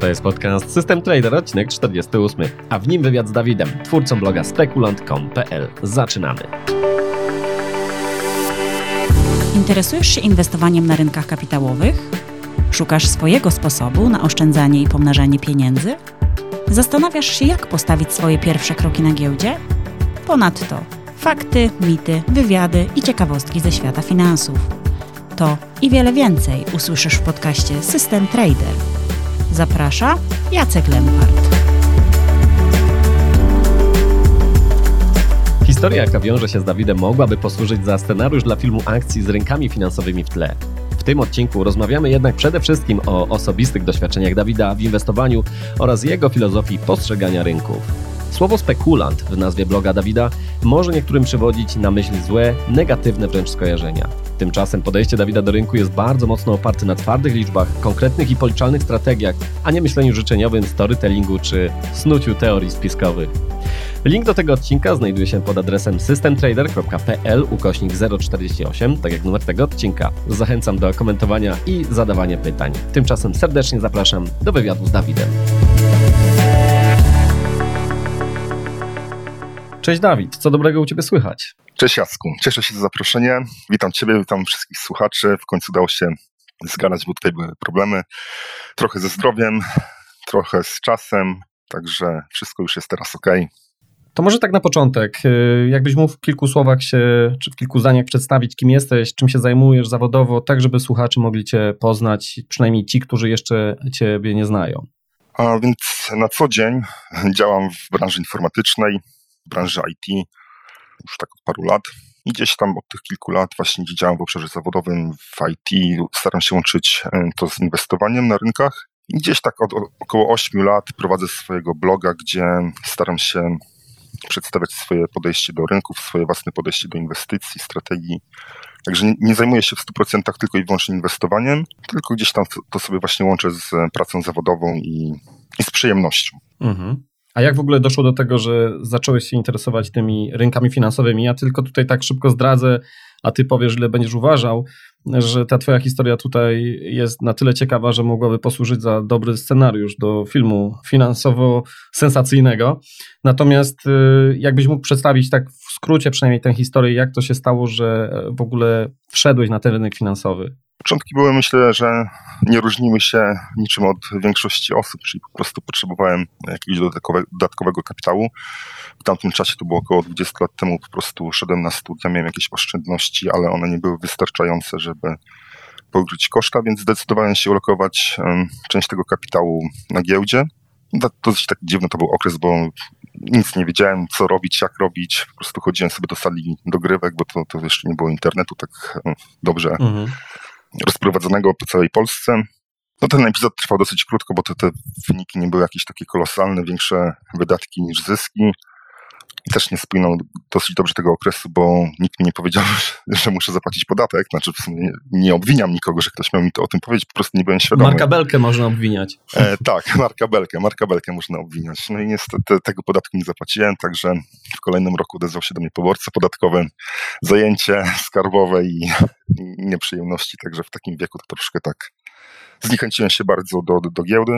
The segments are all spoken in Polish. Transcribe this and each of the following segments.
To jest podcast System Trader, odcinek 48, a w nim wywiad z Dawidem, twórcą bloga spekulant.com.pl. Zaczynamy. Interesujesz się inwestowaniem na rynkach kapitałowych? Szukasz swojego sposobu na oszczędzanie i pomnażanie pieniędzy? Zastanawiasz się, jak postawić swoje pierwsze kroki na giełdzie? Ponadto fakty, mity, wywiady i ciekawostki ze świata finansów. To i wiele więcej usłyszysz w podcaście System Trader. Zaprasza Jacek Lempart. Historia, jaka wiąże się z Dawidem, mogłaby posłużyć za scenariusz dla filmu akcji z rynkami finansowymi w tle. Tym odcinku rozmawiamy jednak przede wszystkim o osobistych doświadczeniach Dawida w inwestowaniu oraz jego filozofii postrzegania rynków. Słowo spekulant w nazwie bloga Dawida może niektórym przywodzić na myśl złe, negatywne wręcz skojarzenia. Tymczasem podejście Dawida do rynku jest bardzo mocno oparte na twardych liczbach, konkretnych i policzalnych strategiach, a nie myśleniu życzeniowym, storytellingu czy snuciu teorii spiskowych. Link do tego odcinka znajduje się pod adresem systemtrader.pl ukośnik 048, tak jak numer tego odcinka. Zachęcam do komentowania i zadawania pytań. Tymczasem serdecznie zapraszam do wywiadu z Dawidem. Cześć Dawid, co dobrego u Ciebie słychać? Cześć Jacku, cieszę się za zaproszenie. Witam Ciebie, witam wszystkich słuchaczy. W końcu udało się zgadać, bo tutaj były problemy. Trochę ze zdrowiem, trochę z czasem, także wszystko już jest teraz ok. To może tak na początek, y, jakbyś mógł w kilku słowach się, czy w kilku zdaniach przedstawić, kim jesteś, czym się zajmujesz zawodowo, tak żeby słuchacze mogli Cię poznać, przynajmniej ci, którzy jeszcze Ciebie nie znają. A więc na co dzień działam w branży informatycznej, w branży IT już tak od paru lat. I gdzieś tam od tych kilku lat właśnie działam w obszarze zawodowym w IT. Staram się łączyć e, to z inwestowaniem na rynkach. I gdzieś tak od około 8 lat prowadzę swojego bloga, gdzie staram się przedstawiać swoje podejście do rynków, swoje własne podejście do inwestycji, strategii. Także nie, nie zajmuję się w 100% tylko i wyłącznie inwestowaniem, tylko gdzieś tam to sobie właśnie łączę z pracą zawodową i, i z przyjemnością. Mhm. A jak w ogóle doszło do tego, że zacząłeś się interesować tymi rynkami finansowymi? Ja tylko tutaj tak szybko zdradzę, a ty powiesz, ile będziesz uważał, że ta twoja historia tutaj jest na tyle ciekawa, że mogłaby posłużyć za dobry scenariusz do filmu finansowo-sensacyjnego. Natomiast y, jakbyś mógł przedstawić tak w skrócie przynajmniej tę historię, jak to się stało, że w ogóle wszedłeś na ten rynek finansowy? Początki były, myślę, że nie różniły się niczym od większości osób, czyli po prostu potrzebowałem jakiegoś dodatkowego, kapitału. W tamtym czasie, to było około 20 lat temu, po prostu szedłem na studia, miałem jakieś oszczędności, ale one nie były wystarczające, żeby pokryć koszta, więc zdecydowałem się ulokować część tego kapitału na giełdzie. Dosyć tak dziwny to był okres, bo nic nie wiedziałem, co robić, jak robić. Po prostu chodziłem sobie do sali dogrywek, bo to, to jeszcze nie było internetu tak dobrze mhm rozprowadzonego po całej Polsce. No ten epizod trwał dosyć krótko, bo te, te wyniki nie były jakieś takie kolosalne, większe wydatki niż zyski. I też nie spłynął dosyć dobrze tego okresu, bo nikt mi nie powiedział, że muszę zapłacić podatek. Znaczy w sumie nie, nie obwiniam nikogo, że ktoś miał mi to o tym powiedzieć, po prostu nie byłem świadomy. Marka Belkę można obwiniać. E, tak, Marka Belkę, Marka Belkę można obwiniać. No i niestety tego podatku nie zapłaciłem, także w kolejnym roku odezwał się do mnie poborca podatkowy, zajęcie skarbowe i, i nieprzyjemności, także w takim wieku to troszkę tak zniechęciłem się bardzo do, do, do giełdy.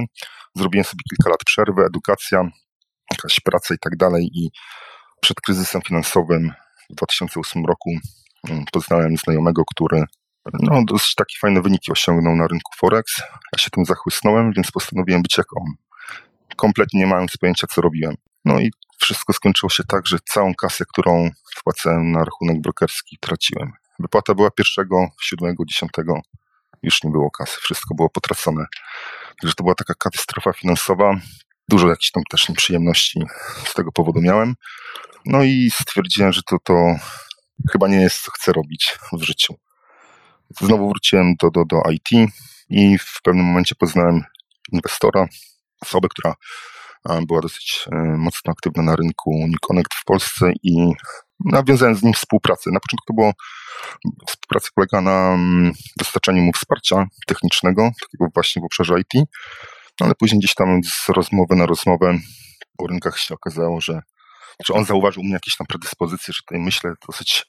Zrobiłem sobie kilka lat przerwy, edukacja, jakaś praca i tak dalej i przed kryzysem finansowym w 2008 roku mm, poznałem znajomego, który no, dosyć takie fajne wyniki osiągnął na rynku Forex. Ja się tym zachłysnąłem, więc postanowiłem być jak on. Kompletnie nie mając pojęcia, co robiłem. No i wszystko skończyło się tak, że całą kasę, którą wpłacałem na rachunek brokerski, traciłem. Wypłata była pierwszego, siódmego, dziesiątego. Już nie było kasy, wszystko było potracone. Także to była taka katastrofa finansowa. Dużo jakichś tam też nieprzyjemności z tego powodu miałem. No i stwierdziłem, że to, to chyba nie jest, co chcę robić w życiu. Znowu wróciłem do, do, do IT i w pewnym momencie poznałem inwestora, osobę, która była dosyć e, mocno aktywna na rynku Uniconnect w Polsce i nawiązałem z nim współpracę. Na początku to było, współpraca polega na mm, dostarczaniu mu wsparcia technicznego, takiego właśnie w obszarze IT, no ale później gdzieś tam z rozmowy na rozmowę po rynkach się okazało, że czy on zauważył u mnie jakieś tam predyspozycje, że tutaj myślę dosyć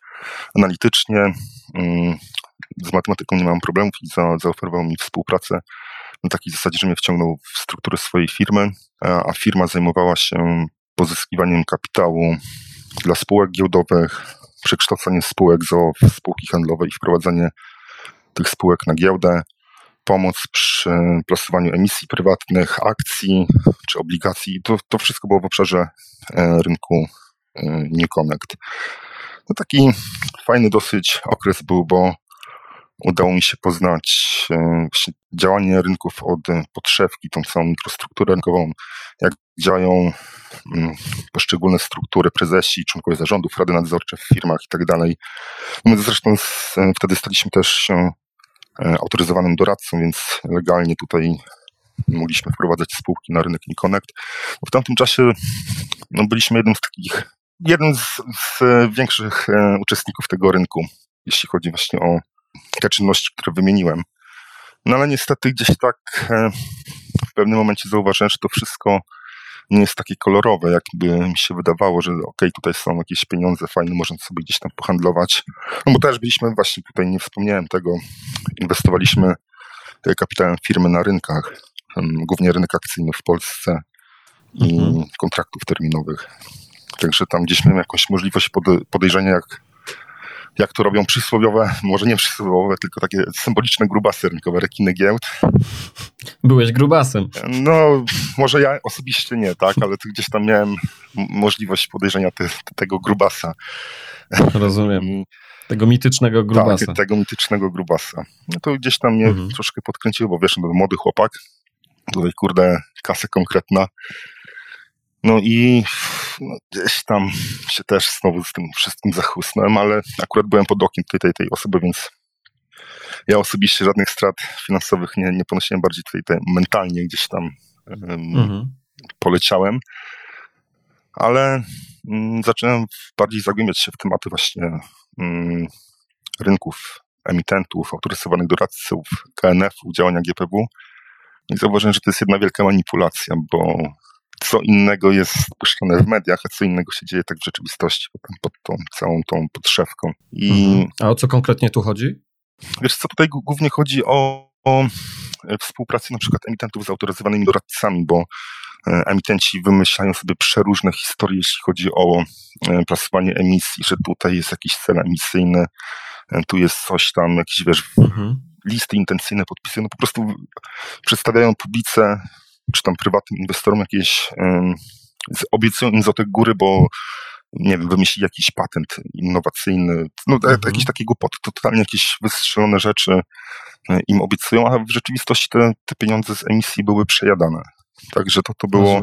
analitycznie. Mm, z matematyką nie mam problemów i za, zaoferował mi współpracę na takiej zasadzie, że mnie wciągnął w strukturę swojej firmy, a firma zajmowała się pozyskiwaniem kapitału dla spółek giełdowych, przekształcanie spółek w spółki handlowe i wprowadzanie tych spółek na giełdę, pomoc przy plasowaniu emisji prywatnych, akcji czy obligacji. To, to wszystko było w obszarze e, rynku e, New Connect. No taki fajny dosyć okres był, bo udało mi się poznać e, działanie rynków od podszewki, tą całą infrastrukturę rynkową, jak działają mm, poszczególne struktury, prezesi, członkowie zarządów, rady nadzorcze w firmach i tak dalej. My zresztą wtedy staliśmy też się autoryzowanym doradcą, więc legalnie tutaj mogliśmy wprowadzać spółki na rynek Inconnect. W tamtym czasie no, byliśmy jednym z takich, jednym z, z większych e, uczestników tego rynku, jeśli chodzi właśnie o te czynności, które wymieniłem. No ale niestety gdzieś tak e, w pewnym momencie zauważyłem, że to wszystko nie jest takie kolorowe, jakby mi się wydawało, że ok, tutaj są jakieś pieniądze fajne, można sobie gdzieś tam pohandlować. No bo też byliśmy właśnie tutaj, nie wspomniałem tego, inwestowaliśmy kapitałem firmy na rynkach, głównie rynek akcyjny w Polsce i mhm. kontraktów terminowych. Także tam gdzieś miałem jakąś możliwość podejrzenia, jak jak to robią przysłowiowe, może nie przysłowiowe, tylko takie symboliczne grubasy rynkowe, rekiny giełd. Byłeś grubasem. No, może ja osobiście nie, tak, ale tu gdzieś tam miałem możliwość podejrzenia te, tego grubasa. Rozumiem. Tego mitycznego grubasa. Tak, tego mitycznego grubasa. No to gdzieś tam mnie mhm. troszkę podkręciło, bo wiesz, no, młody chłopak, tutaj kurde, kasę konkretna, no i no, gdzieś tam się też znowu z tym wszystkim zachłysnąłem, ale akurat byłem pod okiem tutaj tej, tej osoby, więc ja osobiście żadnych strat finansowych nie, nie ponosiłem, bardziej tutaj te, mentalnie gdzieś tam um, mhm. poleciałem. Ale um, zacząłem bardziej zagłębiać się w tematy właśnie um, rynków emitentów, autoryzowanych doradców, KNF-u, działania GPW. I zauważyłem, że to jest jedna wielka manipulacja, bo co innego jest puszczone w mediach, a co innego się dzieje tak w rzeczywistości pod tą całą tą podszewką. I... Mhm. A o co konkretnie tu chodzi? Wiesz co, tutaj głównie chodzi o, o współpracę na przykład emitentów z autoryzowanymi doradcami, bo e, emitenci wymyślają sobie przeróżne historie, jeśli chodzi o e, plasowanie emisji, że tutaj jest jakiś cel emisyjny, e, tu jest coś tam, jakieś wiesz, mhm. listy intencyjne podpisują, no po prostu przedstawiają publice czy tam prywatnym inwestorom jakieś, obiecują im złote góry, bo nie wiem, wymyślili jakiś patent innowacyjny, no mhm. jakieś takie głupoty, to totalnie jakieś wystrzelone rzeczy e, im obiecują, a w rzeczywistości te, te pieniądze z emisji były przejadane. Także to, to było...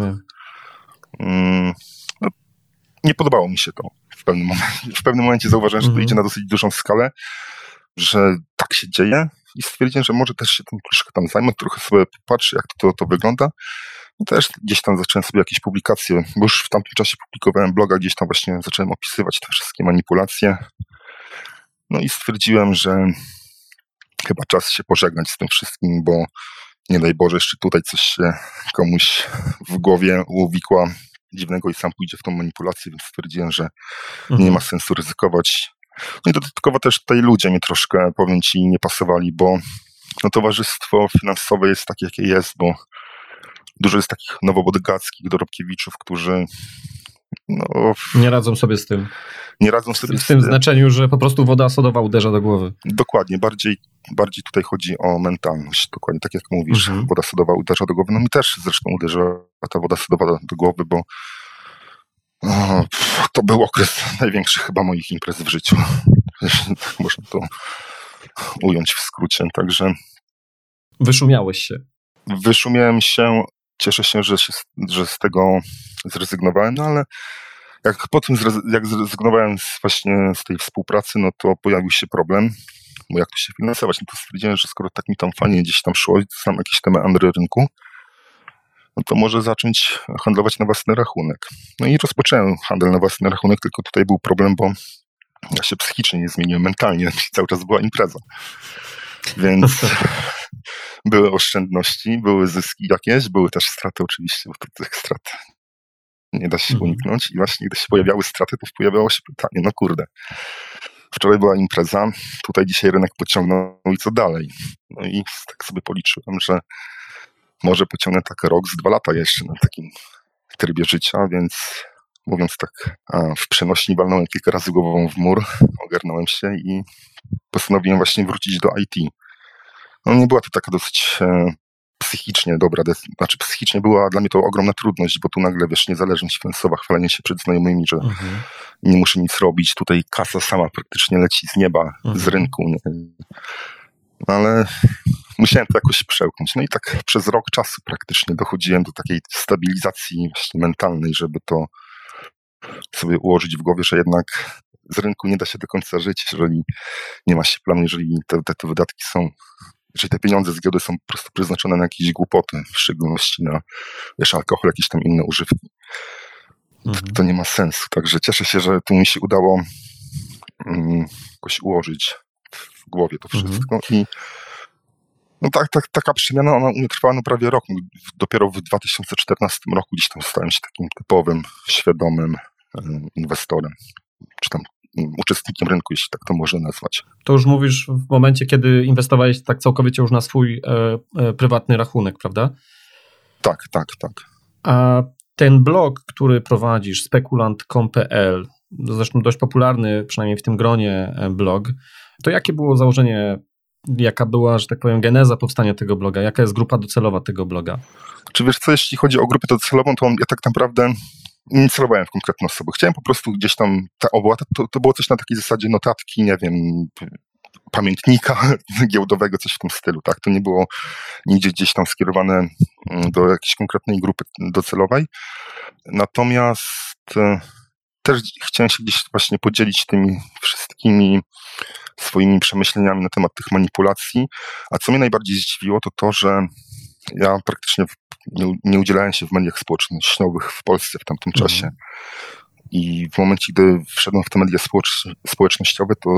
Um, no, nie podobało mi się to w pewnym momencie. W pewnym momencie zauważyłem, że to mhm. idzie na dosyć dużą skalę, że tak się dzieje i stwierdziłem, że może też się tym troszkę tam zajmę, trochę sobie popatrzę, jak to, to wygląda. No też gdzieś tam zacząłem sobie jakieś publikacje, bo już w tamtym czasie publikowałem bloga, gdzieś tam właśnie zacząłem opisywać te wszystkie manipulacje. No i stwierdziłem, że chyba czas się pożegnać z tym wszystkim, bo nie daj Boże, jeszcze tutaj coś się komuś w głowie uwikła dziwnego i sam pójdzie w tą manipulację, więc stwierdziłem, że mhm. nie ma sensu ryzykować no i dodatkowo też tutaj ludzie mi troszkę, powiem ci, nie pasowali, bo no, towarzystwo finansowe jest takie, jakie jest, bo dużo jest takich nowobodygackich dorobkiewiczów, którzy no, nie radzą sobie z tym. Nie radzą sobie z, z tym. W znaczeniu, że po prostu woda sodowa uderza do głowy. Dokładnie, bardziej, bardziej tutaj chodzi o mentalność. Dokładnie tak jak mówisz, mhm. woda sodowa uderza do głowy. No mi też zresztą uderza ta woda sodowa do głowy, bo to był okres największych chyba moich imprez w życiu. Można to ująć w skrócie. Także. Wyszumiałeś się. Wyszumiałem się. Cieszę się, że, się, że z tego zrezygnowałem, no ale jak po tym jak zrezygnowałem z, właśnie z tej współpracy, no to pojawił się problem, bo jak to się finansować? No to stwierdziłem, że skoro tak mi tam fajnie gdzieś tam szło, sam jakieś temy Andry rynku, no to może zacząć handlować na własny rachunek. No i rozpocząłem handel na własny rachunek, tylko tutaj był problem, bo ja się psychicznie nie zmieniłem, mentalnie, cały czas była impreza. Więc były oszczędności, były zyski jakieś, były też straty oczywiście, bo tych strat nie da się mhm. uniknąć. I właśnie gdy się pojawiały straty, to pojawiało się pytanie, no kurde, wczoraj była impreza, tutaj dzisiaj rynek pociągnął i co dalej? No i tak sobie policzyłem, że może pociągnę tak rok z dwa lata jeszcze na takim trybie życia, więc mówiąc tak, w przenośni walnąłem kilka razy głową w mur, ogarnąłem się i postanowiłem właśnie wrócić do IT. No nie była to taka dosyć e, psychicznie dobra, znaczy psychicznie była dla mnie to ogromna trudność, bo tu nagle, wiesz, niezależność finansowa, chwalenie się przed znajomymi, że mhm. nie muszę nic robić, tutaj kasa sama praktycznie leci z nieba, mhm. z rynku, nie? No ale musiałem to jakoś przełknąć. No i tak przez rok czasu praktycznie dochodziłem do takiej stabilizacji mentalnej, żeby to sobie ułożyć w głowie, że jednak z rynku nie da się do końca żyć, jeżeli nie ma się planu, jeżeli te, te, te wydatki są jeżeli te pieniądze z giełdy są po prostu przeznaczone na jakieś głupoty, w szczególności na wiesz, alkohol, jakieś tam inne używki. Mhm. To, to, nie ma sensu. Także cieszę się, że tu mi się udało um, jakoś ułożyć w głowie to wszystko. Mhm. I no tak, tak, taka przemiana, ona u mnie trwała no prawie rok. Dopiero w 2014 roku gdzieś tam stałem się takim typowym, świadomym inwestorem, czy tam uczestnikiem rynku, jeśli tak to można nazwać. To już mówisz w momencie, kiedy inwestowałeś tak całkowicie już na swój e, e, prywatny rachunek, prawda? Tak, tak, tak. A ten blog, który prowadzisz, spekulant.com.pl, zresztą dość popularny, przynajmniej w tym gronie e, blog, to jakie było założenie, jaka była, że tak powiem, geneza powstania tego bloga? Jaka jest grupa docelowa tego bloga? Czy wiesz co, jeśli chodzi o grupę docelową, to ja tak naprawdę nie celowałem w konkretną osobę. Chciałem po prostu gdzieś tam, ta to, to było coś na takiej zasadzie notatki, nie wiem, pamiętnika giełdowego, coś w tym stylu, tak? To nie było nigdzie gdzieś tam skierowane mm, do jakiejś konkretnej grupy docelowej. Natomiast e, też chciałem się gdzieś właśnie podzielić tymi wszystkimi swoimi przemyśleniami na temat tych manipulacji. A co mnie najbardziej zdziwiło, to to, że ja praktycznie nie, nie udzielałem się w mediach społecznościowych w Polsce w tamtym mhm. czasie. I w momencie, gdy wszedłem w te media społecznościowe, to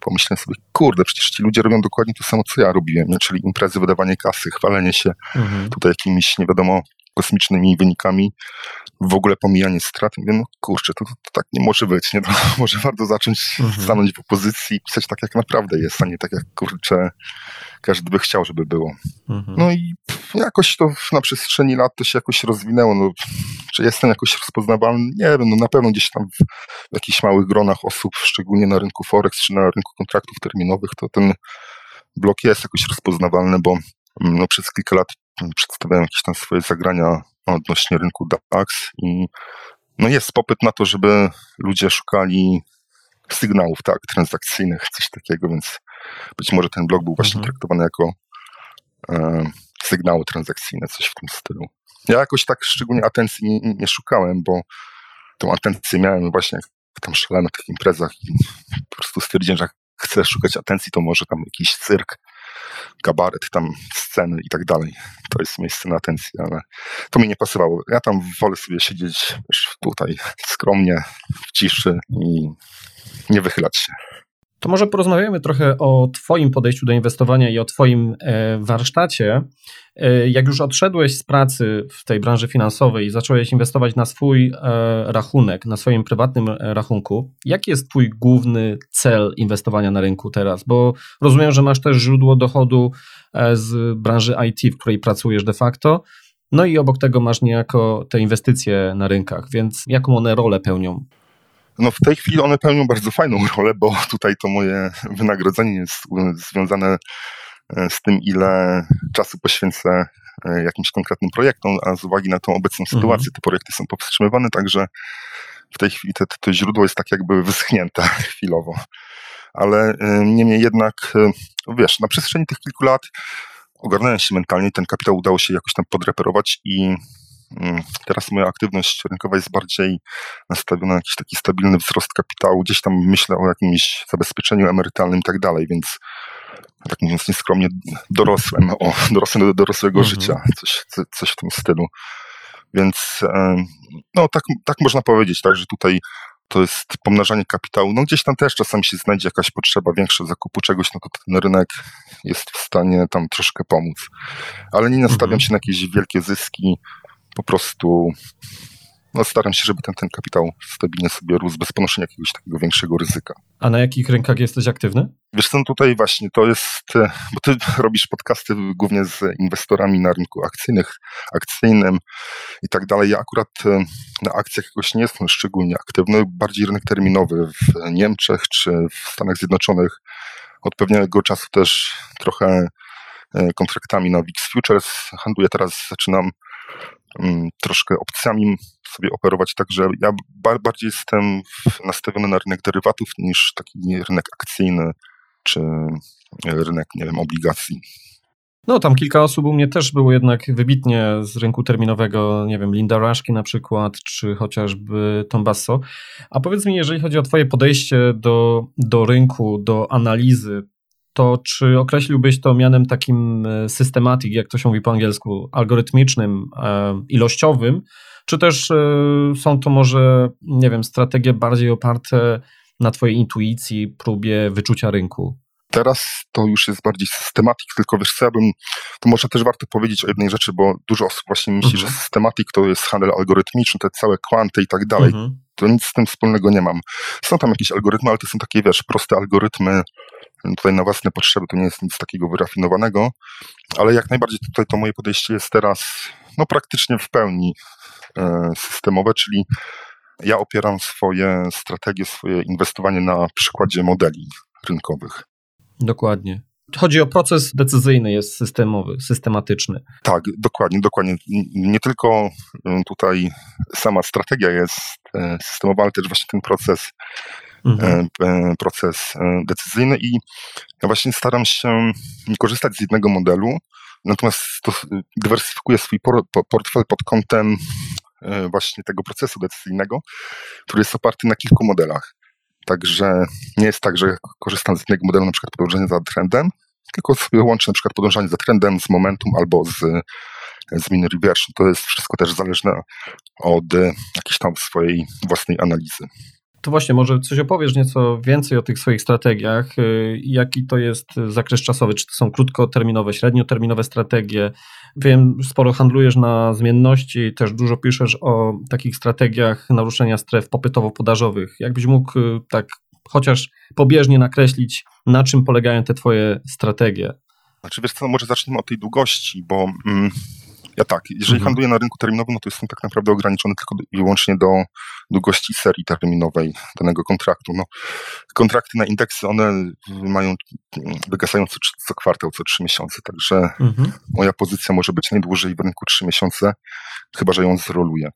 pomyślałem sobie, kurde, przecież ci ludzie robią dokładnie to samo, co ja robiłem, czyli imprezy, wydawanie kasy, chwalenie się mhm. tutaj jakimiś, nie wiadomo, kosmicznymi wynikami, w ogóle pomijanie strat. Mówię, no kurczę, to, to, to tak nie może być, nie? To może warto zacząć mhm. stanąć w opozycji i pisać tak, jak naprawdę jest, a nie tak, jak kurczę każdy by chciał, żeby było. Mhm. No i jakoś to na przestrzeni lat to się jakoś rozwinęło. No, czy jestem jakoś rozpoznawalny? Nie wiem, no na pewno gdzieś tam w, w jakichś małych gronach osób, szczególnie na rynku Forex czy na rynku kontraktów terminowych, to ten blok jest jakoś rozpoznawalny, bo mm, no, przez kilka lat przedstawiałem jakieś tam swoje zagrania odnośnie rynku DAX i no jest popyt na to, żeby ludzie szukali sygnałów tak, transakcyjnych, coś takiego, więc być może ten blog był właśnie mhm. traktowany jako e, sygnały transakcyjne, coś w tym stylu. Ja jakoś tak szczególnie atencji nie, nie szukałem, bo tą atencję miałem właśnie jak tam szalałem na tych imprezach i po prostu stwierdziłem, że jak chcę szukać atencji, to może tam jakiś cyrk, kabaret, tam sceny i tak dalej. To jest miejsce na atencję, ale to mi nie pasowało. Ja tam wolę sobie siedzieć tutaj skromnie, w ciszy i nie wychylać się. To może porozmawiamy trochę o Twoim podejściu do inwestowania i o Twoim e, warsztacie. E, jak już odszedłeś z pracy w tej branży finansowej i zacząłeś inwestować na swój e, rachunek, na swoim prywatnym rachunku, jaki jest Twój główny cel inwestowania na rynku teraz? Bo rozumiem, że masz też źródło dochodu z branży IT, w której pracujesz de facto. No i obok tego masz niejako te inwestycje na rynkach, więc jaką one rolę pełnią? No w tej chwili one pełnią bardzo fajną rolę, bo tutaj to moje wynagrodzenie jest związane e, z tym, ile czasu poświęcę e, jakimś konkretnym projektom, a z uwagi na tą obecną mhm. sytuację te projekty są powstrzymywane, także w tej chwili te, to źródło jest tak jakby wyschnięte chwilowo. Ale e, niemniej jednak, wiesz, na przestrzeni tych kilku lat ogarnąłem się mentalnie, ten kapitał udało się jakoś tam podreperować i teraz moja aktywność rynkowa jest bardziej nastawiona na jakiś taki stabilny wzrost kapitału. Gdzieś tam myślę o jakimś zabezpieczeniu emerytalnym i tak dalej, więc tak mówiąc nieskromnie dorosłem, o, dorosłem do dorosłego mhm. życia, coś, coś w tym stylu. Więc no tak, tak można powiedzieć, tak, że tutaj to jest pomnażanie kapitału. No gdzieś tam też czasami się znajdzie jakaś potrzeba większa zakupu czegoś, no to ten rynek jest w stanie tam troszkę pomóc. Ale nie nastawiam mhm. się na jakieś wielkie zyski, po prostu no, staram się, żeby ten, ten kapitał stabilnie sobie rósł bez ponoszenia jakiegoś takiego większego ryzyka. A na jakich rynkach jesteś aktywny? Wiesz co, no tutaj właśnie to jest, e, bo ty robisz podcasty głównie z inwestorami na rynku akcyjnych, akcyjnym i tak dalej. Ja akurat e, na akcjach jakoś nie jestem szczególnie aktywny, bardziej rynek terminowy w Niemczech czy w Stanach Zjednoczonych. Od pewnego czasu też trochę e, kontraktami na VIX Futures handluję. Teraz zaczynam troszkę opcjami sobie operować, także ja bardziej jestem nastawiony na rynek derywatów niż taki rynek akcyjny czy rynek, nie wiem, obligacji. No, tam kilka osób u mnie też było jednak wybitnie z rynku terminowego, nie wiem, Linda Rashki na przykład, czy chociażby Tom Basso. A powiedz mi, jeżeli chodzi o twoje podejście do, do rynku, do analizy, to czy określiłbyś to mianem takim e, systematic, jak to się mówi po angielsku, algorytmicznym, e, ilościowym, czy też e, są to może, nie wiem, strategie bardziej oparte na twojej intuicji, próbie wyczucia rynku? Teraz to już jest bardziej systematyk, tylko wiesz co, ja bym, to może też warto powiedzieć o jednej rzeczy, bo dużo osób właśnie myśli, mhm. że systematyk to jest handel algorytmiczny, te całe kwanty i tak dalej. Mhm. To nic z tym wspólnego nie mam. Są tam jakieś algorytmy, ale to są takie, wiesz, proste algorytmy, tutaj na własne potrzeby, to nie jest nic takiego wyrafinowanego, ale jak najbardziej tutaj to moje podejście jest teraz, no praktycznie w pełni e, systemowe, czyli ja opieram swoje strategie, swoje inwestowanie na przykładzie modeli rynkowych. Dokładnie. Chodzi o proces decyzyjny, jest systemowy, systematyczny. Tak, dokładnie, dokładnie. Nie tylko y, tutaj sama strategia jest e, systemowa, ale też właśnie ten proces, mhm. E, e, proces decyzyjny i ja właśnie staram się nie korzystać z jednego modelu, natomiast dywersyfikuję swój portfel pod kątem właśnie tego procesu decyzyjnego, który jest oparty na kilku modelach. Także nie jest tak, że korzystam z jednego modelu, na przykład podążania za trendem, tylko sobie łączę na przykład podążanie za trendem z momentum albo z, z mean reversion. To jest wszystko też zależne od jakiejś tam swojej własnej analizy. To właśnie, może coś opowiesz nieco więcej o tych swoich strategiach. Y, jaki to jest zakres czasowy? Czy to są krótkoterminowe, średnioterminowe strategie? Wiem, sporo handlujesz na zmienności, też dużo piszesz o takich strategiach naruszenia stref popytowo-podażowych. Jakbyś mógł y, tak chociaż pobieżnie nakreślić, na czym polegają te twoje strategie? Znaczy wiesz co, może zacznijmy od tej długości, bo mm, ja tak, jeżeli mhm. handluję na rynku terminowym, no to jestem tak naprawdę ograniczony tylko i wyłącznie do długości serii terminowej danego kontraktu. No, kontrakty na indeksy, one mają wygasają co, co kwartał, co trzy miesiące, także mhm. moja pozycja może być najdłużej w rynku trzy miesiące, chyba że ją zroluję.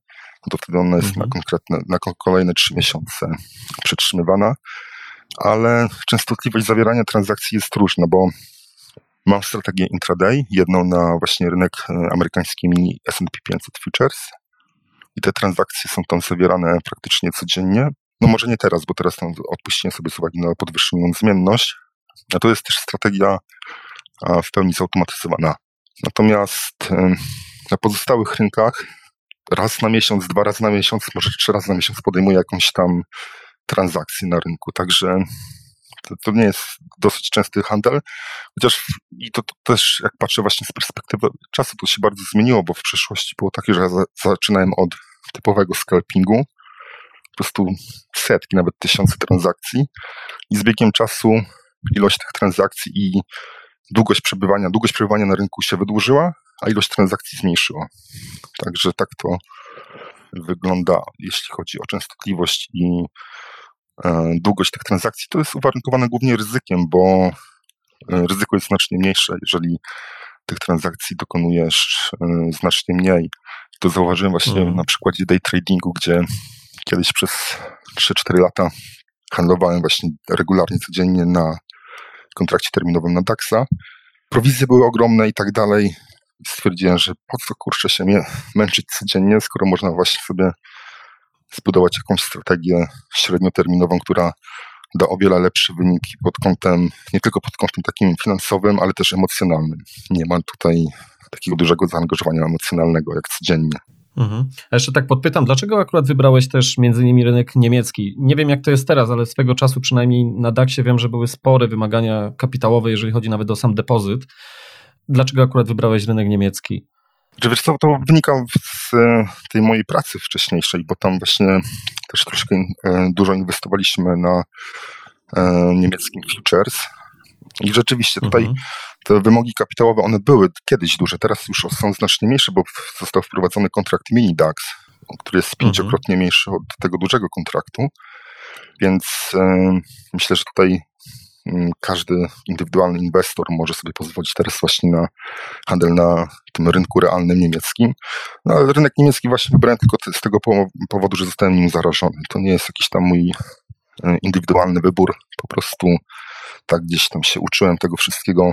No to wtedy ona jest mhm. na, konkretne, na kolejne trzy miesiące przetrzymywana, ale częstotliwość zawierania transakcji jest różna, bo Mam strategię intraday, jedną na właśnie rynek e, amerykański mini S&P 500 Futures i te transakcje są tam zawierane praktycznie codziennie. No może nie teraz, bo teraz tam odpuściłem sobie z uwagi na podwyższoną zmienność. A to jest też strategia w pełni zautomatyzowana. Natomiast na pozostałych rynkach raz na miesiąc, dwa razy na miesiąc, może trzy razy na miesiąc podejmuję jakąś tam transakcję na rynku. Także to, to, nie jest dosyć częsty handel, chociaż i to, to, też jak patrzę właśnie z perspektywy czasu, to się bardzo zmieniło, bo w przeszłości było takie, że ja za, zaczynałem od typowego scalpingu, po prostu setki, nawet tysiące transakcji. I z biegiem czasu ilość tych transakcji i długość przebywania, długość przebywania na rynku się wydłużyła, a ilość transakcji zmniejszyła. Także tak to wygląda, jeśli chodzi o częstotliwość i E, długość tych transakcji, to jest uwarunkowane głównie ryzykiem, bo e, ryzyko jest znacznie mniejsze, jeżeli tych transakcji dokonujesz e, znacznie mniej. To zauważyłem właśnie mm. na przykładzie day tradingu, gdzie kiedyś przez 3-4 lata handlowałem właśnie regularnie, codziennie na kontrakcie terminowym na DAXa. Prowizje były ogromne i tak dalej. Stwierdziłem, że po co kurczę się męczyć codziennie, skoro można właśnie sobie zbudować jakąś strategię średnioterminową, która da o wiele lepsze wyniki pod kątem, nie tylko pod kątem takim finansowym, ale też emocjonalnym. Nie ma tutaj takiego dużego zaangażowania emocjonalnego jak codziennie. Mhm. A jeszcze tak podpytam, dlaczego akurat wybrałeś też między innymi rynek niemiecki? Nie wiem jak to jest teraz, ale swego czasu przynajmniej na DAX-ie wiem, że były spore wymagania kapitałowe, jeżeli chodzi nawet o sam depozyt. Dlaczego akurat wybrałeś rynek niemiecki? Że wiesz co, to wynika z e, tej mojej pracy wcześniejszej, bo tam właśnie też troszkę e, dużo inwestowaliśmy na niemieckim futures. I rzeczywiście tutaj mhm. te wymogi kapitałowe, one były kiedyś duże, teraz już są znacznie mniejsze, bo został wprowadzony kontrakt mini DAX, który jest mhm. pięciokrotnie mniejszy od tego dużego kontraktu. Więc myślę, że tutaj każdy indywidualny inwestor może sobie pozwolić teraz właśnie na handel na tym rynku realnym niemieckim. No, ale rynek niemiecki właśnie wybrałem tylko z tego powodu, że zostałem nim zarażony. To nie jest jakiś tam mój e, indywidualny wybór. Po prostu tak gdzieś tam się uczyłem tego wszystkiego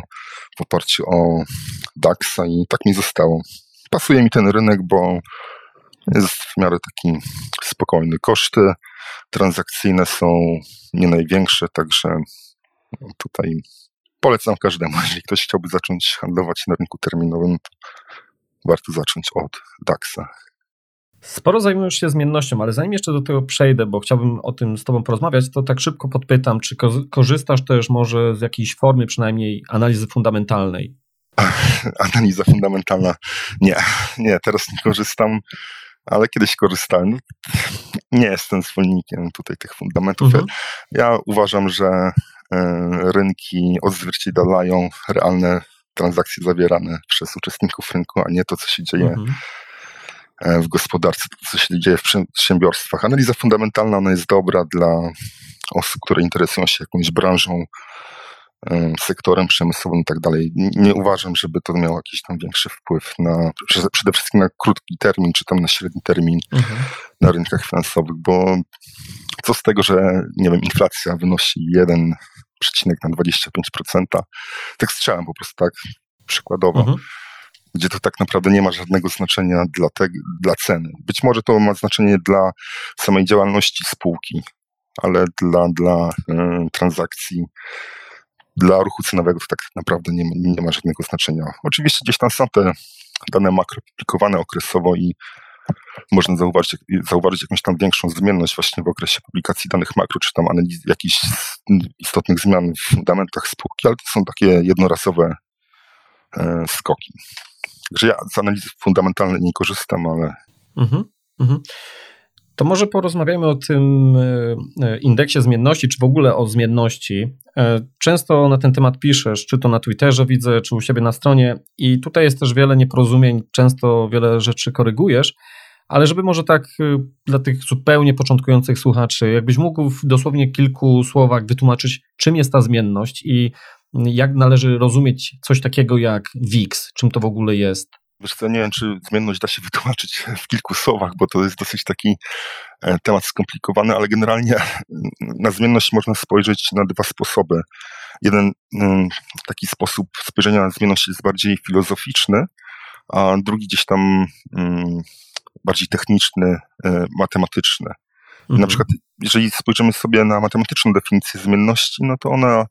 w oparciu o DAXa i tak mi zostało. Pasuje mi ten rynek, bo jest w miarę taki spokojny. Koszty transakcyjne są nie największe, także Tutaj polecam każdemu, jeżeli ktoś chciałby zacząć handlować na rynku terminowym, to warto zacząć od DAXa. Sporo zajmujesz się zmiennością, ale zanim jeszcze do tego przejdę, bo chciałbym o tym z Tobą porozmawiać, to tak szybko podpytam, czy korzystasz też może z jakiejś formy przynajmniej analizy fundamentalnej? Analiza fundamentalna? Nie, nie, teraz nie korzystam, ale kiedyś korzystałem. Nie jestem zwolennikiem tutaj tych fundamentów. Mhm. Ja uważam, że rynki odzwierciedlają realne transakcje zawierane przez uczestników rynku, a nie to, co się dzieje mhm. E, w gospodarce, to, co się dzieje w przedsiębiorstwach. Analiza fundamentalna ona jest dobra dla osób, które interesują się jakąś branżą, e, sektorem przemysłowym i tak dalej. Nie uważam, żeby to miało jakiś tam większy wpływ na przede wszystkim na krótki termin, czy tam na średni termin mhm. na rynkach finansowych, bo co z tego, że nie wiem, inflacja wynosi 1 przecinek na 25%. Tak strzałem po prostu tak przykładowo. Mhm. Gdzie to tak naprawdę nie ma żadnego znaczenia dla, te, dla ceny. Być może to ma znaczenie dla samej działalności spółki, ale dla, dla y, transakcji, dla ruchu cenowego to tak naprawdę nie, nie ma żadnego znaczenia. Oczywiście gdzieś tam są te dane makro publikowane okresowo i można zauważyć, zauważyć jakąś tam większą zmienność właśnie w okresie publikacji danych makro, czy tam analiz jakichś istotnych zmian w fundamentach spółki, ale to są takie jednorazowe e, skoki. Także ja z analizy fundamentalnej nie korzystam, ale. Mhm, mhm. To może porozmawiamy o tym e, e, indeksie zmienności, czy w ogóle o zmienności. E, często na ten temat piszesz, czy to na Twitterze widzę, czy u siebie na stronie, i tutaj jest też wiele nieporozumień, często wiele rzeczy korygujesz, ale żeby może tak dla tych zupełnie początkujących słuchaczy, jakbyś mógł w dosłownie kilku słowach wytłumaczyć, czym jest ta zmienność i jak należy rozumieć coś takiego jak VIX, czym to w ogóle jest. Wiesz co, nie wiem, czy zmienność da się wytłumaczyć w kilku słowach, bo to jest dosyć taki e, temat skomplikowany, ale generalnie na zmienność można spojrzeć na dwa sposoby. Jeden mm, taki sposób spojrzenia na zmienność jest bardziej filozoficzny, a drugi gdzieś tam mm, bardziej techniczny, e, matematyczny. Mhm. Na przykład, jeżeli spojrzymy sobie na matematyczną definicję zmienności, no to ona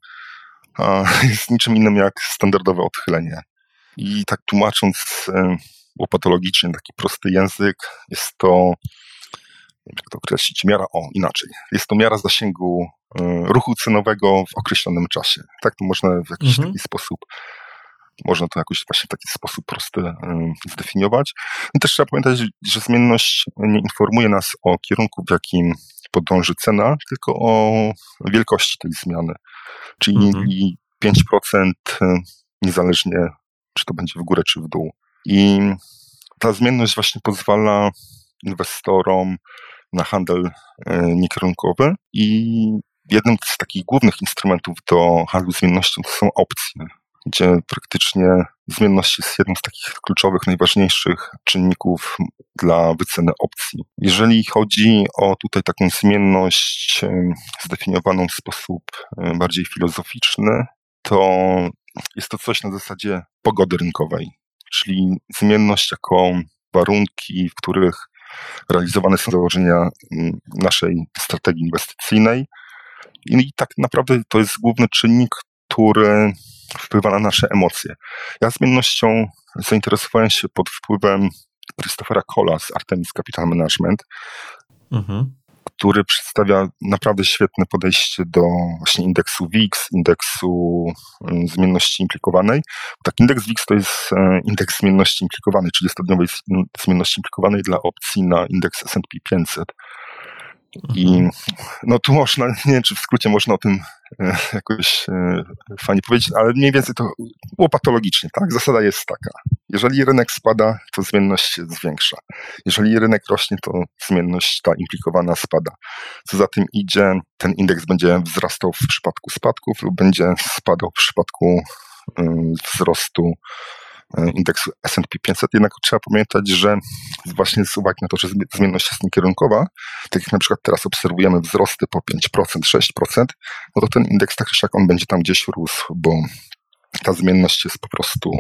jest niczym innym jak standardowe odchylenie. I tak tłumacząc e, łopatologicznie, taki prosty język, jest to, jak to określić, miara, o inaczej, jest to miara zasięgu e, ruchu cenowego w określonym czasie. Tak to można w jakiś mhm. taki sposób można to jakoś właśnie w taki sposób prosty e, zdefiniować. I też trzeba pamiętać, że zmienność nie informuje nas o kierunku, w jakim podąży cena, tylko o wielkości tej zmiany. Czyli mhm. 5% niezależnie czy to będzie w górę, czy w dół. I ta zmienność właśnie pozwala inwestorom na handel e, niekierunkowy i jednym z takich głównych instrumentów do handlu zmiennością są opcje, gdzie praktycznie zmienność jest jednym z takich kluczowych, najważniejszych czynników dla wyceny opcji. Jeżeli chodzi o tutaj taką zmienność zdefiniowaną w sposób e, bardziej filozoficzny, to jest to coś na zasadzie pogody rynkowej, czyli zmienność jako warunki, w których realizowane są założenia mm, naszej strategii inwestycyjnej. I tak naprawdę to jest główny czynnik, który wpływa na nasze emocje. Ja zmiennością zainteresowałem się pod wpływem Christophera Cola z Artemis Capital Management, mhm. Który przedstawia naprawdę świetne podejście do właśnie indeksu WIX, indeksu mm, zmienności implikowanej. Tak, indeks WIX to jest e, indeks zmienności implikowanej, czyli 100-dniowej zmienności implikowanej dla opcji na indeks S&P 500. I no tu można, nie wiem czy w skrócie można o tym e, jakoś e, fajnie powiedzieć, ale mniej więcej to łopatologicznie, tak? Zasada jest taka. Jeżeli rynek spada, to zmienność się zwiększa. Jeżeli rynek rośnie, to zmienność ta implikowana spada. Co za tym idzie, ten indeks będzie wzrastał w przypadku spadków lub będzie spadał w przypadku y, wzrostu E, indeksu S&P 500, jednak trzeba pamiętać, że właśnie z uwagi na to, że zmienność jest niekierunkowa, tak jak na przykład teraz obserwujemy wzrosty po 5%, 6%, no to ten indeks tak czy siak on będzie tam gdzieś rósł, bo ta zmienność jest po prostu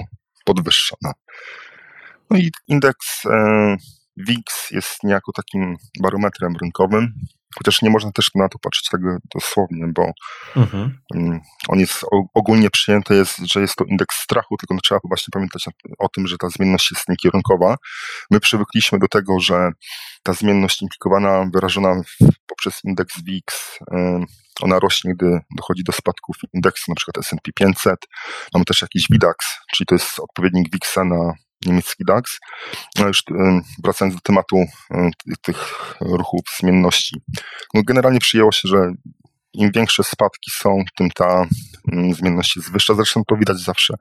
podwyższona. No i indeks e, WIX jest niejako takim barometrem rynkowym, Chociaż nie można też na to patrzeć tak dosłownie, bo mhm. Mm, on jest ogólnie przyjęty, jest, że jest to indeks strachu, tylko trzeba właśnie pamiętać o tym, że ta zmienność jest niekierunkowa. My przywykliśmy do tego, że ta zmienność implikowana, wyrażona poprzez indeks VIX, ona rośnie, gdy dochodzi do spadków indeksu, na przykład S&P 500. Mamy też jakiś VIDAX, czyli to jest odpowiednik VIXa na niemiecki DAX. Już wracając do tematu tych ruchów zmienności. No generalnie przyjęło się, że im większe spadki są, tym ta zmienność jest wyższa. Zresztą to widać zawsze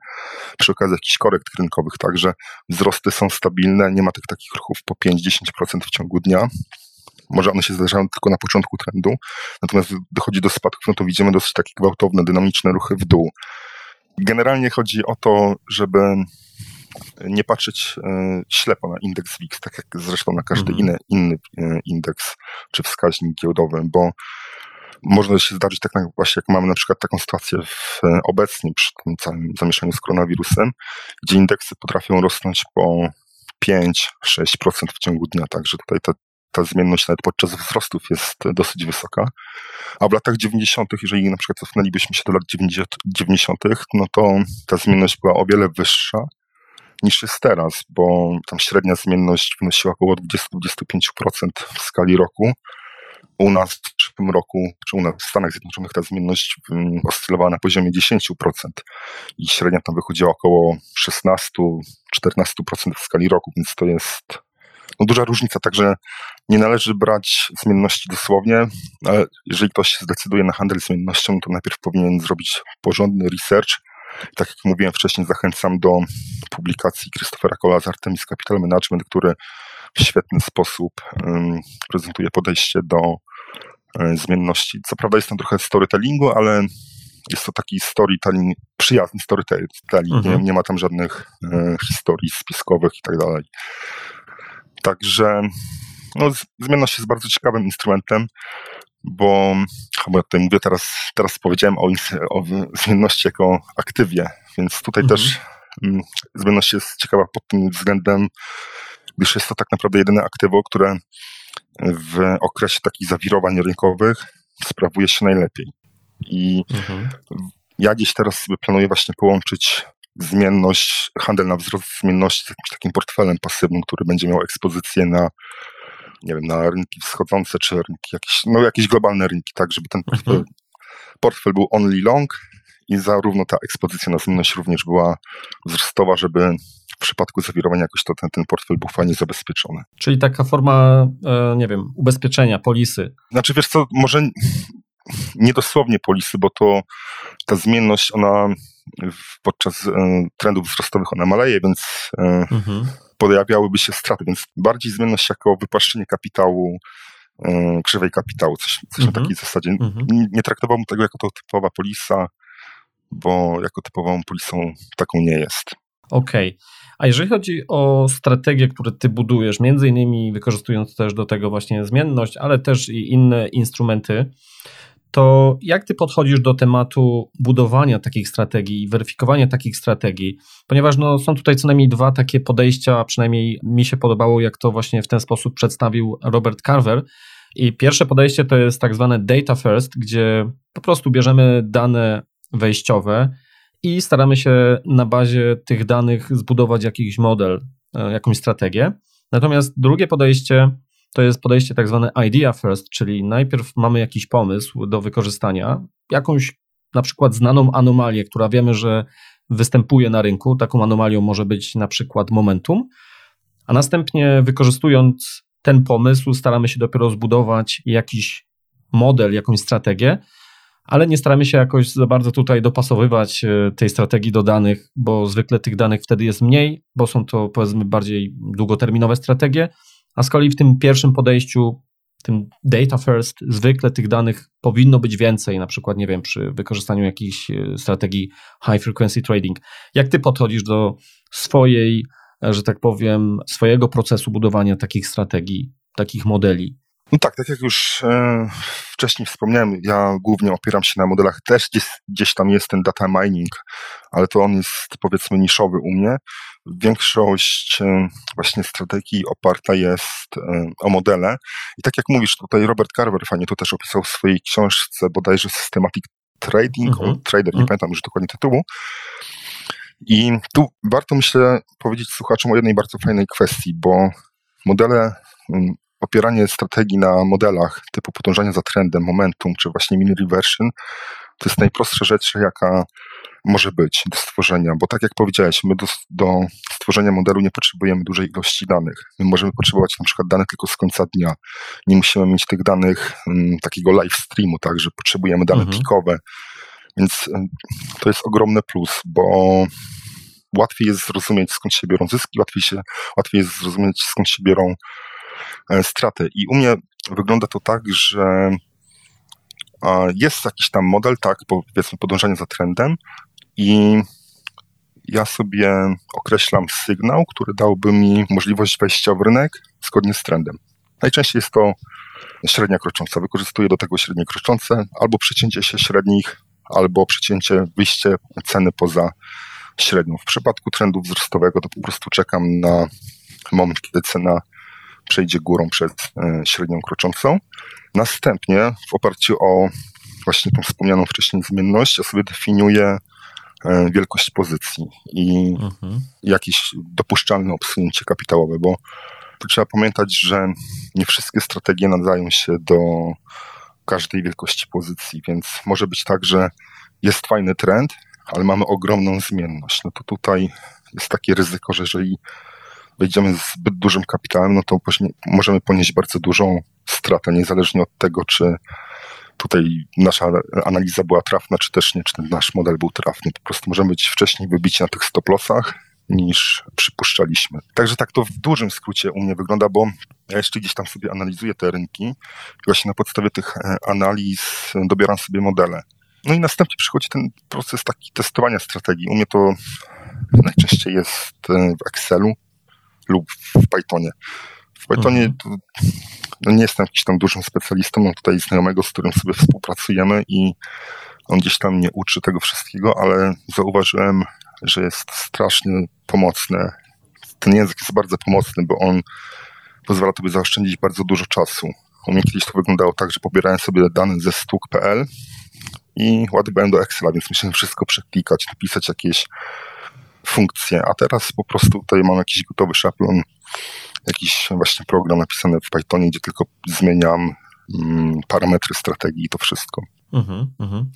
przy okazji jakichś korekt rynkowych, także wzrosty są stabilne, nie ma tych takich ruchów po 5-10% w ciągu dnia. Może one się zdarzają tylko na początku trendu, natomiast dochodzi do spadków, no to widzimy dosyć takie gwałtowne, dynamiczne ruchy w dół. Generalnie chodzi o to, żeby nie patrzeć e, ślepo na indeks WIX, tak jak zresztą na każdy mhm. inny, inny e, indeks czy wskaźnik giełdowy, bo można się zdarzyć tak właśnie, jak mamy na przykład taką sytuację w, e, obecnie przy tym całym zamieszaniu z koronawirusem, gdzie indeksy potrafią rosnąć po 5-6% w ciągu dnia, także tutaj ta, ta zmienność nawet podczas wzrostów jest dosyć wysoka. A w latach 90., jeżeli na przykład cofnęlibyśmy się do lat 90., no to ta zmienność była o wiele wyższa niż jest teraz, bo tam średnia zmienność wynosiła około 20-25% w skali roku. U nas w przyszłym roku, czy u nas w Stanach Zjednoczonych ta zmienność oscylowała na poziomie 10% i średnia tam wychodziła około 16-14% w skali roku, więc to jest no, duża różnica, także nie należy brać zmienności dosłownie, ale jeżeli ktoś zdecyduje na handel zmiennością, to najpierw powinien zrobić porządny research, tak jak mówiłem wcześniej, zachęcam do publikacji Christophera Cola z Artemis Capital Management, który w świetny sposób prezentuje podejście do um, zmienności. Co prawda jest tam trochę storytellingu, ale jest to taki storytelling, przyjazny storytelling. Mhm. Nie, nie, ma tam żadnych e, historii spiskowych i tak dalej. Także no, zmienność jest bardzo ciekawym instrumentem bo, ja tutaj mówię teraz, teraz powiedziałem o, o zmienności jako aktywie, więc tutaj mhm. też mm, zmienność jest ciekawa pod tym względem, gdyż jest to tak naprawdę jedyne aktywo, które w okresie takich zawirowań rynkowych sprawuje się najlepiej. I mhm. ja gdzieś teraz sobie planuję właśnie połączyć zmienność, handel na wzrost zmienności z jakimś takim portfelem pasywnym, który będzie miał ekspozycję na nie wiem, na rynki wschodzące, czy rynki jakieś, no jakieś globalne rynki, tak, żeby ten portfel, mhm. portfel był only long i zarówno ta ekspozycja na zmienność również była wzrostowa, żeby w przypadku zawirowania jakoś to ten, ten portfel był fajnie zabezpieczony. Czyli taka forma, e, nie wiem, ubezpieczenia, polisy. Znaczy wiesz co, może nie dosłownie polisy, bo to ta zmienność, ona podczas e, trendów wzrostowych ona maleje, więc e, mhm pojawiałyby się straty, więc bardziej zmienność jako wypłaszczenie kapitału, yy, krzywej kapitału, coś, coś na mhm. takiej zasadzie. Mhm. Nie, nie traktowałbym tego jako to typowa polisa, bo jako typową polisą taką nie jest. Okej. Okay. A jeżeli chodzi o strategie, które ty budujesz, między innymi wykorzystując też do tego właśnie zmienność, ale też i inne instrumenty, to jak ty podchodzisz do tematu budowania takich strategii i weryfikowania takich strategii? Ponieważ no, są tutaj co najmniej dwa takie podejścia, przynajmniej mi się podobało, jak to właśnie w ten sposób przedstawił Robert Carver. I pierwsze podejście to jest tak zwane data first, gdzie po prostu bierzemy dane wejściowe i staramy się na bazie tych danych zbudować jakiś model, e, jakąś strategię. Natomiast drugie podejście to jest podejście tak zwane idea first, czyli najpierw mamy jakiś pomysł do wykorzystania, jakąś na przykład znaną anomalię, która wiemy, że występuje na rynku. Taką anomalią może być na przykład momentum, a następnie wykorzystując ten pomysł, staramy się dopiero zbudować jakiś model, jakąś strategię, ale nie staramy się jakoś za bardzo tutaj dopasowywać e, tej strategii do danych, bo zwykle tych danych wtedy jest mniej, bo są to powiedzmy bardziej długoterminowe strategie, a z kolei w tym pierwszym podejściu, tym data first, zwykle tych danych powinno być więcej, na przykład, nie wiem, przy wykorzystaniu jakiejś e, strategii high frequency trading. Jak ty podchodzisz do swojej, e, że tak powiem, swojego procesu budowania takich strategii, takich modeli? No tak, tak jak już e, wcześniej wspomniałem, ja głównie opieram się na modelach, też gdzieś, gdzieś tam jest ten data mining, ale to on jest powiedzmy niszowy u mnie. Większość e, właśnie strategii oparta jest e, o modele i tak jak mówisz, tutaj Robert Carver fajnie to też opisał w swojej książce bodajże Systematic Trading, mhm. Trader, nie mhm. pamiętam już dokładnie tytułu. I tu warto myślę powiedzieć słuchaczom o jednej bardzo fajnej kwestii, bo modele opieranie strategii na modelach typu podążania za trendem, momentum, czy właśnie mean reversion, to jest najprostsza rzecz, jaka może być do stworzenia, bo tak jak powiedziałeś, my do, do, stworzenia modelu nie potrzebujemy dużej ilości danych. My możemy potrzebować na przykład danych tylko z końca dnia. Nie musimy mieć tych danych m, mm, takiego live streamu, tak, że potrzebujemy dane mhm. pikowe. Więc m, to jest ogromny plus, bo łatwiej jest zrozumieć skąd się biorą zyski, łatwiej, się, łatwiej jest zrozumieć skąd się biorą straty. I u mnie wygląda to tak, że jest jakiś tam model, tak, powiedzmy podążanie za trendem i ja sobie określam sygnał, który dałby mi możliwość wejścia w rynek zgodnie z trendem. Najczęściej jest to średnia krocząca. Wykorzystuję do tego średnie kroczące albo przecięcie się średnich, albo przecięcie, wyjście ceny poza średnią. W przypadku trendu wzrostowego to po prostu czekam na moment, kiedy cena przejdzie górą przez e, średnią kroczącą. Następnie w oparciu o właśnie tą wspomnianą wcześniej zmienność, ja sobie definiuję e, wielkość pozycji i mhm. jakieś dopuszczalne obsunięcie kapitałowe, bo trzeba pamiętać, że nie wszystkie strategie nadają się do każdej wielkości pozycji, więc może być tak, że jest fajny trend, ale mamy ogromną zmienność. No to tutaj jest takie ryzyko, że jeżeli wejdziemy z zbyt dużym kapitałem, no to możemy ponieść bardzo dużą stratę, niezależnie od tego, czy tutaj nasza analiza była trafna, czy też nie, czy ten nasz model był trafny. Po prostu możemy być wcześniej wybici na tych stop-lossach niż przypuszczaliśmy. Także tak to w dużym skrócie u mnie wygląda, bo ja jeszcze gdzieś tam sobie analizuję te rynki i właśnie na podstawie tych e, analiz dobieram sobie modele. No i następnie przychodzi ten proces taki testowania strategii. U mnie to najczęściej jest e, w Excelu, lub w Pythonie. W Pythonie mhm. no nie jestem jakimś tam dużym specjalistą, mam tutaj znajomego, z którym sobie współpracujemy i on gdzieś tam mnie uczy tego wszystkiego, ale zauważyłem, że jest strasznie pomocne. Ten język jest bardzo pomocny, bo on pozwala tobie zaoszczędzić bardzo dużo czasu. U mnie kiedyś to wyglądało tak, że pobierałem sobie dane ze stuk.pl i ładowałem do Excela, więc musiałem wszystko przeklikać, napisać jakieś funkcje, a teraz po prostu tutaj mam jakiś gotowy szablon, jakiś właśnie program napisany w Pythonie, gdzie tylko zmieniam mm, parametry strategii i to wszystko. Mhm, mhm.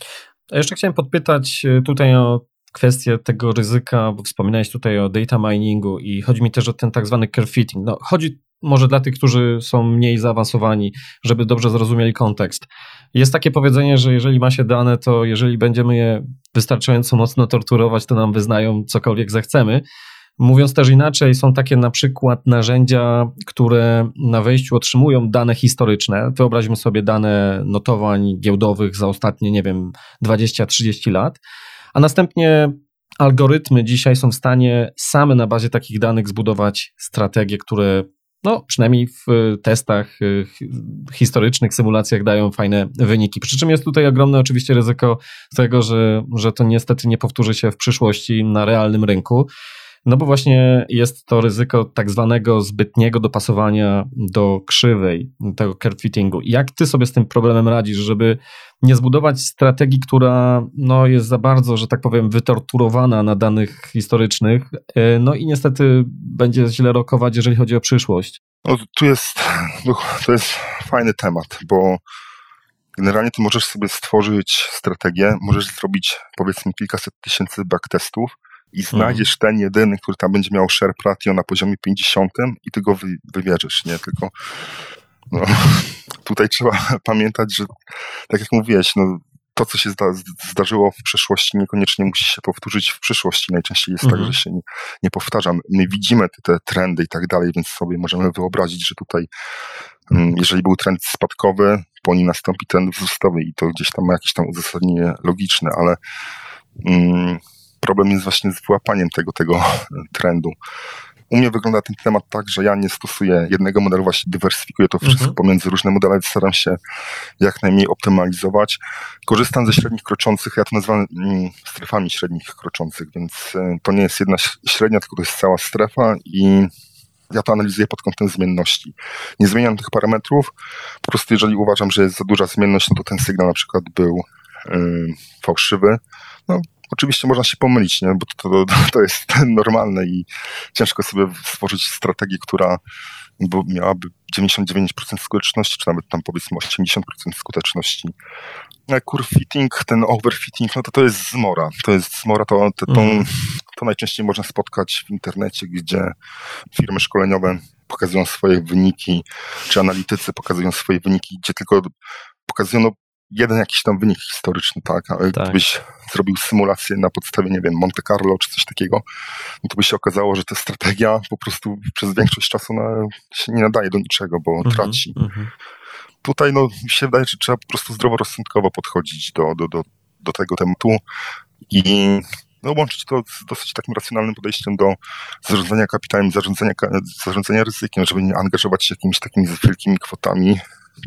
A jeszcze chciałem podpytać y, tutaj o kwestię tego ryzyka, bo wspominałeś tutaj o data miningu i chodzi mi też o ten tak zwany curve fitting. No, chodzi może dla tych, którzy są mniej zaawansowani, żeby dobrze zrozumieli kontekst. Jest takie powiedzenie, że jeżeli ma się dane, to jeżeli będziemy je wystarczająco mocno torturować, to nam wyznają cokolwiek zechcemy. Mówiąc też inaczej, są takie na przykład narzędzia, które na wejściu otrzymują dane historyczne. Wyobraźmy sobie dane notowań giełdowych za ostatnie, nie wiem, 20-30 lat, a następnie algorytmy dzisiaj są w stanie same na bazie takich danych zbudować strategie, które no, przynajmniej w e, testach e, historycznych, symulacjach dają fajne wyniki. Przy czym jest tutaj ogromne oczywiście ryzyko tego, że, że to niestety nie powtórzy się w przyszłości na realnym rynku. No bo właśnie jest to ryzyko tak zwanego zbytniego dopasowania do krzywej, tego curve. Jak ty sobie z tym problemem radzisz, żeby nie zbudować strategii, która no, jest za bardzo, że tak powiem, wytorturowana na danych historycznych, e, no i niestety będzie źle rokować, jeżeli chodzi o przyszłość? No, tu jest no, to jest fajny temat, bo generalnie ty możesz sobie stworzyć strategię, możesz zrobić powiedzmy kilkaset tysięcy backtestów i znajdziesz ten jedyny, który tam będzie miał share ratio na poziomie 50 i ty go wy, wywierzysz, nie? Tylko no, tutaj trzeba pamiętać, że tak jak mówiłeś, no, to, co się zda, zdarzyło w przeszłości, niekoniecznie musi się powtórzyć w przyszłości. Najczęściej jest tak, mhm. tak, że się nie, nie powtarzam. My widzimy te, te, trendy i tak dalej, więc sobie możemy wyobrazić, że tutaj, mm, jeżeli był trend spadkowy, po nim nastąpi trend wzrostowy i to gdzieś tam ma jakieś tam uzasadnienie logiczne, ale mm, problem jest właśnie z wyłapaniem tego, tego trendu. U mnie wygląda ten temat tak, że ja nie stosuję jednego modelu, właśnie dywersyfikuję to wszystko mhm. pomiędzy różne modele, staram się jak najmniej optymalizować. Korzystam ze średnich kroczących, ja to nazywam mm, strefami średnich kroczących, więc e, to nie jest jedna średnia, tylko to jest cała strefa i ja to analizuję pod kątem zmienności. Nie zmieniam tych parametrów, po prostu jeżeli uważam, że jest za duża zmienność, no to ten sygnał na przykład był yy, fałszywy, no Oczywiście można się pomylić, nie? bo to, to, to jest normalne i ciężko sobie stworzyć strategię, która bo miałaby 99% skuteczności, czy nawet tam powiedzmy 80% skuteczności. Curve fitting, ten overfitting, no to to jest zmora. To jest zmora, to, to, to, mhm. to najczęściej można spotkać w internecie, gdzie firmy szkoleniowe pokazują swoje wyniki, czy analitycy pokazują swoje wyniki, gdzie tylko pokazują no, jeden jakiś tam wynik historyczny, tak, ale tak. gdybyś zrobił symulację na podstawie, nie wiem, Monte Carlo czy coś takiego, no to by się okazało, że ta strategia po prostu przez większość czasu na, się nie nadaje do niczego, bo -hmm, traci. -hmm. Tutaj no, mi się wydaje, że trzeba po prostu zdroworozsądkowo podchodzić do, do, do, do tego tematu i no, łączyć to z dosyć takim racjonalnym podejściem do zarządzania kapitałem, zarządzania, zarządzania ryzykiem, żeby nie angażować się jakimiś takimi wielkimi kwotami,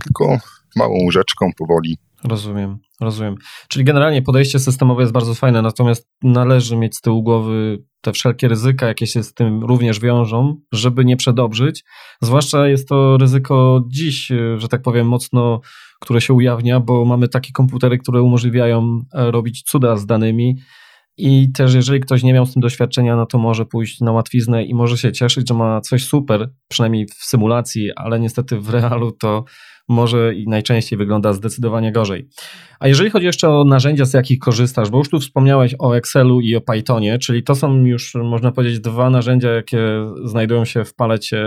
tylko małą rzeczką powoli Rozumiem, rozumiem. Czyli generalnie podejście systemowe jest bardzo fajne, natomiast należy mieć z tyłu głowy te wszelkie ryzyka, jakie się z tym również wiążą, żeby nie przedobrzyć. Zwłaszcza jest to ryzyko dziś, że tak powiem, mocno, które się ujawnia, bo mamy takie komputery, które umożliwiają e, robić cuda z danymi. I też, jeżeli ktoś nie miał z tym doświadczenia, no to może pójść na łatwiznę i może się cieszyć, że ma coś super, przynajmniej w symulacji, ale niestety w realu to może i najczęściej wygląda zdecydowanie gorzej. A jeżeli chodzi jeszcze o narzędzia, z jakich korzystasz, bo już tu wspomniałeś o Excelu i o Pythonie, czyli to są już, można powiedzieć, dwa narzędzia, jakie znajdują się w palecie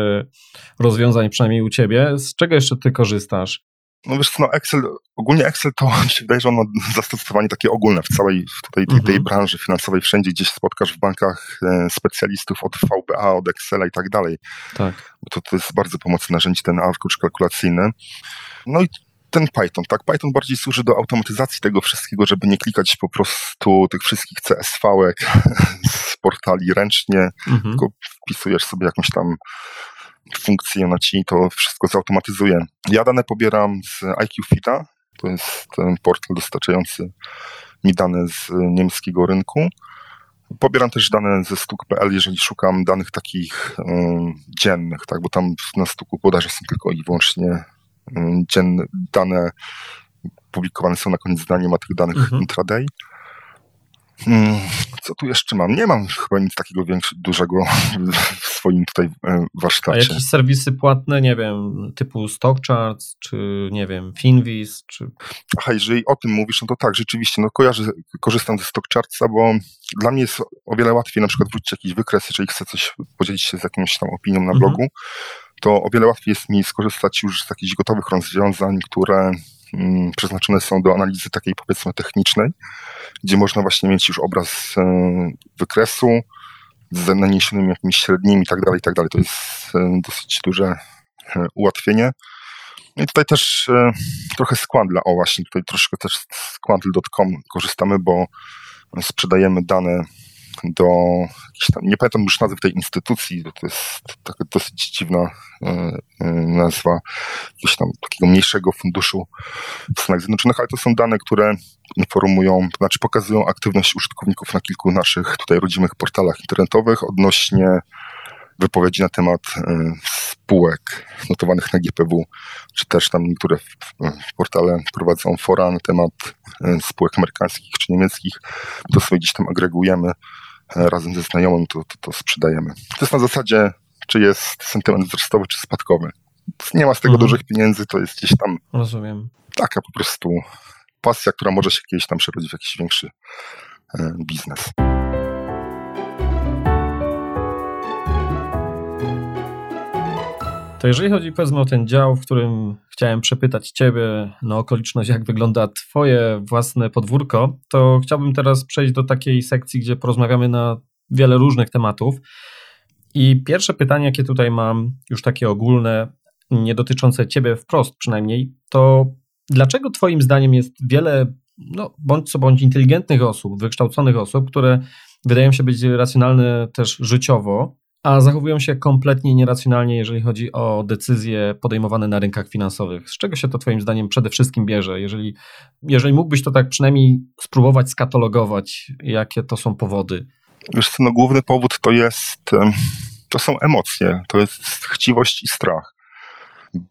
rozwiązań, przynajmniej u Ciebie. Z czego jeszcze Ty korzystasz? No wiesz co, no Excel, ogólnie Excel to mi się wydaje, że on ma zastosowanie takie ogólne w całej tutaj tej, tej mhm. branży finansowej, wszędzie gdzieś spotkasz w bankach e, specjalistów od VBA, od Excela i tak dalej. Tak. Bo to, to jest bardzo pomocne narzędzie, ten arkusz kalkulacyjny. No i ten Python, tak? Python bardziej służy do automatyzacji tego wszystkiego, żeby nie klikać po prostu tych wszystkich CSV-ek z portali ręcznie, mhm. tylko wpisujesz sobie jakąś tam funkcję, ona ci to wszystko zautomatyzuje. Ja dane pobieram z IQ Fita, to jest ten portal dostarczający mi dane z niemieckiego rynku. Pobieram też dane ze stuk.pl, jeżeli szukam danych takich dziennych, tak, bo tam na stuku podaże są tylko i wyłącznie um, dzienne dane publikowane są na koniec dnia, nie ma tych danych mhm. intraday. Hmm, co tu jeszcze mam? Nie mam chyba nic takiego większego, dużego w swoim tutaj e, warsztacie. A jakieś serwisy płatne, nie wiem, typu StockCharts, czy nie wiem, Finviz, czy... Aha, jeżeli o tym mówisz, no to tak, rzeczywiście, no kojarzę, korzystam ze StockChartsa, bo dla mnie jest o wiele łatwiej na przykład wrócić jakiś wykres, jeżeli chcę coś podzielić się z jakąś tam opinią na mhm. blogu, to o wiele łatwiej jest mi skorzystać już z jakichś gotowych rozwiązań, które mm, przeznaczone są do analizy takiej powiedzmy technicznej, gdzie można właśnie mieć już obraz e, wykresu z naniesionymi jakimiś średnimi i tak dalej, i tak. To jest e, dosyć duże e, ułatwienie. I tutaj też trochę z o właśnie, tutaj troszkę też z korzystamy, bo sprzedajemy dane do nie pamiętam już nazwy tej instytucji, to jest taka dosyć dziwna e, e, nazwa jakiegoś tam takiego mniejszego funduszu w Stanach Zjednoczonych, ale to są dane, które informują, to znaczy pokazują aktywność użytkowników na kilku naszych tutaj rodzimych portalach internetowych odnośnie wypowiedzi na temat e, spółek notowanych na GPW, czy też tam niektóre portale prowadzą fora na temat spółek amerykańskich czy niemieckich. To sobie gdzieś tam agregujemy razem ze znajomym, to, to, to sprzedajemy. To jest na zasadzie, czy jest sentyment wzrostowy, czy spadkowy. Nie ma z tego mhm. dużych pieniędzy, to jest gdzieś tam. Rozumiem. Taka po prostu pasja, która może się kiedyś tam przerodzić w jakiś większy e, biznes. To jeżeli chodzi powiedzmy o ten dział, w którym chciałem przepytać Ciebie na okoliczność, jak wygląda Twoje własne podwórko, to chciałbym teraz przejść do takiej sekcji, gdzie porozmawiamy na wiele różnych tematów. I pierwsze pytanie, jakie tutaj mam, już takie ogólne, nie dotyczące Ciebie wprost przynajmniej, to dlaczego Twoim zdaniem jest wiele, no, bądź co bądź inteligentnych osób, wykształconych osób, które wydają się być racjonalne też życiowo, a zachowują się kompletnie nieracjonalnie, jeżeli chodzi o decyzje podejmowane na rynkach finansowych. Z czego się to Twoim zdaniem przede wszystkim bierze? Jeżeli, jeżeli mógłbyś to tak przynajmniej spróbować skatalogować, jakie to są powody? Wiesz co, no główny powód to jest, to są emocje, to jest chciwość i strach,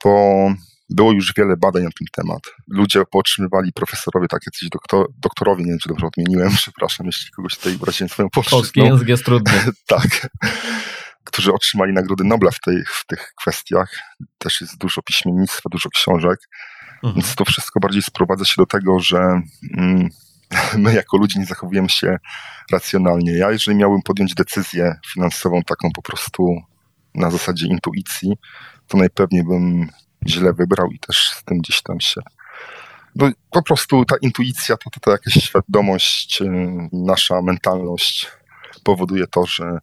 bo było już wiele badań na ten temat. Ludzie pootrzymywali, profesorowie, tak jacyś doktor, doktorowie, nie wiem, czy dobrze odmieniłem, przepraszam, jeśli kogoś tutaj uraziłem swoją polszczyzną. Polski język jest trudny. tak którzy otrzymali Nagrody Nobla w, tej, w tych kwestiach. Też jest dużo piśmiennictwa, dużo książek. Mhm. Więc to wszystko bardziej sprowadza się do tego, że mm, my jako ludzie nie zachowujemy się racjonalnie. Ja, jeżeli miałbym podjąć decyzję finansową taką po prostu na zasadzie intuicji, to najpewniej bym źle wybrał i też z tym gdzieś tam się. No, po prostu ta intuicja, to, to, to jakaś świadomość, y, nasza mentalność powoduje to, że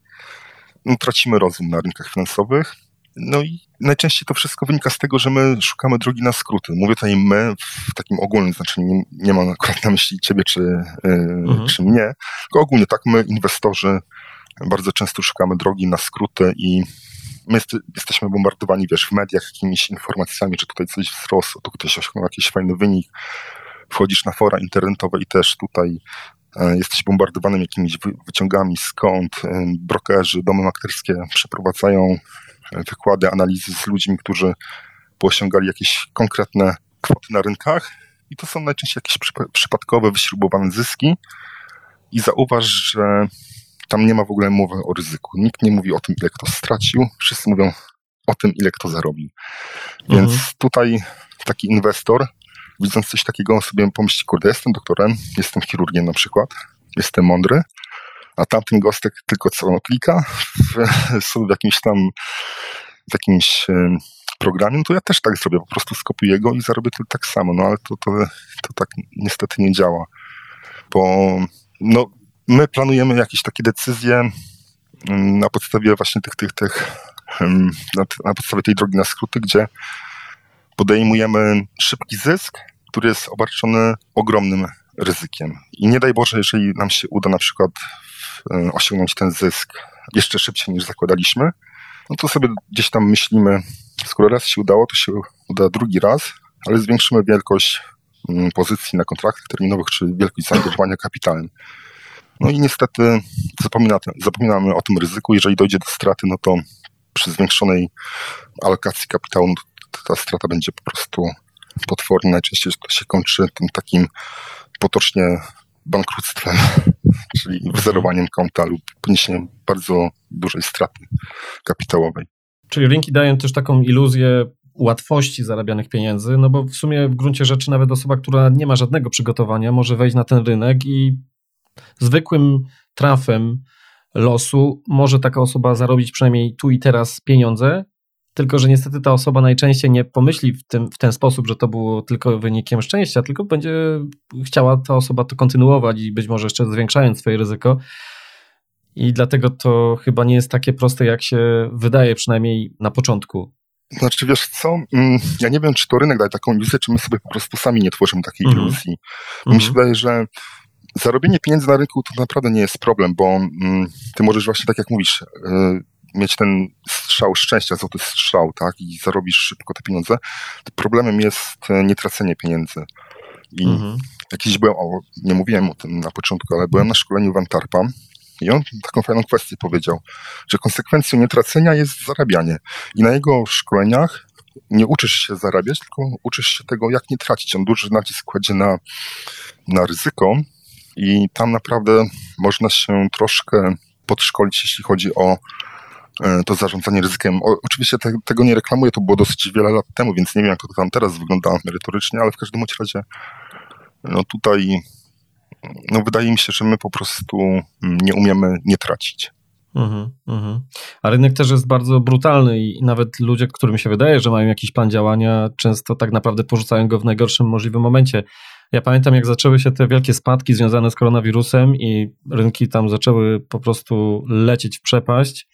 no, tracimy rozum na rynkach finansowych. No i najczęściej to wszystko wynika z tego, że my szukamy drogi na skróty. Mówię tutaj my w takim ogólnym znaczeniu, nie, nie mam akurat na myśli ciebie czy, yy, mhm. czy mnie, tylko ogólnie tak my, inwestorzy, bardzo często szukamy drogi na skróty i my jest, jesteśmy bombardowani, wiesz, w mediach jakimiś informacjami, czy tutaj coś wzrosło, tu ktoś osiągnął jakiś fajny wynik. Wchodzisz na fora internetowe i też tutaj E, jesteś bombardowany jakimiś wyciągami skąd e, brokerzy, domy maklerskie przeprowadzają e, wykłady, analizy z ludźmi, którzy osiągali jakieś konkretne kwoty na rynkach i to są najczęściej jakieś przypadkowe, wyśrubowane zyski i zauważ, że tam nie ma w ogóle mowy o ryzyku. Nikt nie mówi o tym, ile kto stracił, wszyscy mówią o tym, ile kto zarobił. Więc mhm. tutaj taki inwestor widząc coś takiego sobie pomyśli, kurde, jestem doktorem, jestem chirurgiem na przykład, jestem mądry, a tamten gostek tylko co klika w, w jakimś tam w jakimś programie, no to ja też tak zrobię, po prostu skopiuję go i zarobię to tak samo, no ale to, to, to tak niestety nie działa, bo no, my planujemy jakieś takie decyzje na podstawie właśnie tych, tych, tych na, na podstawie tej drogi na skróty, gdzie podejmujemy szybki zysk, który jest obarczony ogromnym ryzykiem. I nie daj Boże, jeżeli nam się uda na przykład e, osiągnąć ten zysk jeszcze szybciej niż zakładaliśmy, no to sobie gdzieś tam myślimy, skoro raz się udało, to się uda drugi raz, ale zwiększymy wielkość mm, pozycji na kontraktach terminowych, czy wielkość zaangażowania kapitałem. No i niestety zapominamy o tym ryzyku. Jeżeli dojdzie do straty, no to przy zwiększonej alokacji kapitału ta strata będzie po prostu potworna. Najczęściej to się kończy tym takim potocznie bankructwem, czyli wzerowaniem konta lub poniesieniem bardzo dużej straty kapitałowej. Czyli rynki dają też taką iluzję łatwości zarabianych pieniędzy, no bo w sumie w gruncie rzeczy nawet osoba, która nie ma żadnego przygotowania, może wejść na ten rynek i zwykłym trafem losu może taka osoba zarobić przynajmniej tu i teraz pieniądze, tylko że niestety ta osoba najczęściej nie pomyśli w, tym, w ten sposób, że to było tylko wynikiem szczęścia, tylko będzie chciała ta osoba to kontynuować i być może jeszcze zwiększając swoje ryzyko. I dlatego to chyba nie jest takie proste, jak się wydaje, przynajmniej na początku. Znaczy, wiesz co, mm, ja nie wiem, czy to rynek daje taką iluzję, czy my sobie po prostu sami nie tworzymy takiej mm iluzji. Mm Mi się wydaje, że zarobienie pieniędzy na rynku to naprawdę nie jest problem, bo mm, ty możesz właśnie, tak jak mówisz, y, mieć ten strzał szczęścia, złoty strzał, tak, i zarobisz szybko te pieniądze. Problemem jest e, nietracenie pieniędzy. I mhm. jakiś byłem, o, nie mówiłem o tym na początku, ale byłem na szkoleniu w Antarpa i on taką fajną kwestię powiedział, że konsekwencją nietracenia jest zarabianie. I na jego szkoleniach nie uczysz się zarabiać, tylko uczysz się tego, jak nie tracić. On duży nacisk kładzie na, na ryzyko i tam naprawdę można się troszkę podszkolić, jeśli chodzi o to zarządzanie ryzykiem. O, oczywiście te, tego nie reklamuję, to było dosyć wiele lat temu, więc nie wiem, jak to tam teraz wygląda merytorycznie, ale w każdym razie no tutaj no wydaje mi się, że my po prostu mm, nie umiemy nie tracić. Mhm, mhm. A rynek też jest bardzo brutalny i nawet ludzie, którym się wydaje, że mają jakiś plan działania, często tak naprawdę porzucają go w najgorszym możliwym momencie. Ja pamiętam, jak zaczęły się te wielkie spadki związane z koronawirusem i rynki tam zaczęły po prostu lecieć w przepaść.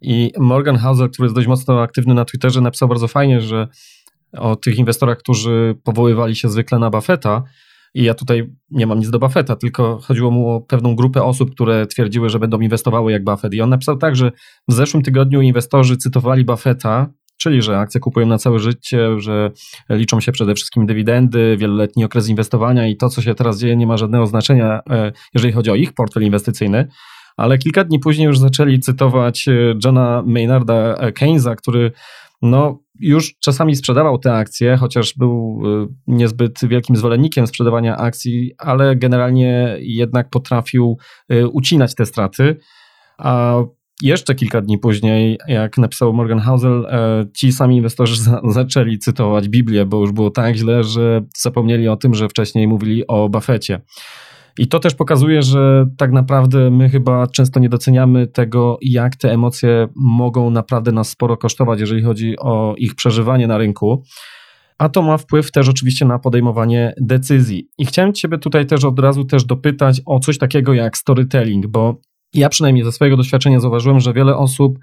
I Morgan Housel, który jest dość mocno aktywny na Twitterze, napisał bardzo fajnie, że o tych inwestorach, którzy powoływali się zwykle na Buffetta, i ja tutaj nie mam nic do Buffetta, tylko chodziło mu o pewną grupę osób, które twierdziły, że będą inwestowały jak Buffett. I on napisał tak, że w zeszłym tygodniu inwestorzy cytowali Buffetta, czyli że akcje kupują na całe życie, że liczą się przede wszystkim dywidendy, wieloletni okres inwestowania i to, co się teraz dzieje, nie ma żadnego znaczenia, e, jeżeli chodzi o ich portfel inwestycyjny. Ale kilka dni później już zaczęli cytować e, Johna Maynarda Keynesa, który no, już czasami sprzedawał te akcje, chociaż był y, niezbyt wielkim zwolennikiem sprzedawania akcji, ale generalnie jednak potrafił y, ucinać te straty. A jeszcze kilka dni później, jak napisał Morgan Housel, e, ci sami inwestorzy zaczęli cytować Biblię, bo już było tak źle, że zapomnieli o tym, że wcześniej mówili o Buffecie. I to też pokazuje, że tak naprawdę my chyba często nie doceniamy tego, jak te emocje mogą naprawdę nas sporo kosztować, jeżeli chodzi o ich przeżywanie na rynku. A to ma wpływ też oczywiście na podejmowanie decyzji. I chciałem Ciebie tutaj też od razu też dopytać o coś takiego jak storytelling, bo ja przynajmniej ze swojego doświadczenia zauważyłem, że wiele osób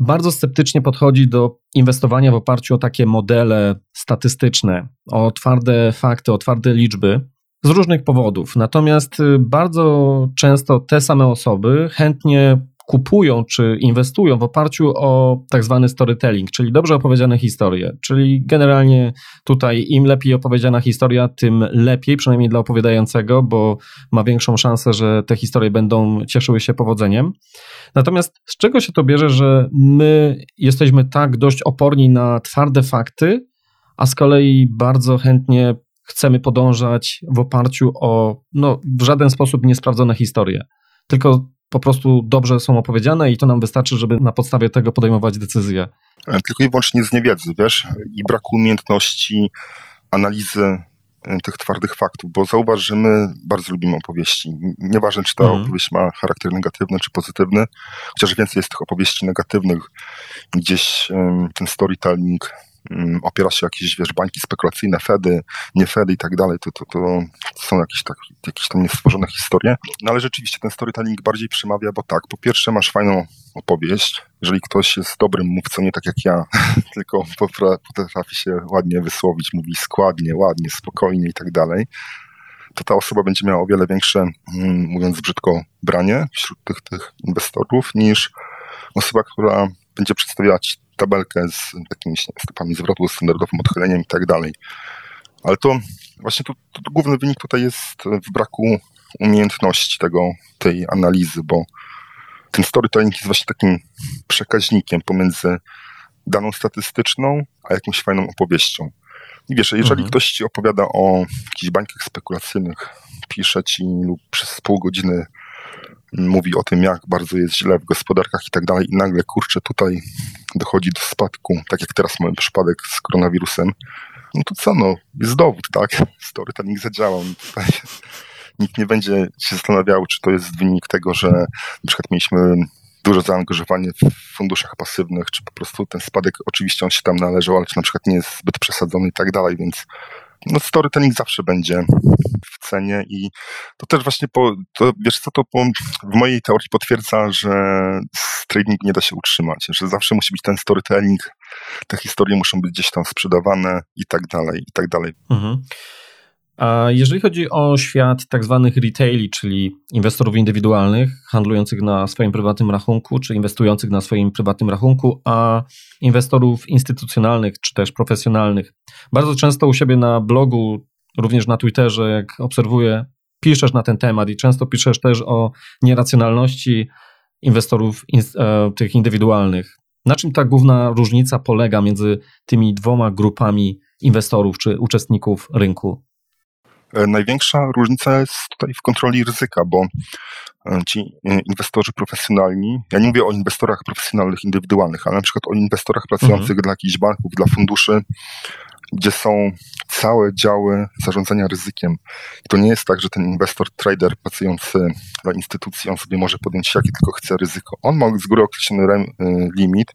bardzo sceptycznie podchodzi do inwestowania w oparciu o takie modele statystyczne, o twarde fakty, o twarde liczby z różnych powodów. Natomiast y, bardzo często te same osoby chętnie kupują czy inwestują w oparciu o tak zwany storytelling, czyli dobrze opowiedziane historie. Czyli generalnie tutaj im lepiej opowiedziana historia, tym lepiej, przynajmniej dla opowiadającego, bo ma większą szansę, że te historie będą cieszyły się powodzeniem. Natomiast z czego się to bierze, że my jesteśmy tak dość oporni na twarde fakty, a z kolei bardzo chętnie chcemy podążać w oparciu o no, w żaden sposób niesprawdzone historie, tylko po prostu dobrze są opowiedziane i to nam wystarczy, żeby na podstawie tego podejmować decyzje. E, tylko i wyłącznie z niewiedzy, wiesz, i braku umiejętności analizy e, tych twardych faktów, bo zauważ, że my bardzo lubimy opowieści. Nieważne, czy ta mm. opowieść ma charakter negatywny, czy pozytywny, chociaż więcej jest tych opowieści negatywnych. Gdzieś ten storytelling opiera się jakieś, wiesz, bańki spekulacyjne, Fedy, nie Fedy i tak dalej, to, to, to są jakieś, tak, jakieś tam niestworzone historie. No ale rzeczywiście ten storytelling bardziej przemawia, bo tak, po pierwsze masz fajną opowieść, jeżeli ktoś jest dobrym mówcą, nie tak jak ja, tylko potrafi się ładnie wysłowić, mówi składnie, ładnie, spokojnie i tak dalej, to ta osoba będzie miała o wiele większe, mm, mówiąc brzydko, branie wśród tych, tych inwestorów niż osoba, która będzie przedstawiała ci tabelkę z jakimiś stopami zwrotu, standardowym odchyleniem i tak dalej. Ale to właśnie to, to, główny wynik tutaj jest w braku umiejętności tego, tej analizy, bo ten storytelling jest właśnie takim przekaźnikiem pomiędzy daną statystyczną, a jakąś fajną opowieścią. I wiesz, jeżeli mhm. ktoś ci opowiada o jakichś bańkach spekulacyjnych, pisze ci lub przez pół godziny mówi o tym, jak bardzo jest źle w gospodarkach i tak dalej, i nagle kurczę, tutaj dochodzi do spadku, tak jak teraz mamy przypadek z koronawirusem, no to co, no, jest dowód, tak? Storytelling zadziałał. Tutaj nikt nie będzie się zastanawiał, czy to jest wynik tego, że na przykład mieliśmy duże zaangażowanie w funduszach pasywnych, czy po prostu ten spadek, oczywiście on się tam należał, ale czy na przykład nie jest zbyt przesadzony i tak dalej, więc no storytelling zawsze będzie w cenie i to też właśnie, po, to, wiesz co, to po, w mojej teorii potwierdza, że trading nie da się utrzymać, że zawsze musi być ten storytelling, te historie muszą być gdzieś tam sprzedawane i tak dalej, i tak dalej. Mhm. A jeżeli chodzi o świat tak zwanych retaili, czyli inwestorów indywidualnych, handlujących na swoim prywatnym rachunku, czy inwestujących na swoim prywatnym rachunku, a inwestorów instytucjonalnych, czy też profesjonalnych, bardzo często u siebie na blogu, również na Twitterze, jak obserwuję, piszesz na ten temat i często piszesz też o nieracjonalności inwestorów e, tych indywidualnych. Na czym ta główna różnica polega między tymi dwoma grupami inwestorów czy uczestników rynku? E, największa różnica jest tutaj w kontroli ryzyka, bo e, ci e, inwestorzy profesjonalni, ja nie mówię o inwestorach profesjonalnych indywidualnych, ale na przykład o inwestorach pracujących mhm. dla jakichś banków, dla funduszy, gdzie są całe działy zarządzania ryzykiem. I to nie jest tak, że ten inwestor, trader pracujący dla instytucji, on sobie może podjąć jakie tylko chce ryzyko. On ma z góry określony limit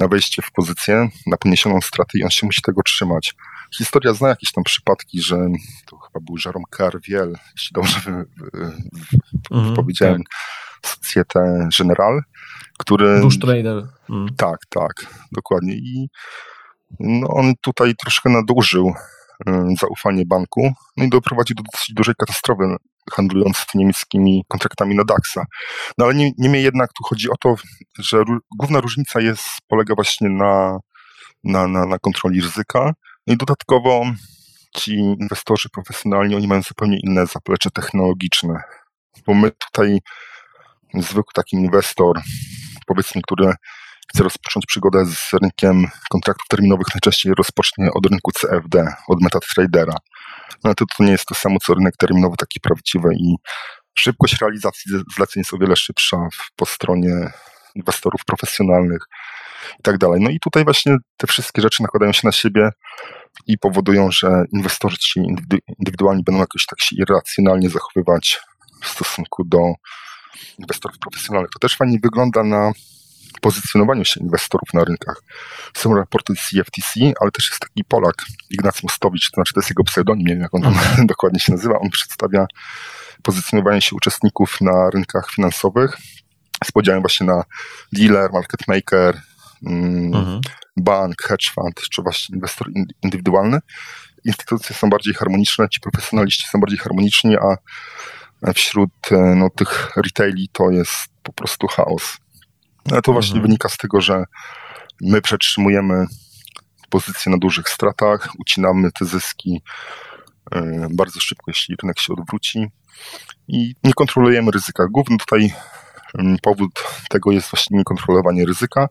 na wejście w pozycję, na poniesioną stratę i on się musi tego trzymać. Historia zna jakieś tam przypadki, że to chyba był Jerome Carviel, jeśli dobrze wy, wy, mm, powiedziałem, tak. Societe General, który... Bush Trader. Mm. Tak, tak, dokładnie. I no, on tutaj troszkę nadużył zaufanie banku, no i doprowadził do dosyć dużej katastrofy, handlując niemieckimi kontraktami na DAX-a. No ale niemniej jednak tu chodzi o to, że główna różnica jest, polega właśnie na, na, na, na kontroli ryzyka, i dodatkowo ci inwestorzy profesjonalni, oni mają zupełnie inne zaplecze technologiczne, bo my tutaj, zwykły taki inwestor, powiedzmy, który chce rozpocząć przygodę z rynkiem kontraktów terminowych, najczęściej rozpocznie od rynku CFD, od MetaTradera. No to, to nie jest to samo, co rynek terminowy taki prawdziwy i szybkość realizacji zleceń jest o wiele szybsza po stronie inwestorów profesjonalnych i tak dalej. No i tutaj właśnie te wszystkie rzeczy nakładają się na siebie i powodują, że inwestorzy ci indywidualni będą jakoś tak się irracjonalnie zachowywać w stosunku do inwestorów profesjonalnych. To też fajnie wygląda na pozycjonowaniu się inwestorów na rynkach. Są raporty z CFTC, ale też jest taki Polak, Ignacy Mostowicz, to znaczy to jest jego pseudonim, nie wiem jak on tam mhm. dokładnie się nazywa. On przedstawia pozycjonowanie się uczestników na rynkach finansowych z podziałem właśnie na dealer, market maker, mhm. bank, hedge fund, czy właśnie inwestor indywidualny. Instytucje są bardziej harmoniczne, ci profesjonaliści są bardziej harmoniczni, a wśród e, no, tych retaili to jest po prostu chaos. No, to właśnie mhm. wynika z tego, że my przetrzymujemy pozycję na dużych stratach, ucinamy te zyski e, bardzo szybko, jeśli rynek się odwróci i nie kontrolujemy ryzyka. Główny tutaj mm, powód tego jest właśnie niekontrolowanie ryzyka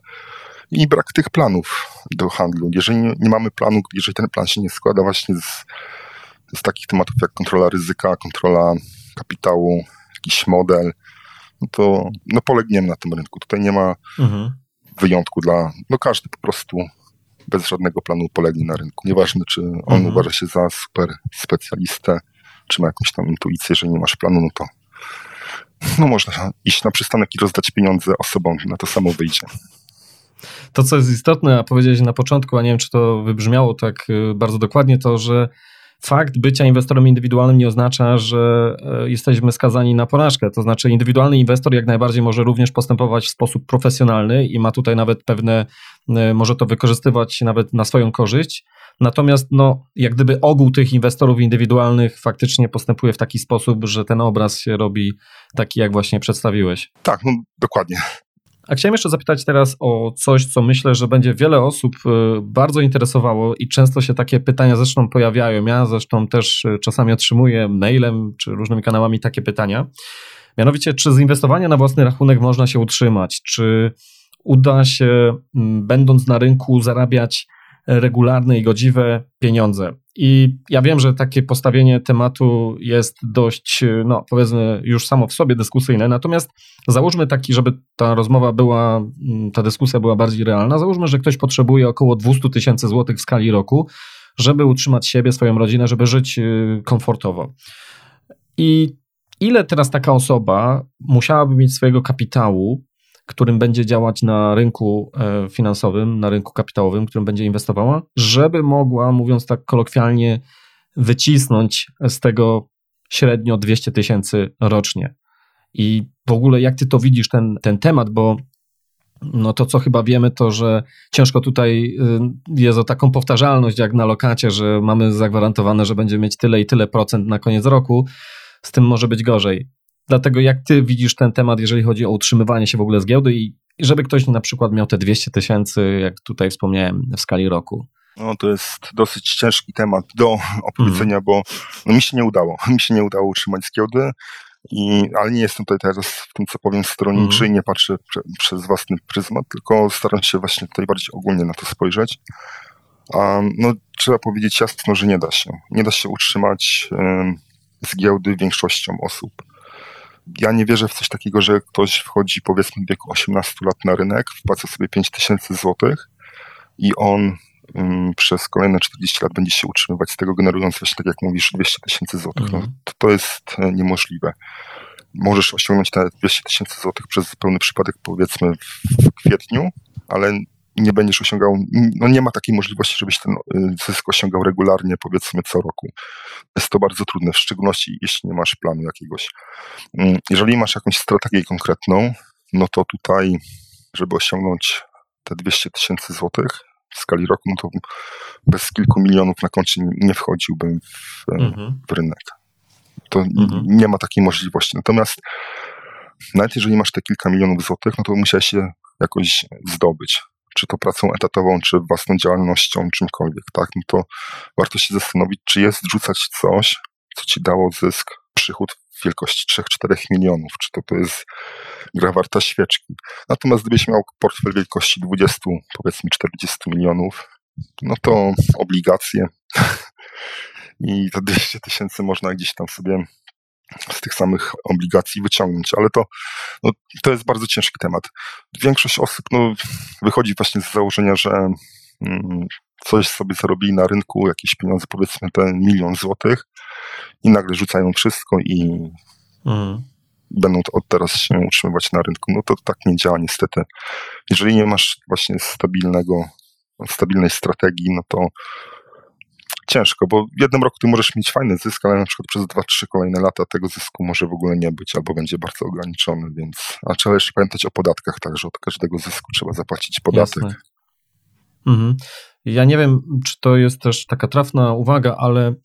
i brak tych planów do handlu. Jeżeli nie mamy planu, jeżeli ten plan się nie składa właśnie z, z takich tematów jak kontrola ryzyka, kontrola kapitału, jakiś model, no to no polegniemy na tym rynku. Tutaj nie ma mhm. wyjątku dla, no każdy po prostu bez żadnego planu polegnie na rynku. Nieważne, czy on mhm. uważa się za super specjalistę, czy ma jakąś tam intuicję, jeżeli nie masz planu, no to no można iść na przystanek i rozdać pieniądze osobom, na to samo wyjdzie. To, co jest istotne, a powiedziałeś na początku, a nie wiem, czy to wybrzmiało tak y, bardzo dokładnie, to, że fakt bycia inwestorem indywidualnym nie oznacza, że e, jesteśmy skazani na porażkę. To znaczy, indywidualny inwestor jak najbardziej może również postępować w sposób profesjonalny i ma tutaj nawet pewne, e, może to wykorzystywać nawet na swoją korzyść. Natomiast, no, jak gdyby ogół tych inwestorów indywidualnych faktycznie postępuje w taki sposób, że ten obraz się robi taki, jak właśnie przedstawiłeś. Tak, no, dokładnie. A chciałem jeszcze zapytać teraz o coś, co myślę, że będzie wiele osób y, bardzo interesowało i często się takie pytania zresztą pojawiają. Ja zresztą też y, czasami otrzymuję mailem czy różnymi kanałami takie pytania. Mianowicie, czy z inwestowania na własny rachunek można się utrzymać? Czy uda się, mm, będąc na rynku, zarabiać regularne i godziwe pieniądze. I ja wiem, że takie postawienie tematu jest dość, no powiedzmy, już samo w sobie dyskusyjne, natomiast załóżmy taki, żeby ta rozmowa była, mm, ta dyskusja była bardziej realna, załóżmy, że ktoś potrzebuje około 200 tysięcy złotych w skali roku, żeby utrzymać siebie, swoją rodzinę, żeby żyć y, komfortowo. I ile teraz taka osoba musiałaby mieć swojego kapitału, którym będzie działać na rynku e, finansowym, na rynku kapitałowym, którym będzie inwestowała, żeby mogła, mówiąc tak kolokwialnie, wycisnąć z tego średnio 200 tysięcy rocznie. I w ogóle jak ty to widzisz, ten, ten temat, bo no to co chyba wiemy, to że ciężko tutaj y, jest o taką powtarzalność jak na lokacie, że mamy zagwarantowane, że będzie mieć tyle i tyle procent na koniec roku. Z tym może być gorzej. Dlatego jak ty widzisz ten temat, jeżeli chodzi o utrzymywanie się w ogóle z giełdy i żeby ktoś na przykład miał te 200 tysięcy, jak tutaj wspomniałem, w skali roku? No, to jest dosyć ciężki temat do opowiedzenia, mm. bo no, mi się nie udało. Mi się nie udało utrzymać z giełdy, i, ale nie jestem tutaj teraz w tym, co powiem, stronniczy mm. i nie patrzę prze, przez własny pryzmat, tylko staram się właśnie tutaj bardziej ogólnie na to spojrzeć. Um, no, trzeba powiedzieć jasno, że nie da się. Nie da się utrzymać z giełdy większością osób. Ja nie wierzę w coś takiego, że ktoś wchodzi powiedzmy w wieku 18 lat na rynek, wpłaca sobie 5000 złotych i on przez kolejne 40 lat będzie się utrzymywać z tego, generując właśnie, tak jak mówisz, 200 tysięcy złotych. No, mhm. to, to jest e, niemożliwe. Możesz osiągnąć te 200 tysięcy złotych przez zupełny przypadek, powiedzmy w kwietniu, ale nie będziesz osiągał, no nie ma takiej możliwości, żebyś ten y, zysk osiągał regularnie, powiedzmy co roku. Jest to bardzo trudne, w szczególności jeśli nie masz planu jakiegoś. Mm, jeżeli masz jakąś strategię konkretną, no to tutaj, żeby osiągnąć te 200 tysięcy złotych w skali roku, no to bez kilku milionów na koncie nie wchodziłbym w, mhm. w rynek. To mhm. nie ma takiej możliwości. Natomiast nawet jeżeli masz te kilka milionów złotych, no to musiałeś się jakoś zdobyć czy to pracą etatową, czy własną działalnością, czymkolwiek, tak, no to warto się zastanowić, czy jest rzucać coś, co ci dało zysk, przychód w wielkości 3-4 milionów, czy to, to jest gra warta świeczki. Natomiast gdybyś miał portfel wielkości 20, powiedzmy 40 milionów, no to obligacje i te 200 tysięcy można gdzieś tam sobie z tych samych obligacji wyciągnąć, ale to, no, to jest bardzo ciężki temat. Większość osób no, wychodzi właśnie z założenia, że mm, coś sobie zarobili na rynku, jakieś pieniądze, powiedzmy ten milion złotych i nagle rzucają wszystko i mm. będą to od teraz się utrzymywać na rynku. No to tak nie działa niestety. Jeżeli nie masz właśnie stabilnego, stabilnej strategii, no to ciężko, bo w jednym roku ty możesz mieć fajny zysk, ale na przykład przez 2-3 kolejne lata tego zysku może w ogóle nie być, albo będzie bardzo ograniczony, więc a trzeba jeszcze pamiętać o podatkach także, od każdego zysku trzeba zapłacić podatek. Mhm. Ja nie wiem, czy to jest też taka trafna uwaga, ale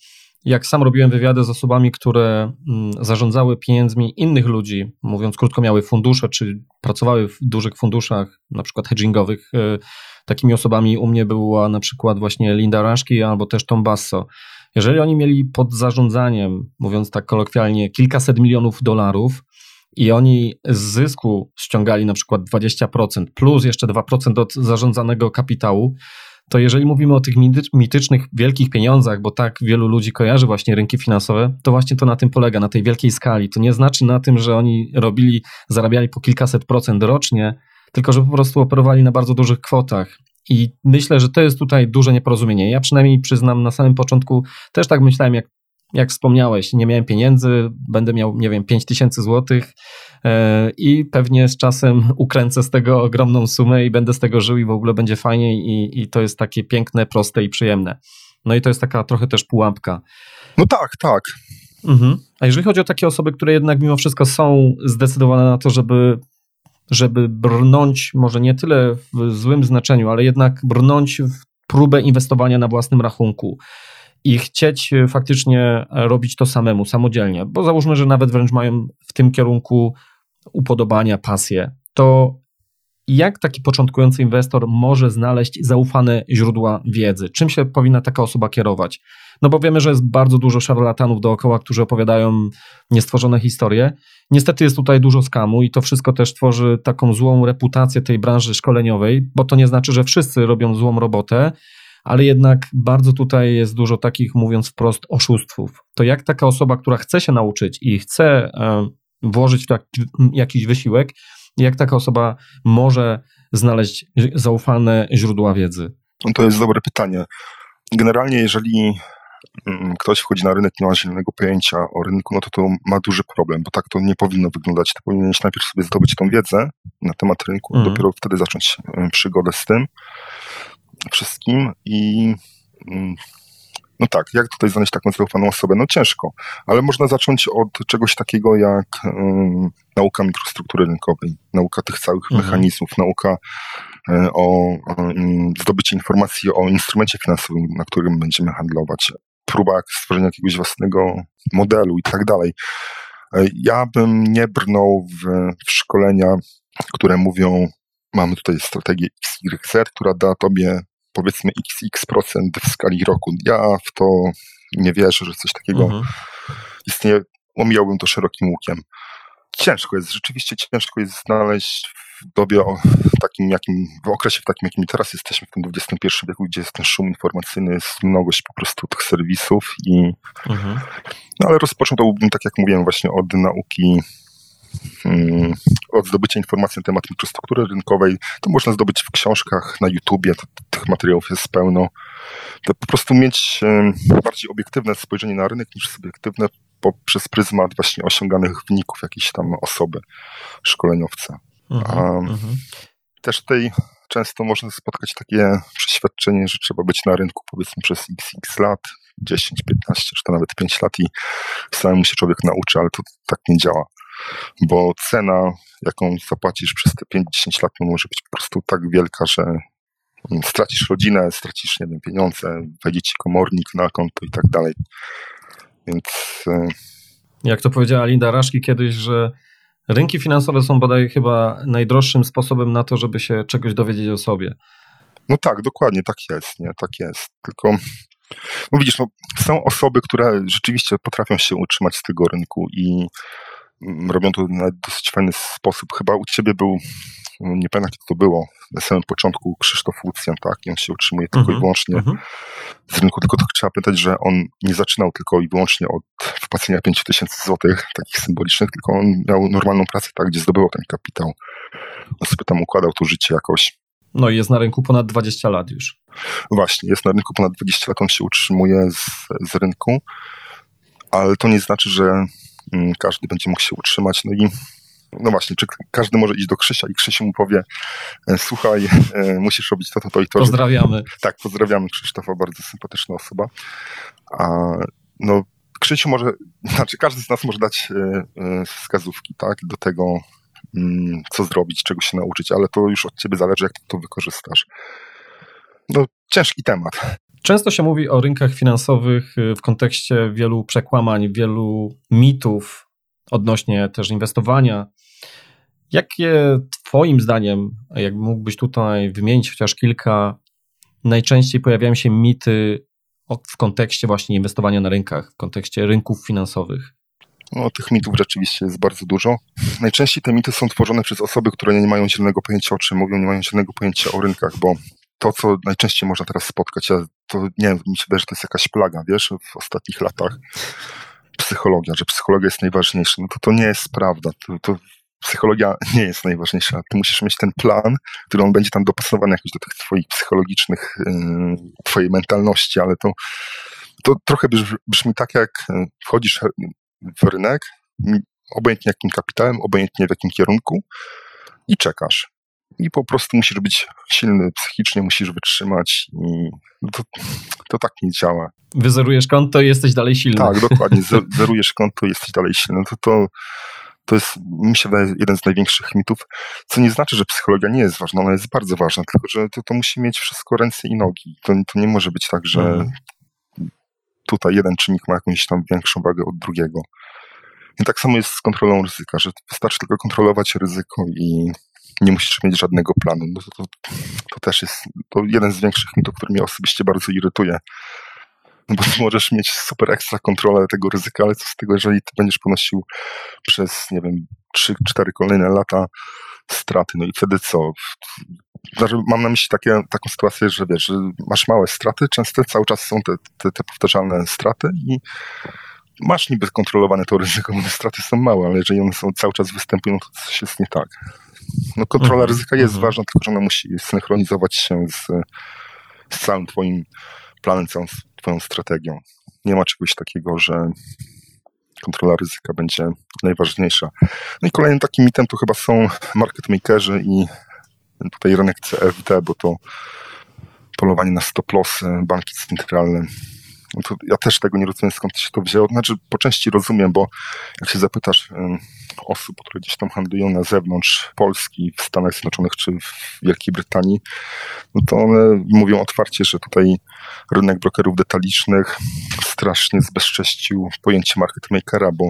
jak sam robiłem wywiady z osobami, które mm, zarządzały pieniędzmi innych ludzi, mówiąc krótko, miały fundusze, czy pracowały w dużych funduszach, na przykład hedgingowych, y, Takimi osobami u mnie była na przykład właśnie Linda Raszki albo też Tom Basso. Jeżeli oni mieli pod zarządzaniem, mówiąc tak kolokwialnie, kilkaset milionów dolarów i oni z zysku ściągali na przykład 20% plus jeszcze 2% od zarządzanego kapitału, to jeżeli mówimy o tych mitycznych wielkich pieniądzach, bo tak wielu ludzi kojarzy właśnie rynki finansowe, to właśnie to na tym polega, na tej wielkiej skali. To nie znaczy na tym, że oni robili, zarabiali po kilkaset procent rocznie, tylko że po prostu operowali na bardzo dużych kwotach. I myślę, że to jest tutaj duże nieporozumienie. Ja przynajmniej przyznam, na samym początku też tak myślałem, jak, jak wspomniałeś, nie miałem pieniędzy, będę miał, nie wiem, 5 tysięcy złotych e, i pewnie z czasem ukręcę z tego ogromną sumę i będę z tego żył i w ogóle będzie fajnie i, i to jest takie piękne, proste i przyjemne. No i to jest taka trochę też pułapka. No tak, tak. Mhm. A jeżeli chodzi o takie osoby, które jednak mimo wszystko są zdecydowane na to, żeby żeby brnąć, może nie tyle w złym znaczeniu, ale jednak brnąć w próbę inwestowania na własnym rachunku i chcieć faktycznie robić to samemu, samodzielnie, bo załóżmy, że nawet wręcz mają w tym kierunku upodobania, pasję, to jak taki początkujący inwestor może znaleźć zaufane źródła wiedzy? Czym się powinna taka osoba kierować? No bo wiemy, że jest bardzo dużo szarlatanów dookoła, którzy opowiadają niestworzone historie. Niestety jest tutaj dużo skamu i to wszystko też tworzy taką złą reputację tej branży szkoleniowej, bo to nie znaczy, że wszyscy robią złą robotę, ale jednak bardzo tutaj jest dużo takich, mówiąc wprost, oszustwów. To jak taka osoba, która chce się nauczyć i chce e, włożyć w taki, jakiś wysiłek, jak taka osoba może znaleźć zaufane źródła wiedzy? No to jest dobre pytanie. Generalnie, jeżeli mm, ktoś wchodzi na rynek, nie ma zielonego pojęcia o rynku, no to to ma duży problem, bo tak to nie powinno wyglądać. To powinieneś najpierw sobie zdobyć tą wiedzę na temat rynku, mm. dopiero wtedy zacząć e, przygodę z tym wszystkim i mm, no tak, jak tutaj znaleźć taką zaufaną osobę? No ciężko, ale można zacząć od czegoś takiego jak um, nauka mikrostruktury rynkowej, nauka tych całych mhm. mechanizmów, nauka um, o um, zdobycie informacji o instrumencie finansowym, na którym będziemy handlować, próba stworzenia jakiegoś własnego modelu i tak dalej. E, ja bym nie brnął w, w szkolenia, które mówią, mamy tutaj strategię XYZ, która da tobie powiedzmy xx procent w skali roku. Ja w to nie wierzę, że coś takiego mhm. istnieje. Omijałbym to szerokim łukiem. ciężko jest, rzeczywiście ciężko jest znaleźć w dobie takim, jakim, w okresie w takim, jakim teraz jesteśmy, w tym XXI wieku, gdzie jest ten szum informacyjny, jest mnogość po prostu tych serwisów i mhm. no ale rozpocząłbym, tak jak mówiłem, właśnie od nauki od zdobycia informacji na temat infrastruktury rynkowej, to można zdobyć w książkach, na YouTubie, to, tych materiałów jest pełno. To po prostu mieć bardziej obiektywne spojrzenie na rynek niż subiektywne poprzez pryzmat właśnie osiąganych wyników jakiejś tam osoby, szkoleniowca. Mhm, mhm. Też tutaj często można spotkać takie przeświadczenie, że trzeba być na rynku powiedzmy przez xx lat, 10, 15 czy to nawet 5 lat i samemu się człowiek nauczy, ale to tak nie działa. Bo cena, jaką zapłacisz przez te 5-10 lat, może być po prostu tak wielka, że stracisz rodzinę, stracisz, nie wiem, pieniądze, wejdzie ci komornik na konto i tak dalej. Więc. E, Jak to powiedziała Linda Raszki kiedyś, że rynki finansowe są bodaj chyba najdroższym sposobem na to, żeby się czegoś dowiedzieć o sobie. No tak, dokładnie, tak jest, nie? Tak jest. Tylko, no widzisz, no, są osoby, które rzeczywiście potrafią się utrzymać z tego rynku i mm, robią to na dosyć fajny sposób. Chyba u ciebie był nie pamiętam jak to było, na samym początku Krzysztof Łucjan, tak, i on się utrzymuje tylko mm -hmm, i wyłącznie mm -hmm. z rynku, tylko to trzeba pamiętać, że on nie zaczynał tylko i wyłącznie od wpłacenia 5000 złotych, takich symbolicznych, tylko on miał normalną pracę, tak, gdzie zdobywał ten kapitał. On sobie tam układał to życie jakoś. No i jest na rynku ponad 20 lat już. Właśnie, jest na rynku ponad 20 lat, on się utrzymuje z, z rynku, ale to nie znaczy, że każdy będzie mógł się utrzymać. No i no właśnie, czy każdy może iść do Krzysia i Krzysiu mu powie, e, słuchaj, e, musisz robić to, to, to i to. Pozdrawiamy. Tak, pozdrawiamy Krzysztofa, bardzo sympatyczna osoba. A, no, Krzysiu może, znaczy każdy z nas może dać e, wskazówki, tak, do tego, mm, co zrobić, czego się nauczyć, ale to już od ciebie zależy, jak to wykorzystasz. No, ciężki temat. Często się mówi o rynkach finansowych w kontekście wielu przekłamań, wielu mitów odnośnie też inwestowania, Jakie Twoim zdaniem, jak mógłbyś tutaj wymienić chociaż kilka, najczęściej pojawiają się mity w kontekście właśnie inwestowania na rynkach, w kontekście rynków finansowych? No, tych mitów rzeczywiście jest bardzo dużo. Najczęściej te mity są tworzone przez osoby, które nie mają zielonego pojęcia o czym mówią, nie mają zielonego pojęcia o rynkach, bo to, co najczęściej można teraz spotkać, ja to nie wiem, mi się wydaje, że to jest jakaś plaga, wiesz, w ostatnich latach. Psychologia, że psychologia jest najważniejsza. No to to nie jest prawda. To, to psychologia nie jest najważniejsza. Ty musisz mieć ten plan, który on będzie tam dopasowany jakoś do tych twoich psychologicznych, yy, twojej mentalności, ale to, to trochę brzmi tak, jak yy, wchodzisz w rynek, obojętnie jakim kapitałem, obojętnie w jakim kierunku i czekasz. I po prostu musisz być silny psychicznie, musisz wytrzymać i to, to tak nie działa. Wyzerujesz konto i jesteś dalej silny. Tak, dokładnie. Zerujesz konto i jesteś dalej silny. To, to to jest, mi się wydaje, jeden z największych mitów, co nie znaczy, że psychologia nie jest ważna, ona jest bardzo ważna, tylko że to, to musi mieć wszystko ręce i nogi. To, to nie może być tak, że mhm. tutaj jeden czynnik ma jakąś tam większą wagę od drugiego. I tak samo jest z kontrolą ryzyka, że wystarczy tylko kontrolować ryzyko i nie musisz mieć żadnego planu. No to, to, to też jest to jeden z większych mitów, który mnie osobiście bardzo irytuje no bo możesz mieć super ekstra kontrolę tego ryzyka, ale co z tego, jeżeli ty będziesz ponosił przez, nie wiem, 3-4 kolejne lata straty, no i wtedy co? Znaczy, mam na myśli takie, taką sytuację, że wiesz, że masz małe straty, często cały czas są te, te, te powtarzalne straty i masz niby kontrolowane to ryzyko, bo straty są małe, ale jeżeli one są cały czas występują, to coś jest nie tak. No kontrola mhm, ryzyka jest mhm. ważna, tylko że ona musi synchronizować się z, z całym twoim planem, całą Twoją strategią. Nie ma czegoś takiego, że kontrola ryzyka będzie najważniejsza. No i kolejnym takim mitem to chyba są market makerzy i tutaj rynek CFD, bo to polowanie na stop lossy, banki centralne. Ja też tego nie rozumiem, skąd się to wzięło. Znaczy, po części rozumiem, bo jak się zapytasz osób, które gdzieś tam handlują na zewnątrz Polski, w Stanach Zjednoczonych czy w Wielkiej Brytanii, no to one mówią otwarcie, że tutaj rynek brokerów detalicznych strasznie zbezcześcił pojęcie market makera, bo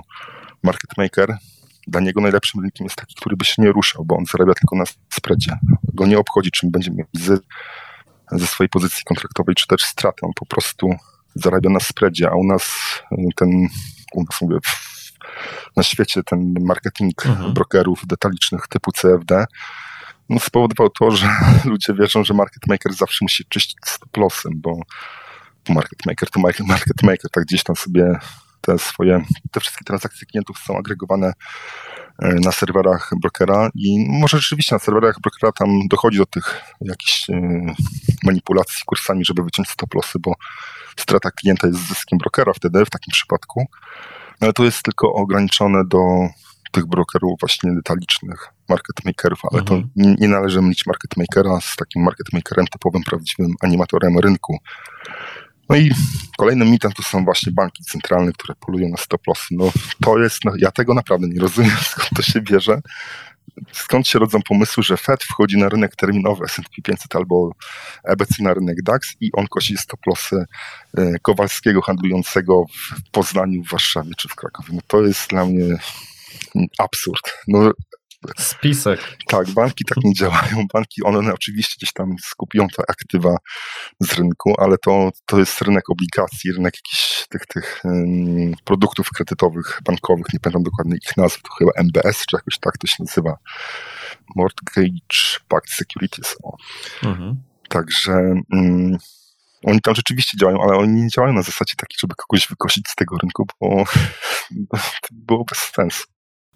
market maker dla niego najlepszym rynkiem jest taki, który by się nie ruszał, bo on zarabia tylko na spreadzie. Go nie obchodzi, czym będzie miał zysk ze swojej pozycji kontraktowej, czy też stratę. On po prostu zarabia na spreadzie, a u nas ten, u nas mówię, na świecie ten marketing mhm. brokerów detalicznych typu CFD no, spowodował to, że ludzie wierzą, że market maker zawsze musi czyścić stop lossem, bo market maker to market maker, tak gdzieś tam sobie te swoje, te wszystkie transakcje klientów są agregowane e, na serwerach brokera i może rzeczywiście na serwerach brokera tam dochodzi do tych jakichś e, manipulacji kursami, żeby wyciąć stop lossy, bo strata klienta jest zyskiem brokera wtedy w takim przypadku, ale to jest tylko ograniczone do tych brokerów właśnie detalicznych, market makerów, ale mhm. to nie, nie, należy mylić market makera z takim market makerem typowym, prawdziwym animatorem rynku. No i kolejnym mitem to są właśnie banki centralne, które polują na stop lossy. No to jest, no, ja tego naprawdę nie rozumiem, skąd to się bierze. Skąd się rodzą pomysły, że Fed wchodzi na rynek terminowy S&P 500 albo EBC na rynek DAX i on kosi stop lossy e, Kowalskiego handlującego w Poznaniu, w Warszawie czy w Krakowie. No to jest dla mnie absurd. No, Spisek. Tak, banki tak nie działają. Banki, one oczywiście gdzieś tam skupią te aktywa z rynku, ale to, to jest rynek obligacji, rynek jakichś tych, tych um, produktów kredytowych, bankowych, nie pamiętam dokładnie ich nazw, to chyba MBS, czy jakoś tak to się nazywa. Mortgage Backed Securities. Mhm. Także um, oni tam rzeczywiście działają, ale oni nie działają na zasadzie takiej, żeby kogoś wykosić z tego rynku, bo to było bez sensu.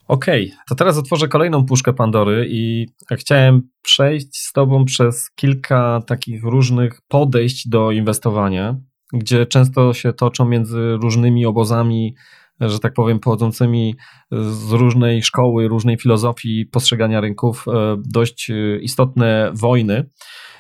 Okej, okay, to teraz otworzę kolejną puszkę Pandory i chciałem przejść z Tobą przez kilka takich różnych podejść do inwestowania, gdzie często się toczą między różnymi obozami, że tak powiem, pochodzącymi z różnej szkoły, różnej filozofii postrzegania rynków, e, dość e, istotne wojny.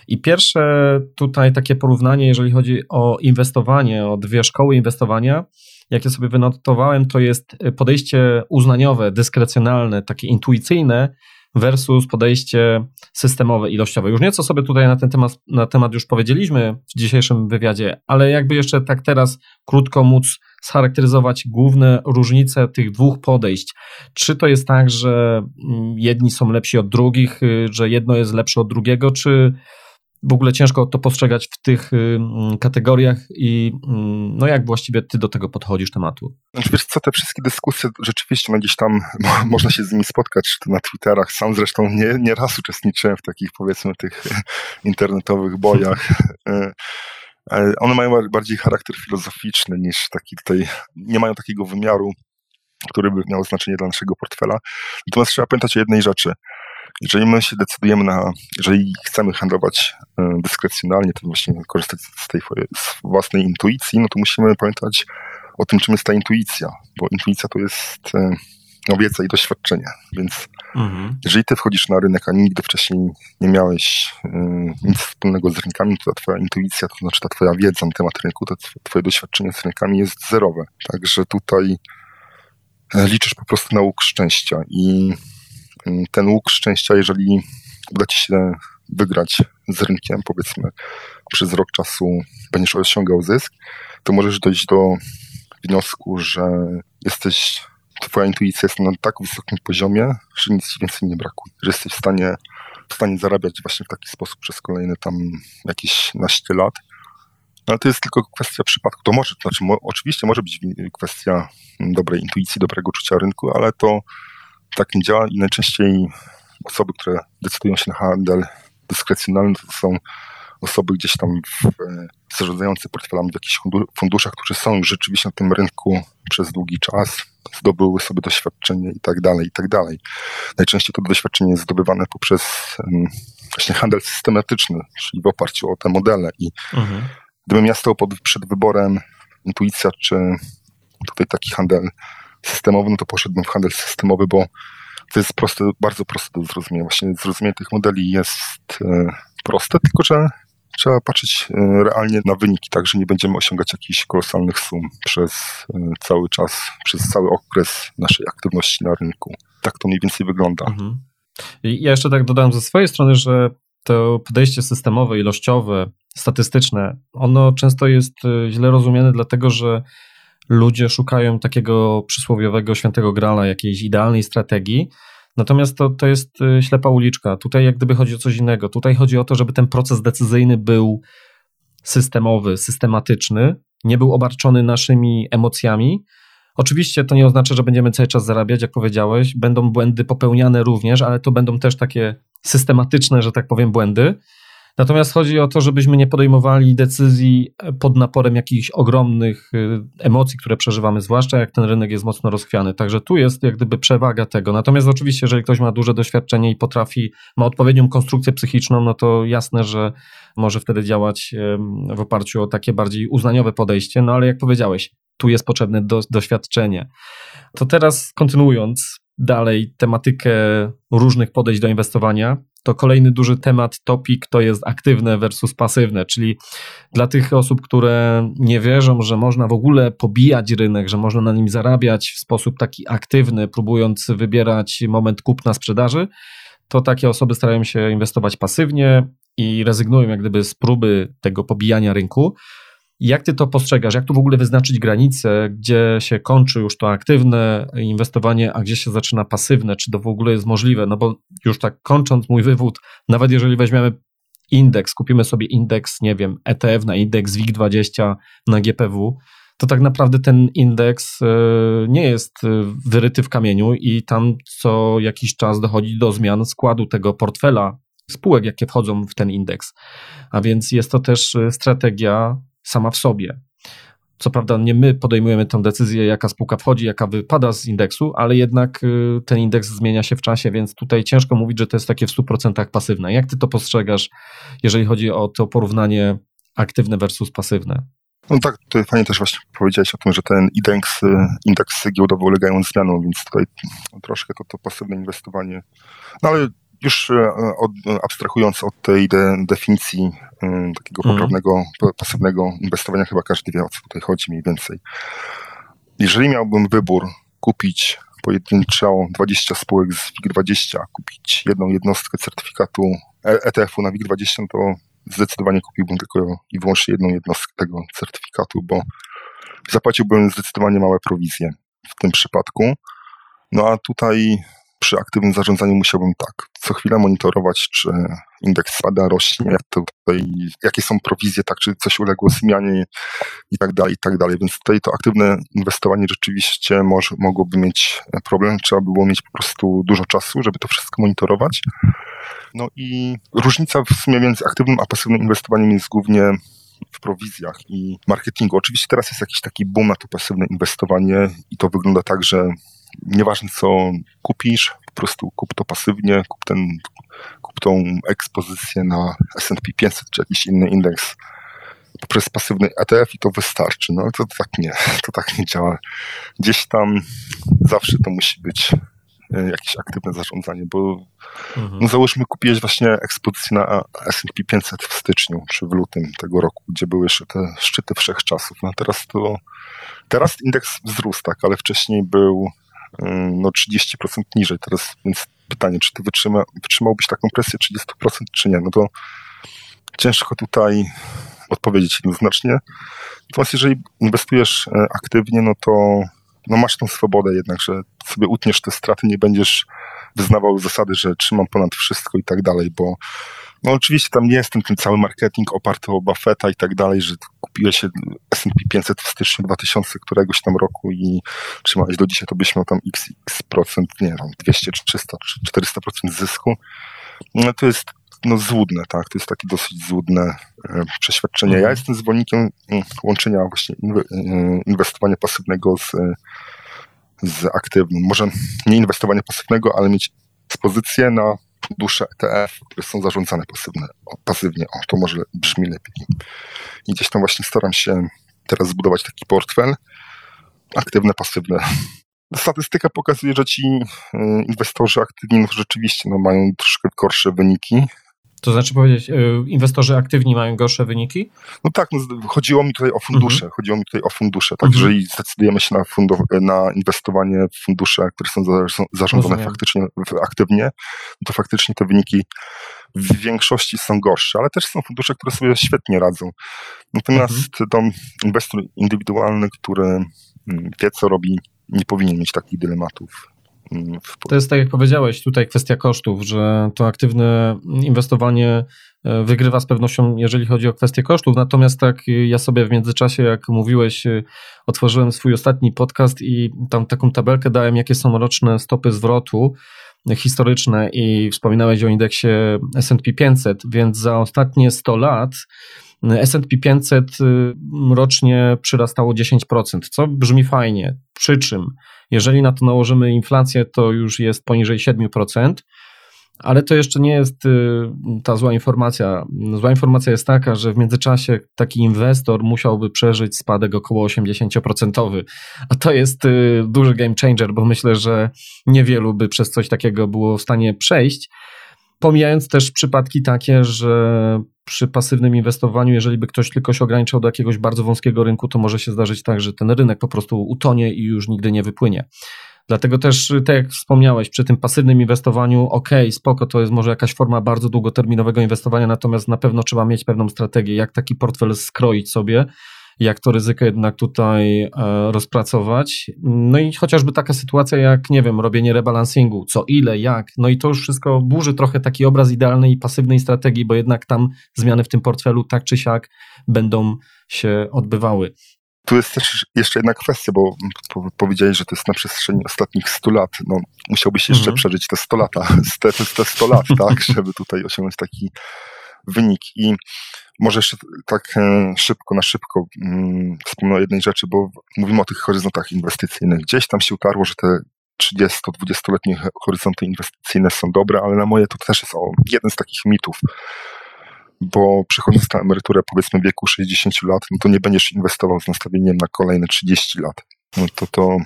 I pierwsze tutaj takie porównanie, jeżeli chodzi o inwestowanie, o dwie szkoły inwestowania, jakie sobie wynotowałem, to jest podejście uznaniowe, dyskrecjonalne, takie intuicyjne versus podejście systemowe, ilościowe. Już nieco sobie tutaj na ten temat, na temat już powiedzieliśmy w dzisiejszym wywiadzie, ale jakby jeszcze tak teraz krótko móc scharakteryzować główne różnice tych dwóch podejść. Czy to jest tak, że mm, jedni są lepsi od drugich, y, że jedno jest lepsze od drugiego, czy w ogóle ciężko to postrzegać w tych y, kategoriach i no jak właściwie ty do tego podchodzisz tematu? Znaczy wiesz co, te wszystkie dyskusje rzeczywiście no gdzieś tam można się z nimi spotkać, na Twitterach. Sam zresztą nie, nie raz uczestniczyłem w takich powiedzmy tych internetowych bojach. E, one mają bardziej charakter filozoficzny niż taki tutaj, nie mają takiego wymiaru, który by miał znaczenie dla naszego portfela. Natomiast trzeba pamiętać o jednej rzeczy – jeżeli my się decydujemy na, jeżeli chcemy handlować e, dyskrecjonalnie, to właśnie korzystać z tej z własnej intuicji, no to musimy pamiętać o tym, czym jest ta intuicja, bo intuicja to jest e, no, wiedza i doświadczenie, więc mhm. jeżeli ty wchodzisz na rynek, a nigdy wcześniej nie miałeś y, nic wspólnego z rynkami, to ta twoja intuicja, to znaczy ta twoja wiedza na temat rynku, to twoje doświadczenie z rynkami jest zerowe. Także tutaj liczysz po prostu na łuk szczęścia i ten łuk szczęścia, jeżeli uda ci się wygrać z rynkiem, powiedzmy, przez rok czasu będziesz osiągał zysk, to możesz dojść do wniosku, że jesteś, twoja intuicja jest na tak wysokim poziomie, że nic ci więcej nie brakuje, że jesteś w stanie, w stanie zarabiać właśnie w taki sposób przez kolejne tam jakieś naście lat. Ale to jest tylko kwestia przypadku. To może, znaczy, mo, oczywiście może być kwestia dobrej intuicji, dobrego czucia rynku, ale to tak nie działa i najczęściej osoby, które decydują się na handel dyskrecjonalny, to są osoby gdzieś tam w, zarządzające portfelami w jakichś funduszach, którzy są już rzeczywiście na tym rynku przez długi czas, zdobyły sobie doświadczenie i tak dalej, i tak dalej. Najczęściej to doświadczenie jest zdobywane poprzez właśnie handel systematyczny, czyli w oparciu o te modele i mhm. gdybym ja stał pod, przed wyborem intuicja czy tutaj taki handel systemowy, no to poszedłbym w handel systemowy, bo to jest proste, bardzo proste do zrozumienia. Właśnie zrozumienie tych modeli jest e, proste, tylko że trzeba patrzeć e, realnie na wyniki, tak, że nie będziemy osiągać jakichś kolosalnych sum przez e, cały czas, przez cały okres naszej aktywności na rynku. Tak to mniej więcej wygląda. Mhm. Ja jeszcze tak dodam ze swojej strony, że to podejście systemowe, ilościowe, statystyczne, ono często jest źle rozumiane, dlatego że ludzie szukają takiego przysłowiowego świętego grala, jakiejś idealnej strategii. Natomiast to, to jest y, ślepa uliczka. Tutaj jak gdyby chodzi o coś innego. Tutaj chodzi o to, żeby ten proces decyzyjny był systemowy, systematyczny, nie był obarczony naszymi emocjami, Oczywiście to nie oznacza, że będziemy cały czas zarabiać, jak powiedziałeś. Będą błędy popełniane również, ale to będą też takie systematyczne, że tak powiem, błędy. Natomiast chodzi o to, żebyśmy nie podejmowali decyzji pod naporem jakichś ogromnych y, emocji, które przeżywamy, zwłaszcza jak ten rynek jest mocno rozchwiany. Także tu jest jak gdyby przewaga tego. Natomiast oczywiście, jeżeli ktoś ma duże doświadczenie i potrafi, ma odpowiednią konstrukcję psychiczną, no to jasne, że może wtedy działać w oparciu o takie bardziej uznaniowe podejście. No ale jak powiedziałeś, tu jest potrzebne do, doświadczenie. To teraz kontynuując dalej tematykę różnych podejść do inwestowania, to kolejny duży temat, topik to jest aktywne versus pasywne, czyli dla tych osób, które nie wierzą, że można w ogóle pobijać rynek, że można na nim zarabiać w sposób taki aktywny, próbując wybierać moment kupna sprzedaży, to takie osoby starają się inwestować pasywnie i rezygnują jak gdyby z próby tego pobijania rynku. Jak ty to postrzegasz? Jak tu w ogóle wyznaczyć granice, gdzie się kończy już to aktywne inwestowanie, a gdzie się zaczyna pasywne? Czy to w ogóle jest możliwe? No bo już tak kończąc mój wywód, nawet jeżeli weźmiemy indeks, kupimy sobie indeks, nie wiem, ETF na indeks WIG20 na GPW, to tak naprawdę ten indeks e, nie jest e, wyryty w kamieniu i tam co jakiś czas dochodzi do zmian składu tego portfela spółek, jakie wchodzą w ten indeks. A więc jest to też e, strategia sama w sobie. Co prawda nie my podejmujemy tę decyzję, jaka spółka wchodzi, jaka wypada z indeksu, ale jednak y, ten indeks zmienia się w czasie, więc tutaj ciężko mówić, że to jest takie w 100% pasywne. Jak ty to postrzegasz, jeżeli chodzi o to porównanie aktywne versus pasywne? No tak, tutaj fajnie też właśnie powiedziałeś o tym, że ten indeks, y, indeks giełdowy ulegają zmianom, więc tutaj troszkę to, to pasywne inwestowanie, no ale już e, od, abstrahując od tej de, definicji e, takiego mhm. poprawnego, pasywnego inwestowania, chyba każdy wie o co tutaj chodzi mniej więcej. Jeżeli miałbym wybór kupić pojedynczo 20 spółek z WIG20, kupić jedną jednostkę certyfikatu ETF-u na WIG20, to zdecydowanie kupiłbym tylko i wyłącznie jedną jednostkę tego certyfikatu, bo zapłaciłbym zdecydowanie małe prowizje w tym przypadku. No a tutaj przy aktywnym zarządzaniu musiałbym tak, co chwilę monitorować, czy indeks spada, rośnie, tutaj, jakie są prowizje, tak, czy coś uległo zmianie i tak dalej, i tak dalej. Więc tutaj to aktywne inwestowanie rzeczywiście może, mogłoby mieć problem. Trzeba by było mieć po prostu dużo czasu, żeby to wszystko monitorować. No i różnica w sumie między aktywnym a pasywnym inwestowaniem jest głównie w prowizjach i marketingu. Oczywiście teraz jest jakiś taki boom na to pasywne inwestowanie i to wygląda tak, że nieważne co kupisz, po prostu kup to pasywnie, kup, ten, kup tą ekspozycję na S&P 500 czy jakiś inny indeks poprzez pasywny ETF i to wystarczy. No to, to tak nie, to tak nie działa. Gdzieś tam zawsze to musi być e, jakieś aktywne zarządzanie, bo mhm. no załóżmy kupiłeś właśnie ekspozycję na S&P 500 w styczniu czy w lutym tego roku, gdzie były jeszcze te szczyty wszechczasów. No teraz to teraz indeks wzrósł, tak, ale wcześniej był no 30% niżej teraz, więc pytanie, czy ty wytrzyma, wytrzymałbyś taką presję 30% czy nie, no to ciężko tutaj odpowiedzieć jednoznacznie. Natomiast jeżeli inwestujesz e, aktywnie, no to no masz tą swobodę jednak, że sobie utniesz te straty, nie będziesz wyznawał zasady, że trzymam ponad wszystko i tak dalej, bo no oczywiście tam nie jest ten, ten cały marketing oparty o Buffetta i tak dalej, że kupiłeś się S&P 500 w styczniu 2000 któregoś tam roku i trzymałeś do dzisiaj, to byś miał tam x, x procent, nie wiem, 200 czy 300 czy 400 procent zysku. No to jest no złudne, tak, to jest takie dosyć złudne e, przeświadczenie. Ja mhm. jestem zwolennikiem mm, łączenia właśnie inwe, e, inwestowania pasywnego z, z aktywnym. Może nie inwestowania pasywnego, ale mieć ekspozycję na fundusze ETF, które są zarządzane pasywne, pasywnie. O, to może brzmi lepiej. I gdzieś tam właśnie staram się teraz zbudować taki portfel. Aktywne, pasywne. Statystyka pokazuje, że ci y, inwestorzy aktywni no, rzeczywiście no, mają troszkę gorsze wyniki to znaczy powiedzieć, e, inwestorzy aktywni mają gorsze wyniki? No tak, no, chodziło mi tutaj o fundusze. Mhm. Chodziło mi tutaj o fundusze. Tak, mhm. jeżeli zdecydujemy się na, na inwestowanie w fundusze, które są zarządzane Rozumiem. faktycznie aktywnie, to faktycznie te wyniki w większości są gorsze, ale też są fundusze, które sobie świetnie radzą. Natomiast mhm. to inwestor indywidualny, który mm, wie, co robi, nie powinien mieć takich dylematów. To jest tak jak powiedziałeś, tutaj kwestia kosztów, że to aktywne inwestowanie e, wygrywa z pewnością, jeżeli chodzi o kwestię kosztów. Natomiast tak ja sobie w międzyczasie, jak mówiłeś, e, otworzyłem swój ostatni podcast i tam taką tabelkę dałem, jakie są roczne stopy zwrotu historyczne i wspominałeś o indeksie S&P 500, więc za ostatnie 100 lat S&P 500 rocznie przyrastało 10%, co brzmi fajnie. Przy czym, jeżeli na to nałożymy inflację, to już jest poniżej 7%. Ale to jeszcze nie jest y, ta zła informacja. Zła informacja jest taka, że w międzyczasie taki inwestor musiałby przeżyć spadek około 80%. A to jest y, duży game changer, bo myślę, że niewielu by przez coś takiego było w stanie przejść. Pomijając też przypadki takie, że przy pasywnym inwestowaniu, jeżeli by ktoś tylko się ograniczał do jakiegoś bardzo wąskiego rynku, to może się zdarzyć tak, że ten rynek po prostu utonie i już nigdy nie wypłynie. Dlatego też, tak jak wspomniałeś, przy tym pasywnym inwestowaniu, ok, spoko, to jest może jakaś forma bardzo długoterminowego inwestowania, natomiast na pewno trzeba mieć pewną strategię, jak taki portfel skroić sobie, jak to ryzyko jednak tutaj e, rozpracować. No i chociażby taka sytuacja jak, nie wiem, robienie rebalansingu, co ile, jak, no i to już wszystko burzy trochę taki obraz idealnej i pasywnej strategii, bo jednak tam zmiany w tym portfelu tak czy siak będą się odbywały. Tu jest też jeszcze jedna kwestia, bo powiedziałeś, że to jest na przestrzeni ostatnich 100 lat. No, musiałbyś jeszcze mhm. przeżyć te 100 lata, te, te 100 lat, tak, żeby tutaj osiągnąć taki wynik. I może jeszcze tak e, szybko, na szybko mm, wspomnę o jednej rzeczy, bo mówimy o tych horyzontach inwestycyjnych. Gdzieś tam się utarło, że te 30-20-letnie horyzonty inwestycyjne są dobre, ale na moje to też jest jeden z takich mitów bo przychodząc na emeryturę powiedzmy w wieku 60 lat, no to nie będziesz inwestował z nastawieniem na kolejne 30 lat. No to to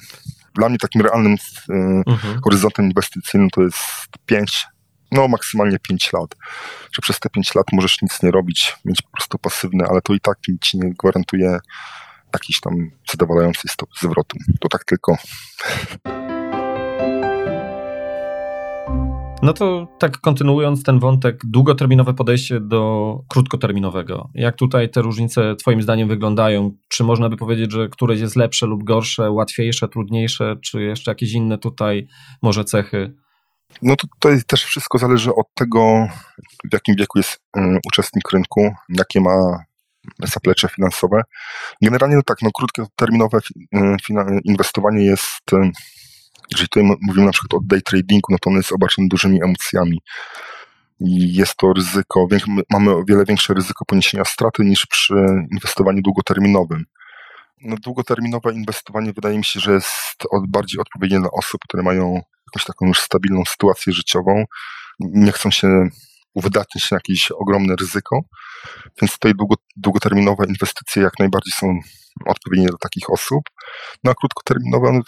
dla mnie takim realnym y, mhm. horyzontem inwestycyjnym to jest 5, no maksymalnie 5 lat. Że przez te 5 lat możesz nic nie robić, mieć po prostu pasywne, ale to i tak ci nie gwarantuje jakiejś tam zadowalającej stopy zwrotu. To tak tylko. No to tak kontynuując ten wątek, długoterminowe podejście do krótkoterminowego. Jak tutaj te różnice Twoim zdaniem wyglądają? Czy można by powiedzieć, że któreś jest lepsze lub gorsze, łatwiejsze, trudniejsze, czy jeszcze jakieś inne tutaj może cechy? No to tutaj też wszystko zależy od tego, w jakim wieku jest y, uczestnik rynku, jakie ma zaplecze finansowe. Generalnie no tak, no krótkoterminowe y, inwestowanie jest y, jeżeli tutaj mówimy na przykład o day tradingu, no to on jest obarczony dużymi emocjami. I jest to ryzyko, mamy o wiele większe ryzyko poniesienia straty niż przy inwestowaniu długoterminowym. No, długoterminowe inwestowanie wydaje mi się, że jest bardziej odpowiednie dla osób, które mają jakąś taką już stabilną sytuację życiową, nie chcą się uwydatnić na jakieś ogromne ryzyko, więc tutaj długo, długoterminowe inwestycje jak najbardziej są odpowiednie do takich osób. No a krótkoterminowe, one,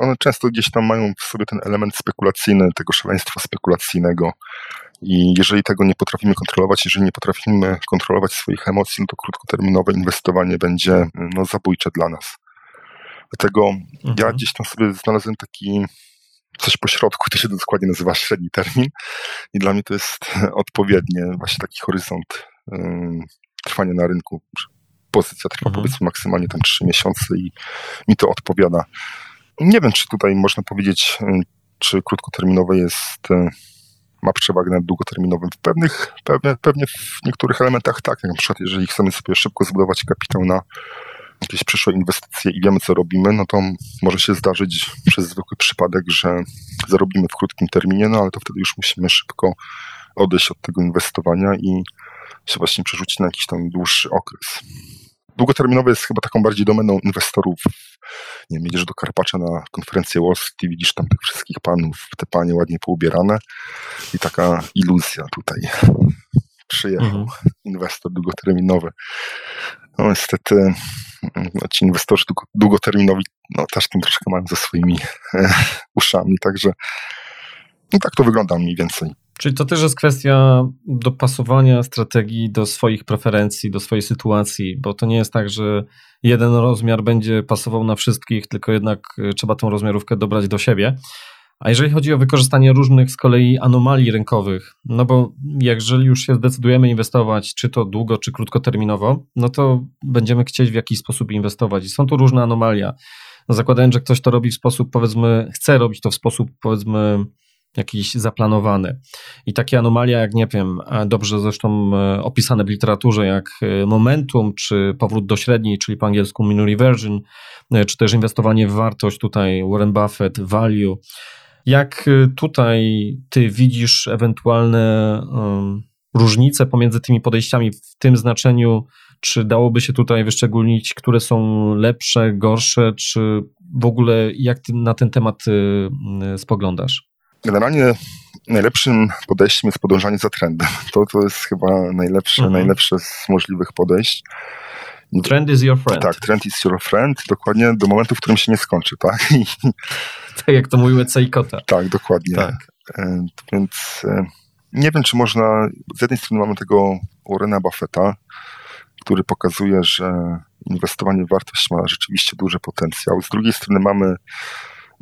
one często gdzieś tam mają w sobie ten element spekulacyjny, tego szaleństwa spekulacyjnego. I jeżeli tego nie potrafimy kontrolować, jeżeli nie potrafimy kontrolować swoich emocji, no to krótkoterminowe inwestowanie będzie no, zabójcze dla nas. Dlatego mhm. ja gdzieś tam sobie znalazłem taki coś po środku, to się dokładnie nazywa średni termin i dla mnie to jest odpowiednie właśnie taki horyzont trwania na rynku pozycja trwa mhm. powiedzmy maksymalnie tam 3 miesiące i mi to odpowiada. Nie wiem, czy tutaj można powiedzieć, czy krótkoterminowe jest, y, ma przewagę nad długoterminowym. W pewnych, pewnie, pewnie w niektórych elementach tak, jak na przykład jeżeli chcemy sobie szybko zbudować kapitał na jakieś przyszłe inwestycje i wiemy, co robimy, no to może się zdarzyć przez zwykły przypadek, że zarobimy w krótkim terminie, no ale to wtedy już musimy szybko odejść od tego inwestowania i się właśnie przerzucić na jakiś tam dłuższy okres. Długoterminowe jest chyba taką bardziej domeną inwestorów. Nie wiem, jedziesz do Karpacza na konferencję Wall Street i widzisz tam tych wszystkich panów, te panie ładnie poubierane i taka iluzja tutaj. Przyjechał mhm. inwestor długoterminowy. No niestety no, ci inwestorzy długoterminowi no, też tam troszkę mają ze swoimi uszami, także no, tak to wygląda mniej więcej. Czyli to też jest kwestia dopasowania strategii do swoich preferencji, do swojej sytuacji, bo to nie jest tak, że jeden rozmiar będzie pasował na wszystkich, tylko jednak e, trzeba tą rozmiarówkę dobrać do siebie. A jeżeli chodzi o wykorzystanie różnych z kolei anomalii rynkowych, no bo jeżeli już się zdecydujemy inwestować, czy to długo, czy krótkoterminowo, no to będziemy chcieć w jakiś sposób inwestować. I są tu różne anomalia. zakładając, że ktoś to robi w sposób, powiedzmy, chce robić to w sposób, powiedzmy, jakiś zaplanowany. I takie anomalia, jak nie wiem, dobrze zresztą e, opisane w literaturze, jak e, momentum, czy powrót do średniej, czyli po angielsku mean reversion, e, czy też inwestowanie w wartość, tutaj Warren Buffett, value. Jak tutaj ty widzisz ewentualne um, różnice pomiędzy tymi podejściami w tym znaczeniu, czy dałoby się tutaj wyszczególnić, które są lepsze, gorsze, czy w ogóle jak ty na ten temat y, spoglądasz? Generalnie najlepszym podejściem jest podążanie za trendem. To, to jest chyba najlepsze, mhm. najlepsze z możliwych podejść. Trend is your friend. Tak, trend is your friend, dokładnie do momentu, w którym się nie skończy, tak? tak jak to mówiły Cejkota. Tak, dokładnie. Tak. E, więc e, nie wiem, czy można, z jednej strony mamy tego Warrena Buffetta, który pokazuje, że inwestowanie w wartość ma rzeczywiście duży potencjał. Z drugiej strony mamy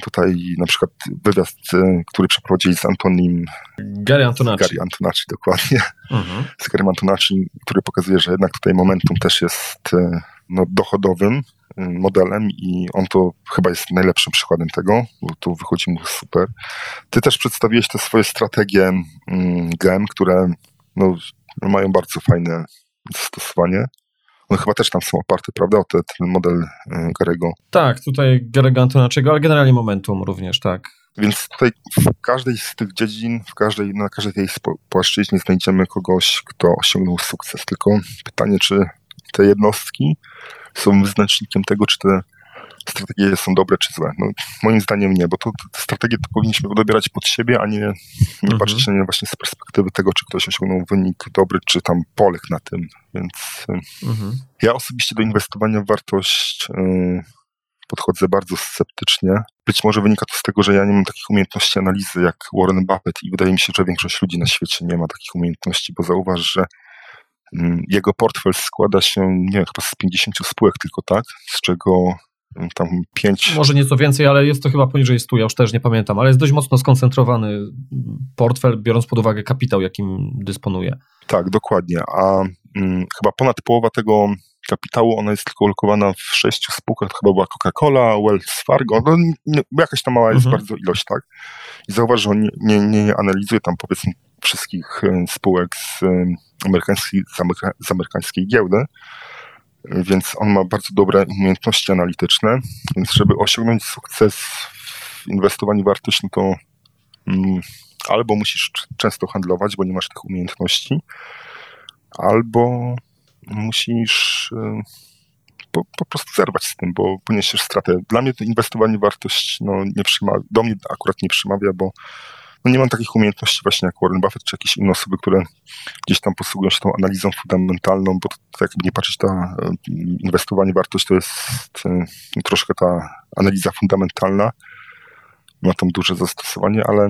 tutaj na przykład wywiad, e, który przeprowadzili z Antonim Gary Antonacci. Gary Antonacci, dokładnie. Mhm. Z Gary Antonacci, który pokazuje, że jednak tutaj momentum też jest e, no, dochodowym e, modelem i on to chyba jest najlepszym przykładem tego, bo tu wychodzi mu super. Ty też przedstawiłeś te swoje strategie mm, GEM, które no, mają bardzo fajne zastosowanie. One chyba też tam są oparte, prawda, o ten, ten model e, Garego. Tak, tutaj Garego Antonaczego, ale generalnie Momentum również, tak. Więc tutaj w każdej z tych dziedzin, w każdej, na każdej tej płaszczyźnie znajdziemy kogoś, kto osiągnął sukces. Tylko pytanie, czy te jednostki są wyznacznikiem tego, czy te strategie są dobre czy złe. No, moim zdaniem nie, bo to, te strategie to powinniśmy dobierać pod siebie, a nie, nie mhm. patrzeć na nie właśnie z perspektywy tego, czy ktoś osiągnął wynik dobry, czy tam poległ na tym. Więc y, mhm. ja osobiście do inwestowania w wartość y, podchodzę bardzo sceptycznie. Być może wynika to z tego, że ja nie mam takich umiejętności analizy jak Warren Buffett i wydaje mi się, że większość ludzi na świecie nie ma takich umiejętności, bo zauważ, że mm, jego portfel składa się, nie wiem, chyba z 50 spółek tylko, tak? Z czego tam pięć. Może nieco więcej, ale jest to chyba poniżej 100, ja już też nie pamiętam, ale jest dość mocno skoncentrowany portfel, biorąc pod uwagę kapitał, jakim dysponuje. Tak, dokładnie. A mm, chyba ponad połowa tego kapitału, ona jest tylko ulokowana w sześciu spółkach, chyba była Coca-Cola, Wells Fargo, no, nie, jakaś tam mała jest mhm. bardzo ilość, tak? I zauważ, że on nie, nie, nie analizuje tam powiedzmy wszystkich e, spółek z, e, amerykańskiej, z, ameryka, z amerykańskiej giełdy, więc on ma bardzo dobre umiejętności analityczne, więc żeby osiągnąć sukces w inwestowaniu w no to mm, albo musisz często handlować, bo nie masz tych umiejętności, albo musisz y, po, po, prostu zerwać z tym, bo poniesiesz stratę. Dla mnie to inwestowanie w wartość no, nie przymawia, do mnie akurat nie przemawia, bo no nie mam takich umiejętności właśnie jak Warren Buffett czy jakieś inne osoby, które gdzieś tam posługują się tą analizą fundamentalną, bo to, tak jakby nie patrzeć, ta e, inwestowanie wartość to jest e, troszkę ta analiza fundamentalna. Ma tam duże zastosowanie, ale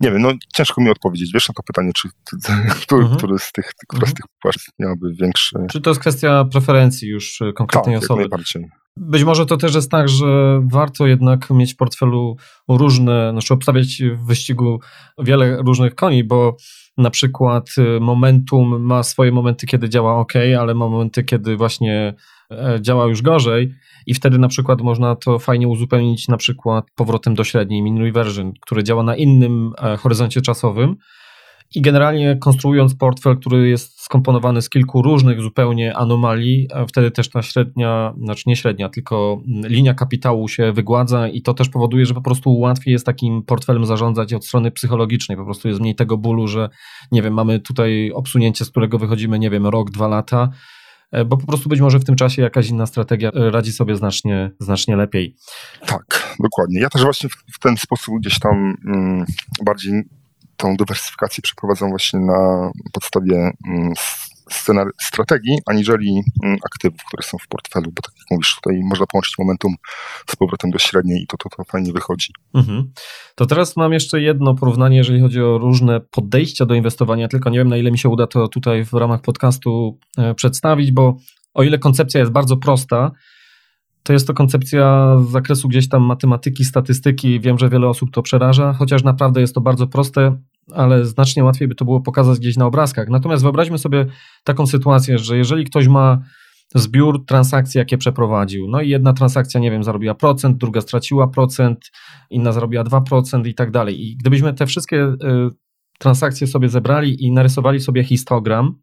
nie wiem, no ciężko mi odpowiedzieć, wiesz na to pytanie, czy, który, mhm. który z tych, która mhm. z tych płaszczyzn miałaby większy... Czy to jest kwestia preferencji już e, konkretnej tak, osoby? Jak najbardziej. Być może to też jest tak, że warto jednak mieć w portfelu różne, znaczy obstawiać w wyścigu wiele różnych koni, bo na przykład y, momentum ma swoje momenty, kiedy działa ok, ale ma momenty, kiedy właśnie e, działa już gorzej. I wtedy na przykład można to fajnie uzupełnić na przykład powrotem do średniej, mean reversion, który działa na innym e, horyzoncie czasowym, i generalnie konstruując portfel, który jest skomponowany z kilku różnych zupełnie anomalii, wtedy też ta średnia, znaczy nie średnia, tylko linia kapitału się wygładza i to też powoduje, że po prostu łatwiej jest takim portfelem zarządzać od strony psychologicznej. Po prostu jest mniej tego bólu, że nie wiem, mamy tutaj obsunięcie, z którego wychodzimy, nie wiem, rok, dwa lata, e, bo po prostu być może w tym czasie jakaś inna strategia radzi sobie znacznie, znacznie lepiej. Tak, dokładnie. Ja też właśnie w, ten sposób gdzieś tam mm, bardziej tą dywersyfikację przeprowadzą właśnie na podstawie mm, scenar- strategii, aniżeli mm, aktywów, które są w portfelu, bo tak jak mówisz, tutaj można połączyć momentum z powrotem do średniej i to, to, to fajnie wychodzi. Mhm. To teraz mam jeszcze jedno porównanie, jeżeli chodzi o różne podejścia do inwestowania, tylko nie wiem na ile mi się uda to tutaj w ramach podcastu e, przedstawić, bo o ile koncepcja jest bardzo prosta, to jest to koncepcja z zakresu gdzieś tam matematyki, statystyki. Wiem, że wiele osób to przeraża, chociaż naprawdę jest to bardzo proste, ale znacznie łatwiej by to było pokazać gdzieś na obrazkach. Natomiast wyobraźmy sobie taką sytuację, że jeżeli ktoś ma zbiór transakcji, jakie przeprowadził. No i jedna transakcja, nie wiem, zarobiła procent, druga straciła procent, inna zarobiła 2% i tak dalej. I gdybyśmy te wszystkie y, transakcje sobie zebrali i narysowali sobie histogram,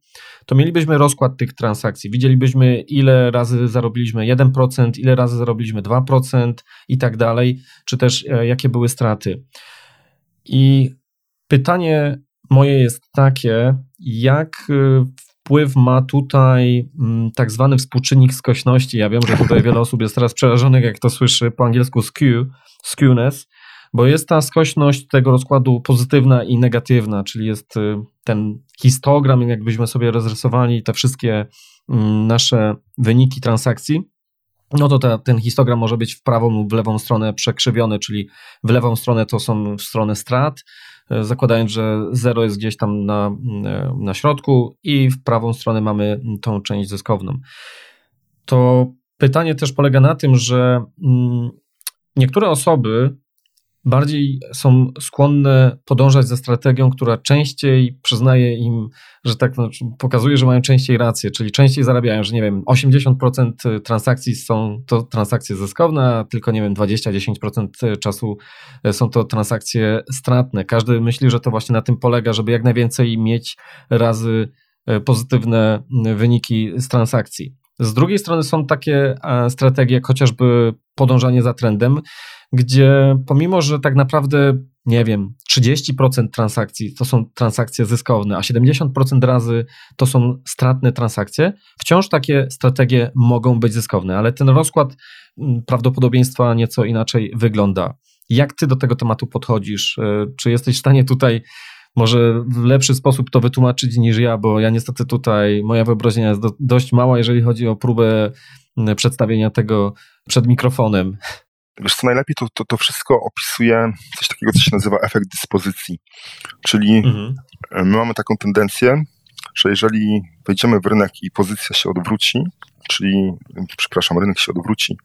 to mielibyśmy rozkład tych transakcji. Widzielibyśmy, ile razy zarobiliśmy 1%, ile razy zarobiliśmy 2% i tak dalej, czy też e, jakie były straty. I pytanie moje jest takie, jak e, wpływ ma tutaj mm, tak zwany współczynnik skośności. Ja wiem, że tutaj wiele osób jest teraz przerażonych, jak to słyszy po angielsku skew, skewness, bo jest ta skośność tego rozkładu pozytywna i negatywna, czyli jest y, ten histogram, jakbyśmy sobie rozrysowali te wszystkie mm, nasze wyniki transakcji, no to ta, ten histogram może być w prawą lub w lewą stronę przekrzywiony, czyli w lewą stronę to są strony strat, y, zakładając, że zero jest gdzieś tam na, y, na środku i w prawą stronę mamy tą część zyskowną. To pytanie też polega na tym, że mm, niektóre osoby bardziej są skłonne podążać za strategią, która częściej przyznaje im, że tak znaczy pokazuje, że mają częściej rację, czyli częściej zarabiają, że nie wiem, 80% transakcji są to transakcje zyskowne, a tylko nie wiem, 20-10% czasu są to transakcje stratne. Każdy myśli, że to właśnie na tym polega, żeby jak najwięcej mieć razy e, pozytywne wyniki z transakcji. Z drugiej strony są takie e, strategie, jak chociażby podążanie za trendem, gdzie pomimo, że tak naprawdę, nie wiem, 30% transakcji to są transakcje zyskowne, a 70% razy to są stratne transakcje, wciąż takie strategie mogą być zyskowne, ale ten rozkład mm, prawdopodobieństwa nieco inaczej wygląda. Jak ty do tego tematu podchodzisz? E, czy jesteś w stanie tutaj może w lepszy sposób to wytłumaczyć niż ja, bo ja niestety tutaj, moja wyobraźnia jest do, dość mała, jeżeli chodzi o próbę mm, przedstawienia tego przed mikrofonem. Wiesz co, najlepiej to, to, to wszystko opisuje coś takiego, co się nazywa efekt dyspozycji. Czyli mhm. My mamy taką tendencję, że jeżeli wejdziemy w rynek i pozycja się odwróci, czyli, przepraszam, rynek się odwróci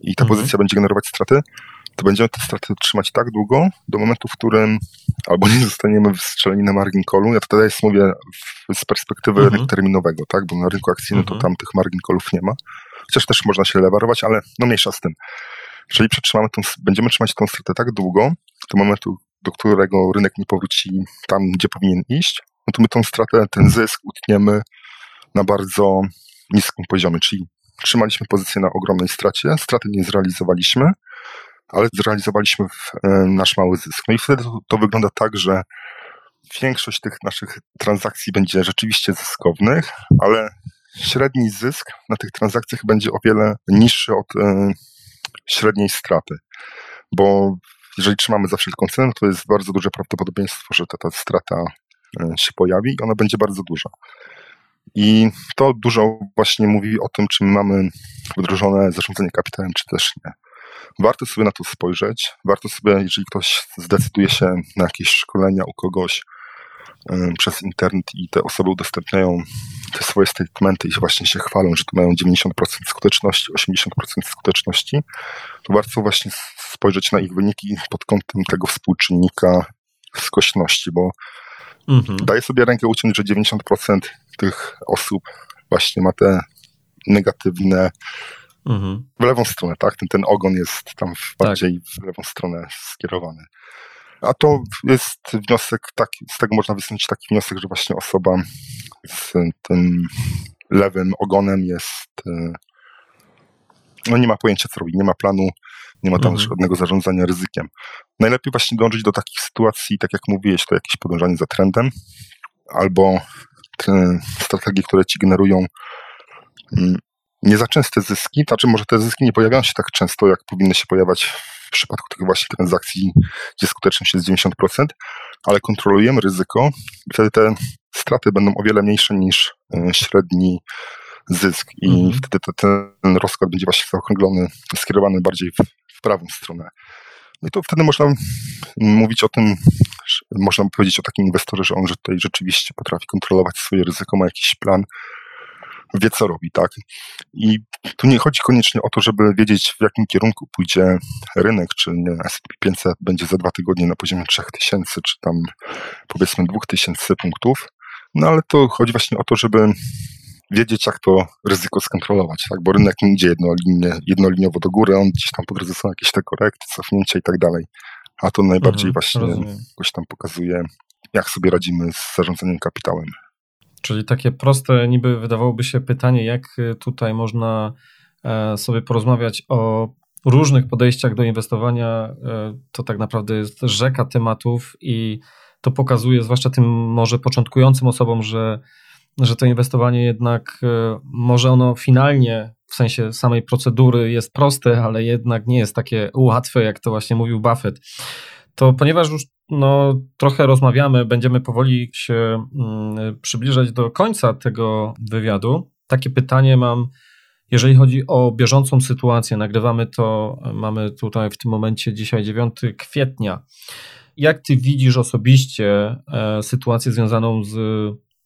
i ta mhm. pozycja będzie generować straty, to będziemy te straty trzymać tak długo, do momentu, w którym albo nie zostaniemy wystrzeleni na margin callu. Ja to teraz mówię z perspektywy mhm. rynku terminowego, tak? bo na rynku akcyjnym mhm. to tam tych margin callów nie ma. Chociaż też można się lewarować, ale no mniejsza z tym. Jeżeli przetrzymamy tą, będziemy trzymać tą stratę tak długo, do momentu, do którego rynek nie powróci tam, gdzie powinien iść, no to my tą stratę, ten zysk utniemy na bardzo niskim poziomie, czyli trzymaliśmy pozycję na ogromnej stracie, straty nie zrealizowaliśmy, ale zrealizowaliśmy e, nasz mały zysk. No i wtedy to, to wygląda tak, że większość tych naszych transakcji będzie rzeczywiście zyskownych, ale średni zysk na tych transakcjach będzie o wiele niższy od e, średniej straty, bo jeżeli trzymamy za wszelką cenę, to jest bardzo duże prawdopodobieństwo, że ta, ta strata e, się pojawi i ona będzie bardzo duża. I to dużo właśnie mówi o tym, czy mamy wdrożone zarządzanie kapitałem, czy też nie. Warto sobie na to spojrzeć. Warto sobie, jeżeli ktoś zdecyduje się na jakieś szkolenia u kogoś przez internet i te osoby udostępniają te swoje statementy i właśnie się chwalą, że tu mają 90% skuteczności, 80% skuteczności, to warto właśnie spojrzeć na ich wyniki pod kątem tego współczynnika skośności, bo mhm. daje sobie rękę uciąć, że 90% tych osób właśnie ma te negatywne mhm. w lewą stronę, tak? Ten, ten ogon jest tam bardziej tak. w lewą stronę skierowany. A to jest wniosek taki, z tego można wysnuć taki wniosek, że właśnie osoba z tym lewym ogonem jest, e, no nie ma pojęcia co robi, nie ma planu, nie ma tam mhm. żadnego zarządzania ryzykiem. Najlepiej właśnie dążyć do takich sytuacji, tak jak mówiłeś, to jakieś podążanie za trendem, albo strategie, które ci generują mm, nie za częste zyski, znaczy może te zyski nie pojawiają się tak często, jak powinny się pojawiać w przypadku tych właśnie transakcji, gdzie skuteczność jest 90%, ale kontrolujemy ryzyko i wtedy te straty będą o wiele mniejsze niż e, średni zysk i mhm. wtedy ten rozkład będzie właśnie zaokrąglony, skierowany bardziej w, w prawą stronę. No i to wtedy można mówić o tym, można powiedzieć o takim inwestorze, że on że tutaj rzeczywiście potrafi kontrolować swoje ryzyko, ma jakiś plan, wie co robi, tak? I tu nie chodzi koniecznie o to, żeby wiedzieć w jakim kierunku pójdzie rynek, czy S&P 500 będzie za dwa tygodnie na poziomie 3000, czy tam powiedzmy 2000 punktów, no ale to chodzi właśnie o to, żeby wiedzieć, jak to ryzyko skontrolować, tak? bo rynek nie idzie jednolinie, jednoliniowo do góry, on gdzieś tam po drodze są jakieś te korekty, cofnięcia i tak dalej. A to najbardziej mhm, właśnie rozumiem. jakoś tam pokazuje, jak sobie radzimy z zarządzaniem kapitałem. Czyli takie proste, niby wydawałoby się pytanie, jak tutaj można e, sobie porozmawiać o różnych podejściach do inwestowania. E, to tak naprawdę jest rzeka tematów i to pokazuje, zwłaszcza tym może początkującym osobom, że, że to inwestowanie jednak e, może ono finalnie w sensie samej procedury jest proste, ale jednak nie jest takie łatwe, jak to właśnie mówił Buffett. To ponieważ już no, trochę rozmawiamy, będziemy powoli się mm, przybliżać do końca tego wywiadu. Takie pytanie mam, jeżeli chodzi o bieżącą sytuację. Nagrywamy to, mamy tutaj w tym momencie dzisiaj 9 kwietnia. Jak ty widzisz osobiście e, sytuację związaną z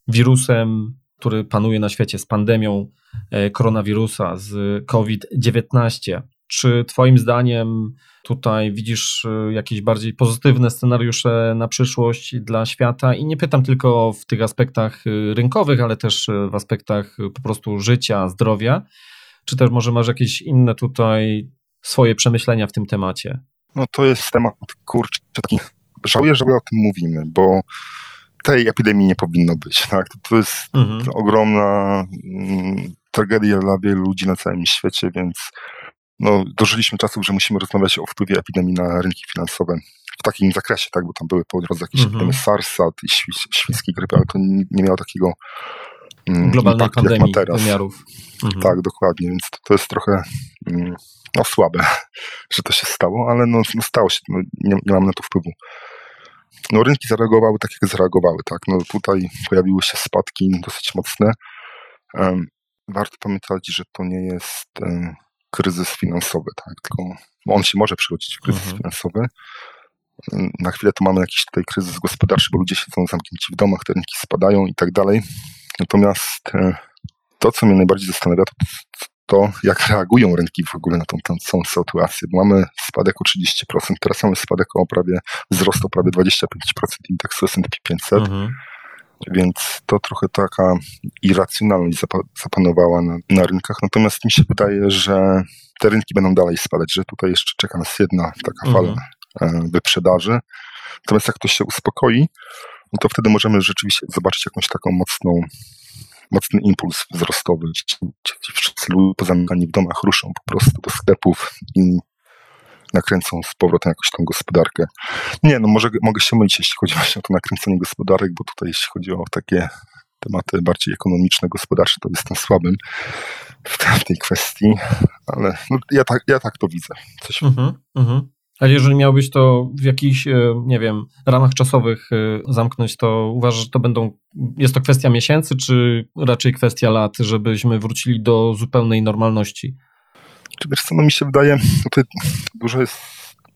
wirusem, który panuje na świecie, z pandemią e, koronawirusa, z COVID-19? Czy Twoim zdaniem tutaj widzisz e, jakieś bardziej pozytywne scenariusze na przyszłość dla świata? I nie pytam tylko w tych aspektach rynkowych, ale też w aspektach po prostu życia, zdrowia. Czy też może masz jakieś inne tutaj swoje przemyślenia w tym temacie? No to jest temat, kurczę, taki żałuję, że my o tym mówimy, bo tej epidemii nie powinno być. Tak? To jest mhm. ogromna mm, tragedia dla wielu ludzi na całym świecie, więc no, dożyliśmy czasów, że musimy rozmawiać o wpływie epidemii na rynki finansowe w takim zakresie, tak, bo tam były po drodze jakieś mhm. epidemie SARS-a, świń, świńskiej grypy, ale to nie, nie miało takiego mm, globalnej pandemii wymiarów. Mhm. Tak, dokładnie, więc to, to jest trochę mm, no, słabe, że to się stało, ale no, no stało się, no, nie, nie mam na to wpływu no rynki zareagowały tak, jak zareagowały, tak. No tutaj pojawiły się spadki dosyć mocne. Warto pamiętać, że to nie jest kryzys finansowy, tak, tylko on się może przerodzić w kryzys mhm. finansowy. Na chwilę to mamy jakiś tutaj kryzys gospodarczy, bo ludzie siedzą zamknięci w domach, te rynki spadają i tak dalej. Natomiast e, to, co mnie najbardziej zastanawia, to to, jak reagują rynki w ogóle na tą, tą całą sytuację. Bo mamy spadek o 30%, teraz mamy spadek o prawie, wzrost o prawie 25% indeksu S&P 500. Mhm. Więc to trochę taka irracjonalność zapanowała na, na, rynkach. Natomiast mi się wydaje, że te rynki będą dalej spadać, że tutaj jeszcze czeka nas jedna taka fala mhm. wyprzedaży. Natomiast jak to się uspokoi, no to wtedy możemy rzeczywiście zobaczyć jakąś taką mocną mocny impuls wzrostowy. Wszyscy ludzie pozamykani w domach ruszą po prostu do sklepów i nakręcą z powrotem jakąś tą gospodarkę. Nie, no może mogę się mylić, jeśli chodzi właśnie o to nakręcenie gospodarek, bo tutaj jeśli chodzi o takie tematy bardziej ekonomiczne, gospodarcze, to jestem słabym w, w tej kwestii, ale no, ja, tak, ja tak to widzę. Coś... Mhm, mhm. Ale jeżeli miałbyś to w jakichś, e, nie wiem, ramach czasowych e, zamknąć, to uważasz, że to będą, jest to kwestia miesięcy, czy raczej kwestia lat, żebyśmy wrócili do zupełnej normalności? Czy wiesz co, no mi się wydaje, tutaj dużo jest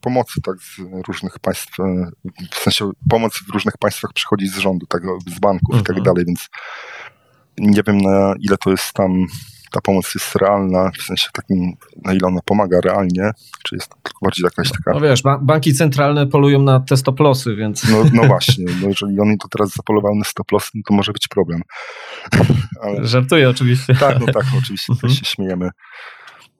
pomocy tak z różnych państw, e, w sensie pomoc w różnych państwach przychodzi z rządu, tak, z banków mhm. i tak mhm. dalej, więc nie wiem na ile to jest tam ta pomoc jest realna, w sensie takim, na ile ona pomaga realnie, czy jest to bardziej jakaś taka... No wiesz, ba banki centralne polują na te stoplosy, więc... No, no właśnie, no jeżeli oni to teraz zapolowały na stoplosy, no to może być problem. Ale... Żartuję oczywiście. Tak, no tak, oczywiście, mhm. się śmiejemy.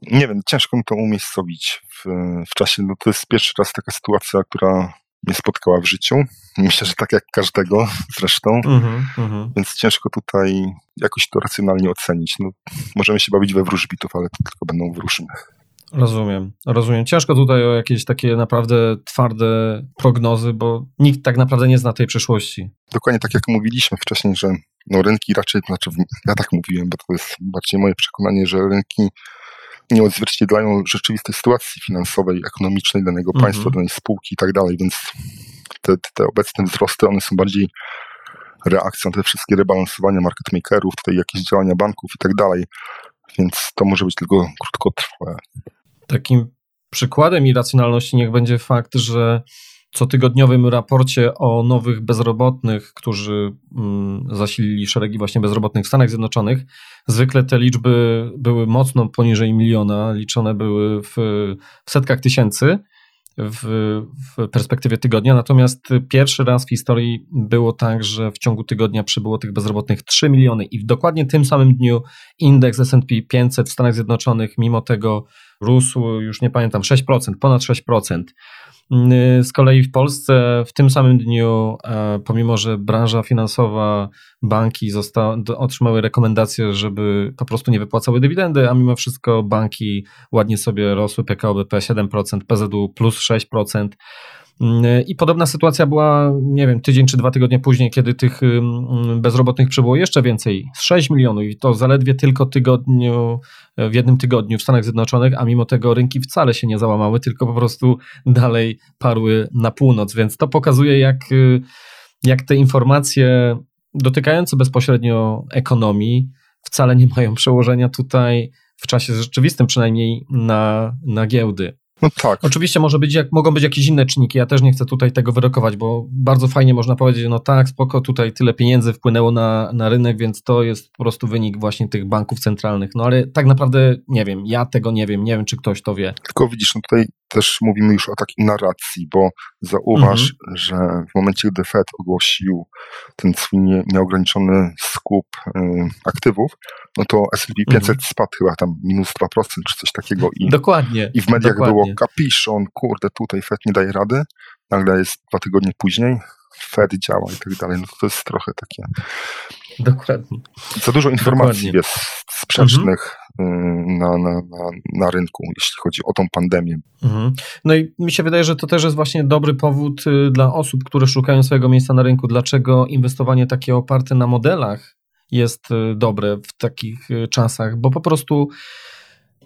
Nie wiem, ciężko mi to umiejscowić w, w czasie, no to jest pierwszy raz taka sytuacja, która mnie spotkała w życiu. Myślę, że tak jak każdego zresztą, mm -hmm. więc ciężko tutaj jakoś to racjonalnie ocenić. No, możemy się bawić we wróżbitów, ale to tylko będą wróżby. Rozumiem, rozumiem. Ciężko tutaj o jakieś takie naprawdę twarde prognozy, bo nikt tak naprawdę nie zna tej przyszłości. Dokładnie tak jak mówiliśmy wcześniej, że no rynki raczej, znaczy ja tak mówiłem, bo to jest bardziej moje przekonanie, że rynki nie odzwierciedlają rzeczywistej sytuacji finansowej, ekonomicznej danego mhm. państwa, danej spółki i tak dalej, więc te, te obecne wzrosty, one są bardziej reakcją te wszystkie rebalansowania market makerów, tutaj jakieś działania banków i tak dalej, więc to może być tylko krótkotrwałe. Takim przykładem irracjonalności niech będzie fakt, że cotygodniowym raporcie o nowych bezrobotnych, którzy mm, zasilili szeregi właśnie bezrobotnych w Stanach Zjednoczonych, zwykle te liczby były mocno poniżej miliona, liczone były w, w setkach tysięcy. w, w, perspektywie tygodnia. Natomiast pierwszy raz w historii było tak, że w ciągu tygodnia przybyło tych bezrobotnych 3 miliony i w dokładnie tym samym dniu indeks SP 500 w Stanach Zjednoczonych mimo tego rósł, już nie pamiętam, 6%, ponad 6%. Y, z kolei w Polsce w tym samym dniu, e, pomimo że branża finansowa, banki otrzymały rekomendację, żeby po prostu nie wypłacały dywidendy, a mimo wszystko banki ładnie sobie rosły, PKO BP 7%, PZU plus 6%. I podobna sytuacja była, nie wiem, tydzień czy dwa tygodnie później, kiedy tych bezrobotnych przybyło jeszcze więcej, z 6 milionów i to zaledwie tylko tygodniu, w jednym tygodniu w Stanach Zjednoczonych, a mimo tego rynki wcale się nie załamały, tylko po prostu dalej parły na północ, więc to pokazuje jak, y, jak te informacje dotykające bezpośrednio ekonomii wcale nie mają przełożenia tutaj w czasie rzeczywistym przynajmniej na, na giełdy. No tak. Oczywiście może być, jak, mogą być jakieś inne czynniki, ja też nie chcę tutaj tego wyrokować, bo bardzo fajnie można powiedzieć, no tak, spoko, tutaj tyle pieniędzy wpłynęło na, na rynek, więc to jest po prostu wynik właśnie tych banków centralnych, no ale tak naprawdę nie wiem, ja tego nie wiem, nie wiem, czy ktoś to wie. Tylko widzisz, no tutaj też mówimy już o takiej narracji, bo zauważ, mhm. że w momencie, gdy Fed ogłosił ten swój nie, nieograniczony skup y, aktywów, no to S&P 500 mhm. spadł chyba tam minus 2% czy coś takiego. I, Dokładnie. I w mediach Dokładnie. było kapiszon, kurde, tutaj Fed nie daje rady, nagle jest dwa tygodnie później, Fed działa i tak dalej. No to jest trochę takie... Dokładnie. Za dużo informacji Dokładnie. jest sprzecznych mhm. na, na, na, na rynku, jeśli chodzi o tą pandemię. Mhm. No i mi się wydaje, że to też jest właśnie dobry powód y, dla osób, które szukają swojego miejsca na rynku, dlaczego inwestowanie takie oparte na modelach jest y, dobre w takich y, czasach, bo po prostu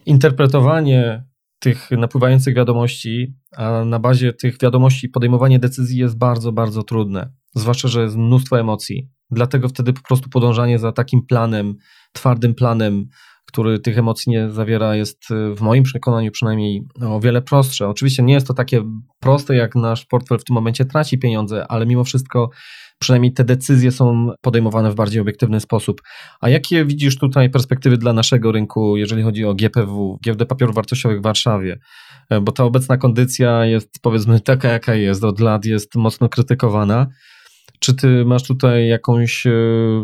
interpretowanie tych napływających wiadomości, a na bazie tych wiadomości podejmowanie decyzji jest bardzo, bardzo trudne. Zwłaszcza, że jest mnóstwo emocji. Dlatego wtedy po prostu podążanie za takim planem, twardym planem, który tych emocji nie zawiera, jest y, w moim przekonaniu przynajmniej o wiele prostsze. Oczywiście nie jest to takie proste, jak nasz portfel w tym momencie traci pieniądze, ale mimo wszystko przynajmniej te decyzje są podejmowane w bardziej obiektywny sposób. A jakie widzisz tutaj perspektywy dla naszego rynku, jeżeli chodzi o GPW, Giełdę Papierów Wartościowych w Warszawie? E, bo ta obecna kondycja jest powiedzmy taka, jaka jest, od lat jest mocno krytykowana. Czy ty masz tutaj jakąś e,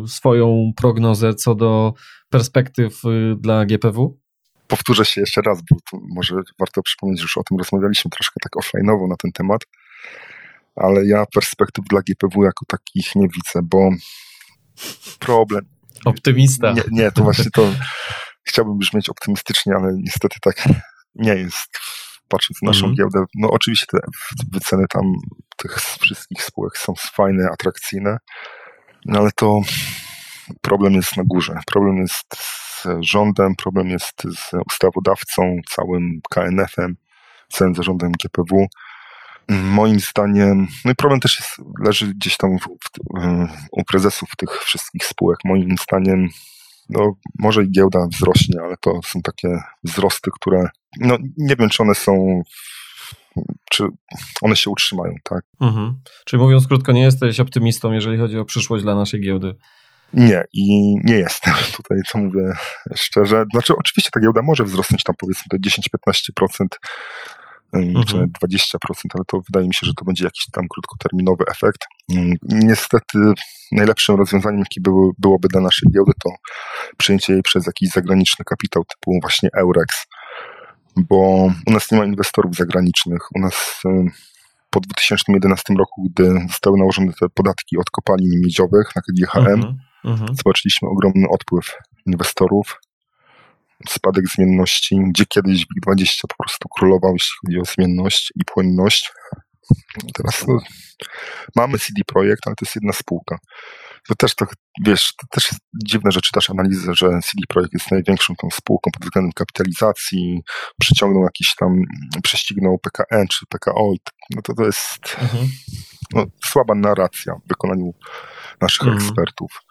swoją prognozę co do perspektyw e, dla GPW? Powtórzę się jeszcze raz, bo może warto przypomnieć, że już o tym rozmawialiśmy troszkę tak offline'owo na ten temat ale ja perspektyw dla GPW jako takich nie widzę, bo problem. Optymista. Nie, nie to właśnie to chciałbym brzmieć optymistycznie, ale niestety tak nie jest. Patrząc na naszą mm. giełdę, no oczywiście te wyceny tam tych wszystkich spółek są fajne, atrakcyjne, no ale to problem jest na górze. Problem jest z rządem, problem jest z ustawodawcą, całym KNF-em, całym zarządem GPW Moim zdaniem, no i problem też jest, leży gdzieś tam w, w, u prezesów tych wszystkich spółek. Moim zdaniem, no może i giełda wzrośnie, ale to są takie wzrosty, które, no nie wiem, czy one są czy one się utrzymają, tak? Mhm. Czyli mówiąc krótko, nie jesteś optymistą, jeżeli chodzi o przyszłość dla naszej giełdy? Nie, i nie jestem. Tutaj to mówię szczerze. Znaczy, oczywiście ta giełda może wzrosnąć tam powiedzmy te 10-15% mhm. czy 20%, ale to wydaje mi się, że to będzie jakiś tam krótkoterminowy efekt. Niestety najlepszym rozwiązaniem, jakie było, byłoby dla naszej giełdy, to przyjęcie jej przez jakiś zagraniczny kapitał typu właśnie Eurex, bo u nas nie ma inwestorów zagranicznych. U nas po 2011 roku, gdy zostały nałożone te podatki od kopalin miedziowych na KGHM, mhm. zobaczyliśmy ogromny odpływ inwestorów spadek zmienności, gdzie kiedyś WIG20 po prostu królował, jeśli chodzi o zmienność i płynność. Teraz no, mamy CD Projekt, ale to jest jedna spółka. To też to, wiesz, to też jest dziwne, że czytasz analizę, że CD Projekt jest największą tą spółką pod względem kapitalizacji, przyciągnął jakiś tam, prześcignął PKN czy PKO, no to to jest mhm. no, słaba narracja w wykonaniu naszych mhm. ekspertów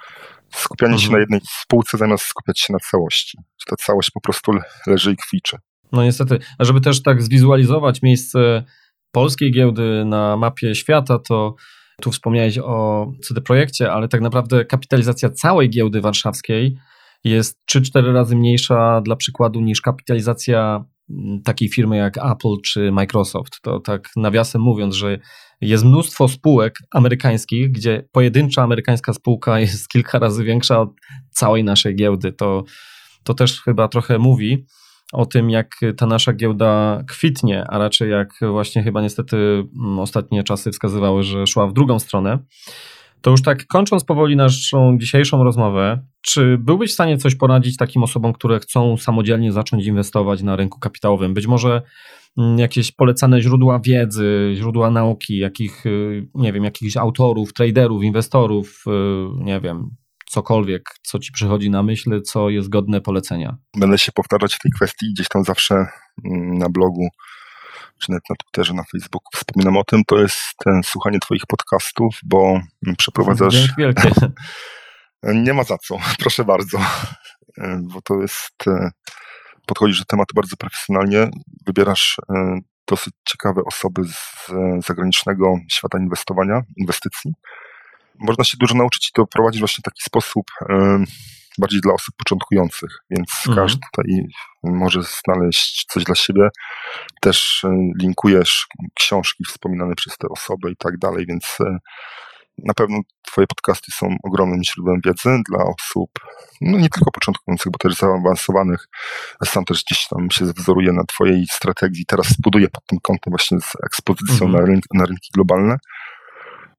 skupianie mhm. się na jednej spółce zamiast skupiać się na całości. Ta całość po prostu leży i kwiczy. No niestety, a żeby też tak zwizualizować miejsce polskiej giełdy na mapie świata, to tu wspomniałeś o CD Projekcie, ale tak naprawdę kapitalizacja całej giełdy warszawskiej jest 3-4 razy mniejsza dla przykładu niż kapitalizacja takiej firmy jak Apple czy Microsoft. To tak nawiasem mówiąc, że jest mnóstwo spółek amerykańskich, gdzie pojedyncza amerykańska spółka jest kilka razy większa od całej naszej giełdy. To, to też chyba trochę mówi o tym, jak ta nasza giełda kwitnie, a raczej jak właśnie chyba niestety ostatnie czasy wskazywały, że szła w drugą stronę. To już tak kończąc powoli naszą dzisiejszą rozmowę, czy byłbyś w stanie coś poradzić takim osobom, które chcą samodzielnie zacząć inwestować na rynku kapitałowym? Być może mm, jakieś polecane źródła wiedzy, źródła nauki, jakich, y, nie wiem, jakichś autorów, traderów, inwestorów, y, nie wiem, cokolwiek, co ci przychodzi na myśl, co jest godne polecenia. Będę się powtarzać w tej kwestii gdzieś tam zawsze mm, na blogu czy nawet na Twitterze, na Facebooku wspominam o tym, to jest ten słuchanie Twoich podcastów, bo przeprowadzasz. Wielkie. Nie ma za co, proszę bardzo, bo to jest. E, podchodzisz do tematu bardzo profesjonalnie, wybierasz e, dosyć ciekawe osoby z zagranicznego świata inwestowania, inwestycji. Można się dużo nauczyć i to prowadzić właśnie w taki sposób e, bardziej dla osób początkujących, więc mhm. każdy tutaj może znaleźć coś dla siebie. Też e, linkujesz książki wspominane przez te osoby i tak dalej, więc e, na pewno Twoje podcasty są ogromnym źródłem wiedzy dla osób, no nie tylko początkujących, bo też zaawansowanych. Sam też gdzieś tam się wzoruję na Twojej strategii. Teraz buduję pod tym kątem właśnie z ekspozycją mhm. na, rynki, na rynki globalne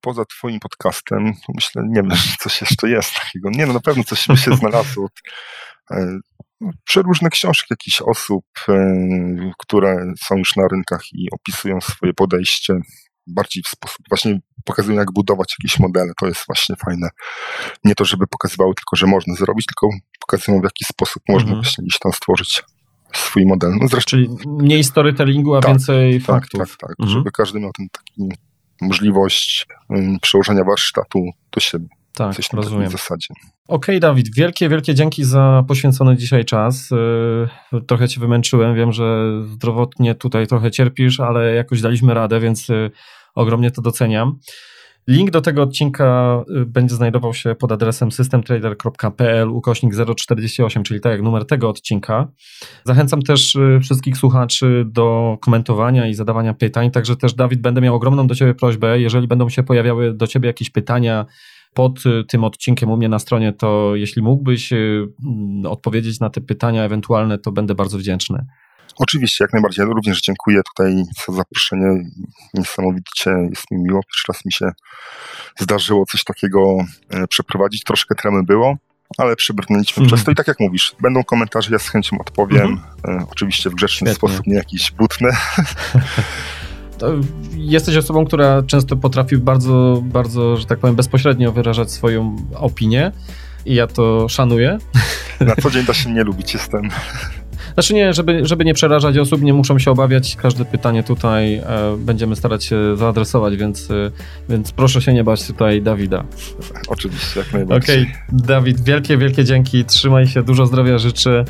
poza twoim podcastem, myślę, nie wiem, coś jeszcze jest takiego. Nie no, na pewno coś by się znalazło. E, przeróżne książki jakichś osób, e, które są już na rynkach i opisują swoje podejście bardziej w sposób, właśnie pokazują jak budować jakieś modele, to jest właśnie fajne. Nie to, żeby pokazywały tylko, że można zrobić, tylko pokazują w jaki sposób można mhm. właśnie gdzieś tam stworzyć swój model. No zresztą, Czyli mniej storytellingu, a tak, więcej tak, faktów. Tak, tak, mhm. żeby każdy miał ten taki możliwość przełożenia warsztatu do siebie. Tak, Coś rozumiem. W zasadzie. Okej, okay, Dawid, wielkie, wielkie dzięki za poświęcony dzisiaj czas. Y, trochę cię wymęczyłem, wiem, że zdrowotnie tutaj trochę cierpisz, ale jakoś daliśmy radę, więc y, ogromnie to doceniam. Link do tego odcinka y, będzie znajdował się pod adresem systemtrader.pl ukośnik 048, czyli tak jak numer tego odcinka. Zachęcam też y, wszystkich słuchaczy do komentowania i zadawania pytań, także też Dawid będę miał ogromną do Ciebie prośbę, jeżeli będą się pojawiały do Ciebie jakieś pytania pod y, tym odcinkiem u mnie na stronie, to jeśli mógłbyś mm, odpowiedzieć na te pytania ewentualne, to będę bardzo wdzięczny. Oczywiście, jak najbardziej. Ja również dziękuję tutaj za zaproszenie. Niesamowicie jest mi miło. Pierwszy raz mi się zdarzyło coś takiego e, przeprowadzić. Troszkę tremy było, ale przebrnęliśmy mm. przez to i tak jak mówisz, będą komentarze, ja z chęcią odpowiem. Mm. Oczywiście w grzeczny Świetnie. sposób, nie jakiś butny. Jesteś osobą, która często potrafi bardzo, bardzo, że tak powiem, bezpośrednio wyrażać swoją opinię i ja to szanuję. Na co dzień da się nie lubić, jestem. Znaczy nie, żeby, żeby nie przerażać osób, nie muszą się obawiać. Każde pytanie tutaj e, będziemy starać się zaadresować, więc, e, więc proszę się nie bać tutaj Dawida. Oczywiście, jak najbardziej. Okej, okay. Dawid, wielkie, wielkie dzięki. Trzymaj się, dużo zdrowia życzę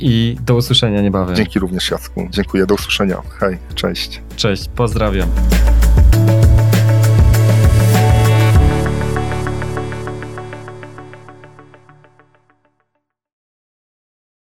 i do usłyszenia niebawem. Dzięki również Jacku. Dziękuję, do usłyszenia. Hej, cześć. Cześć, pozdrawiam.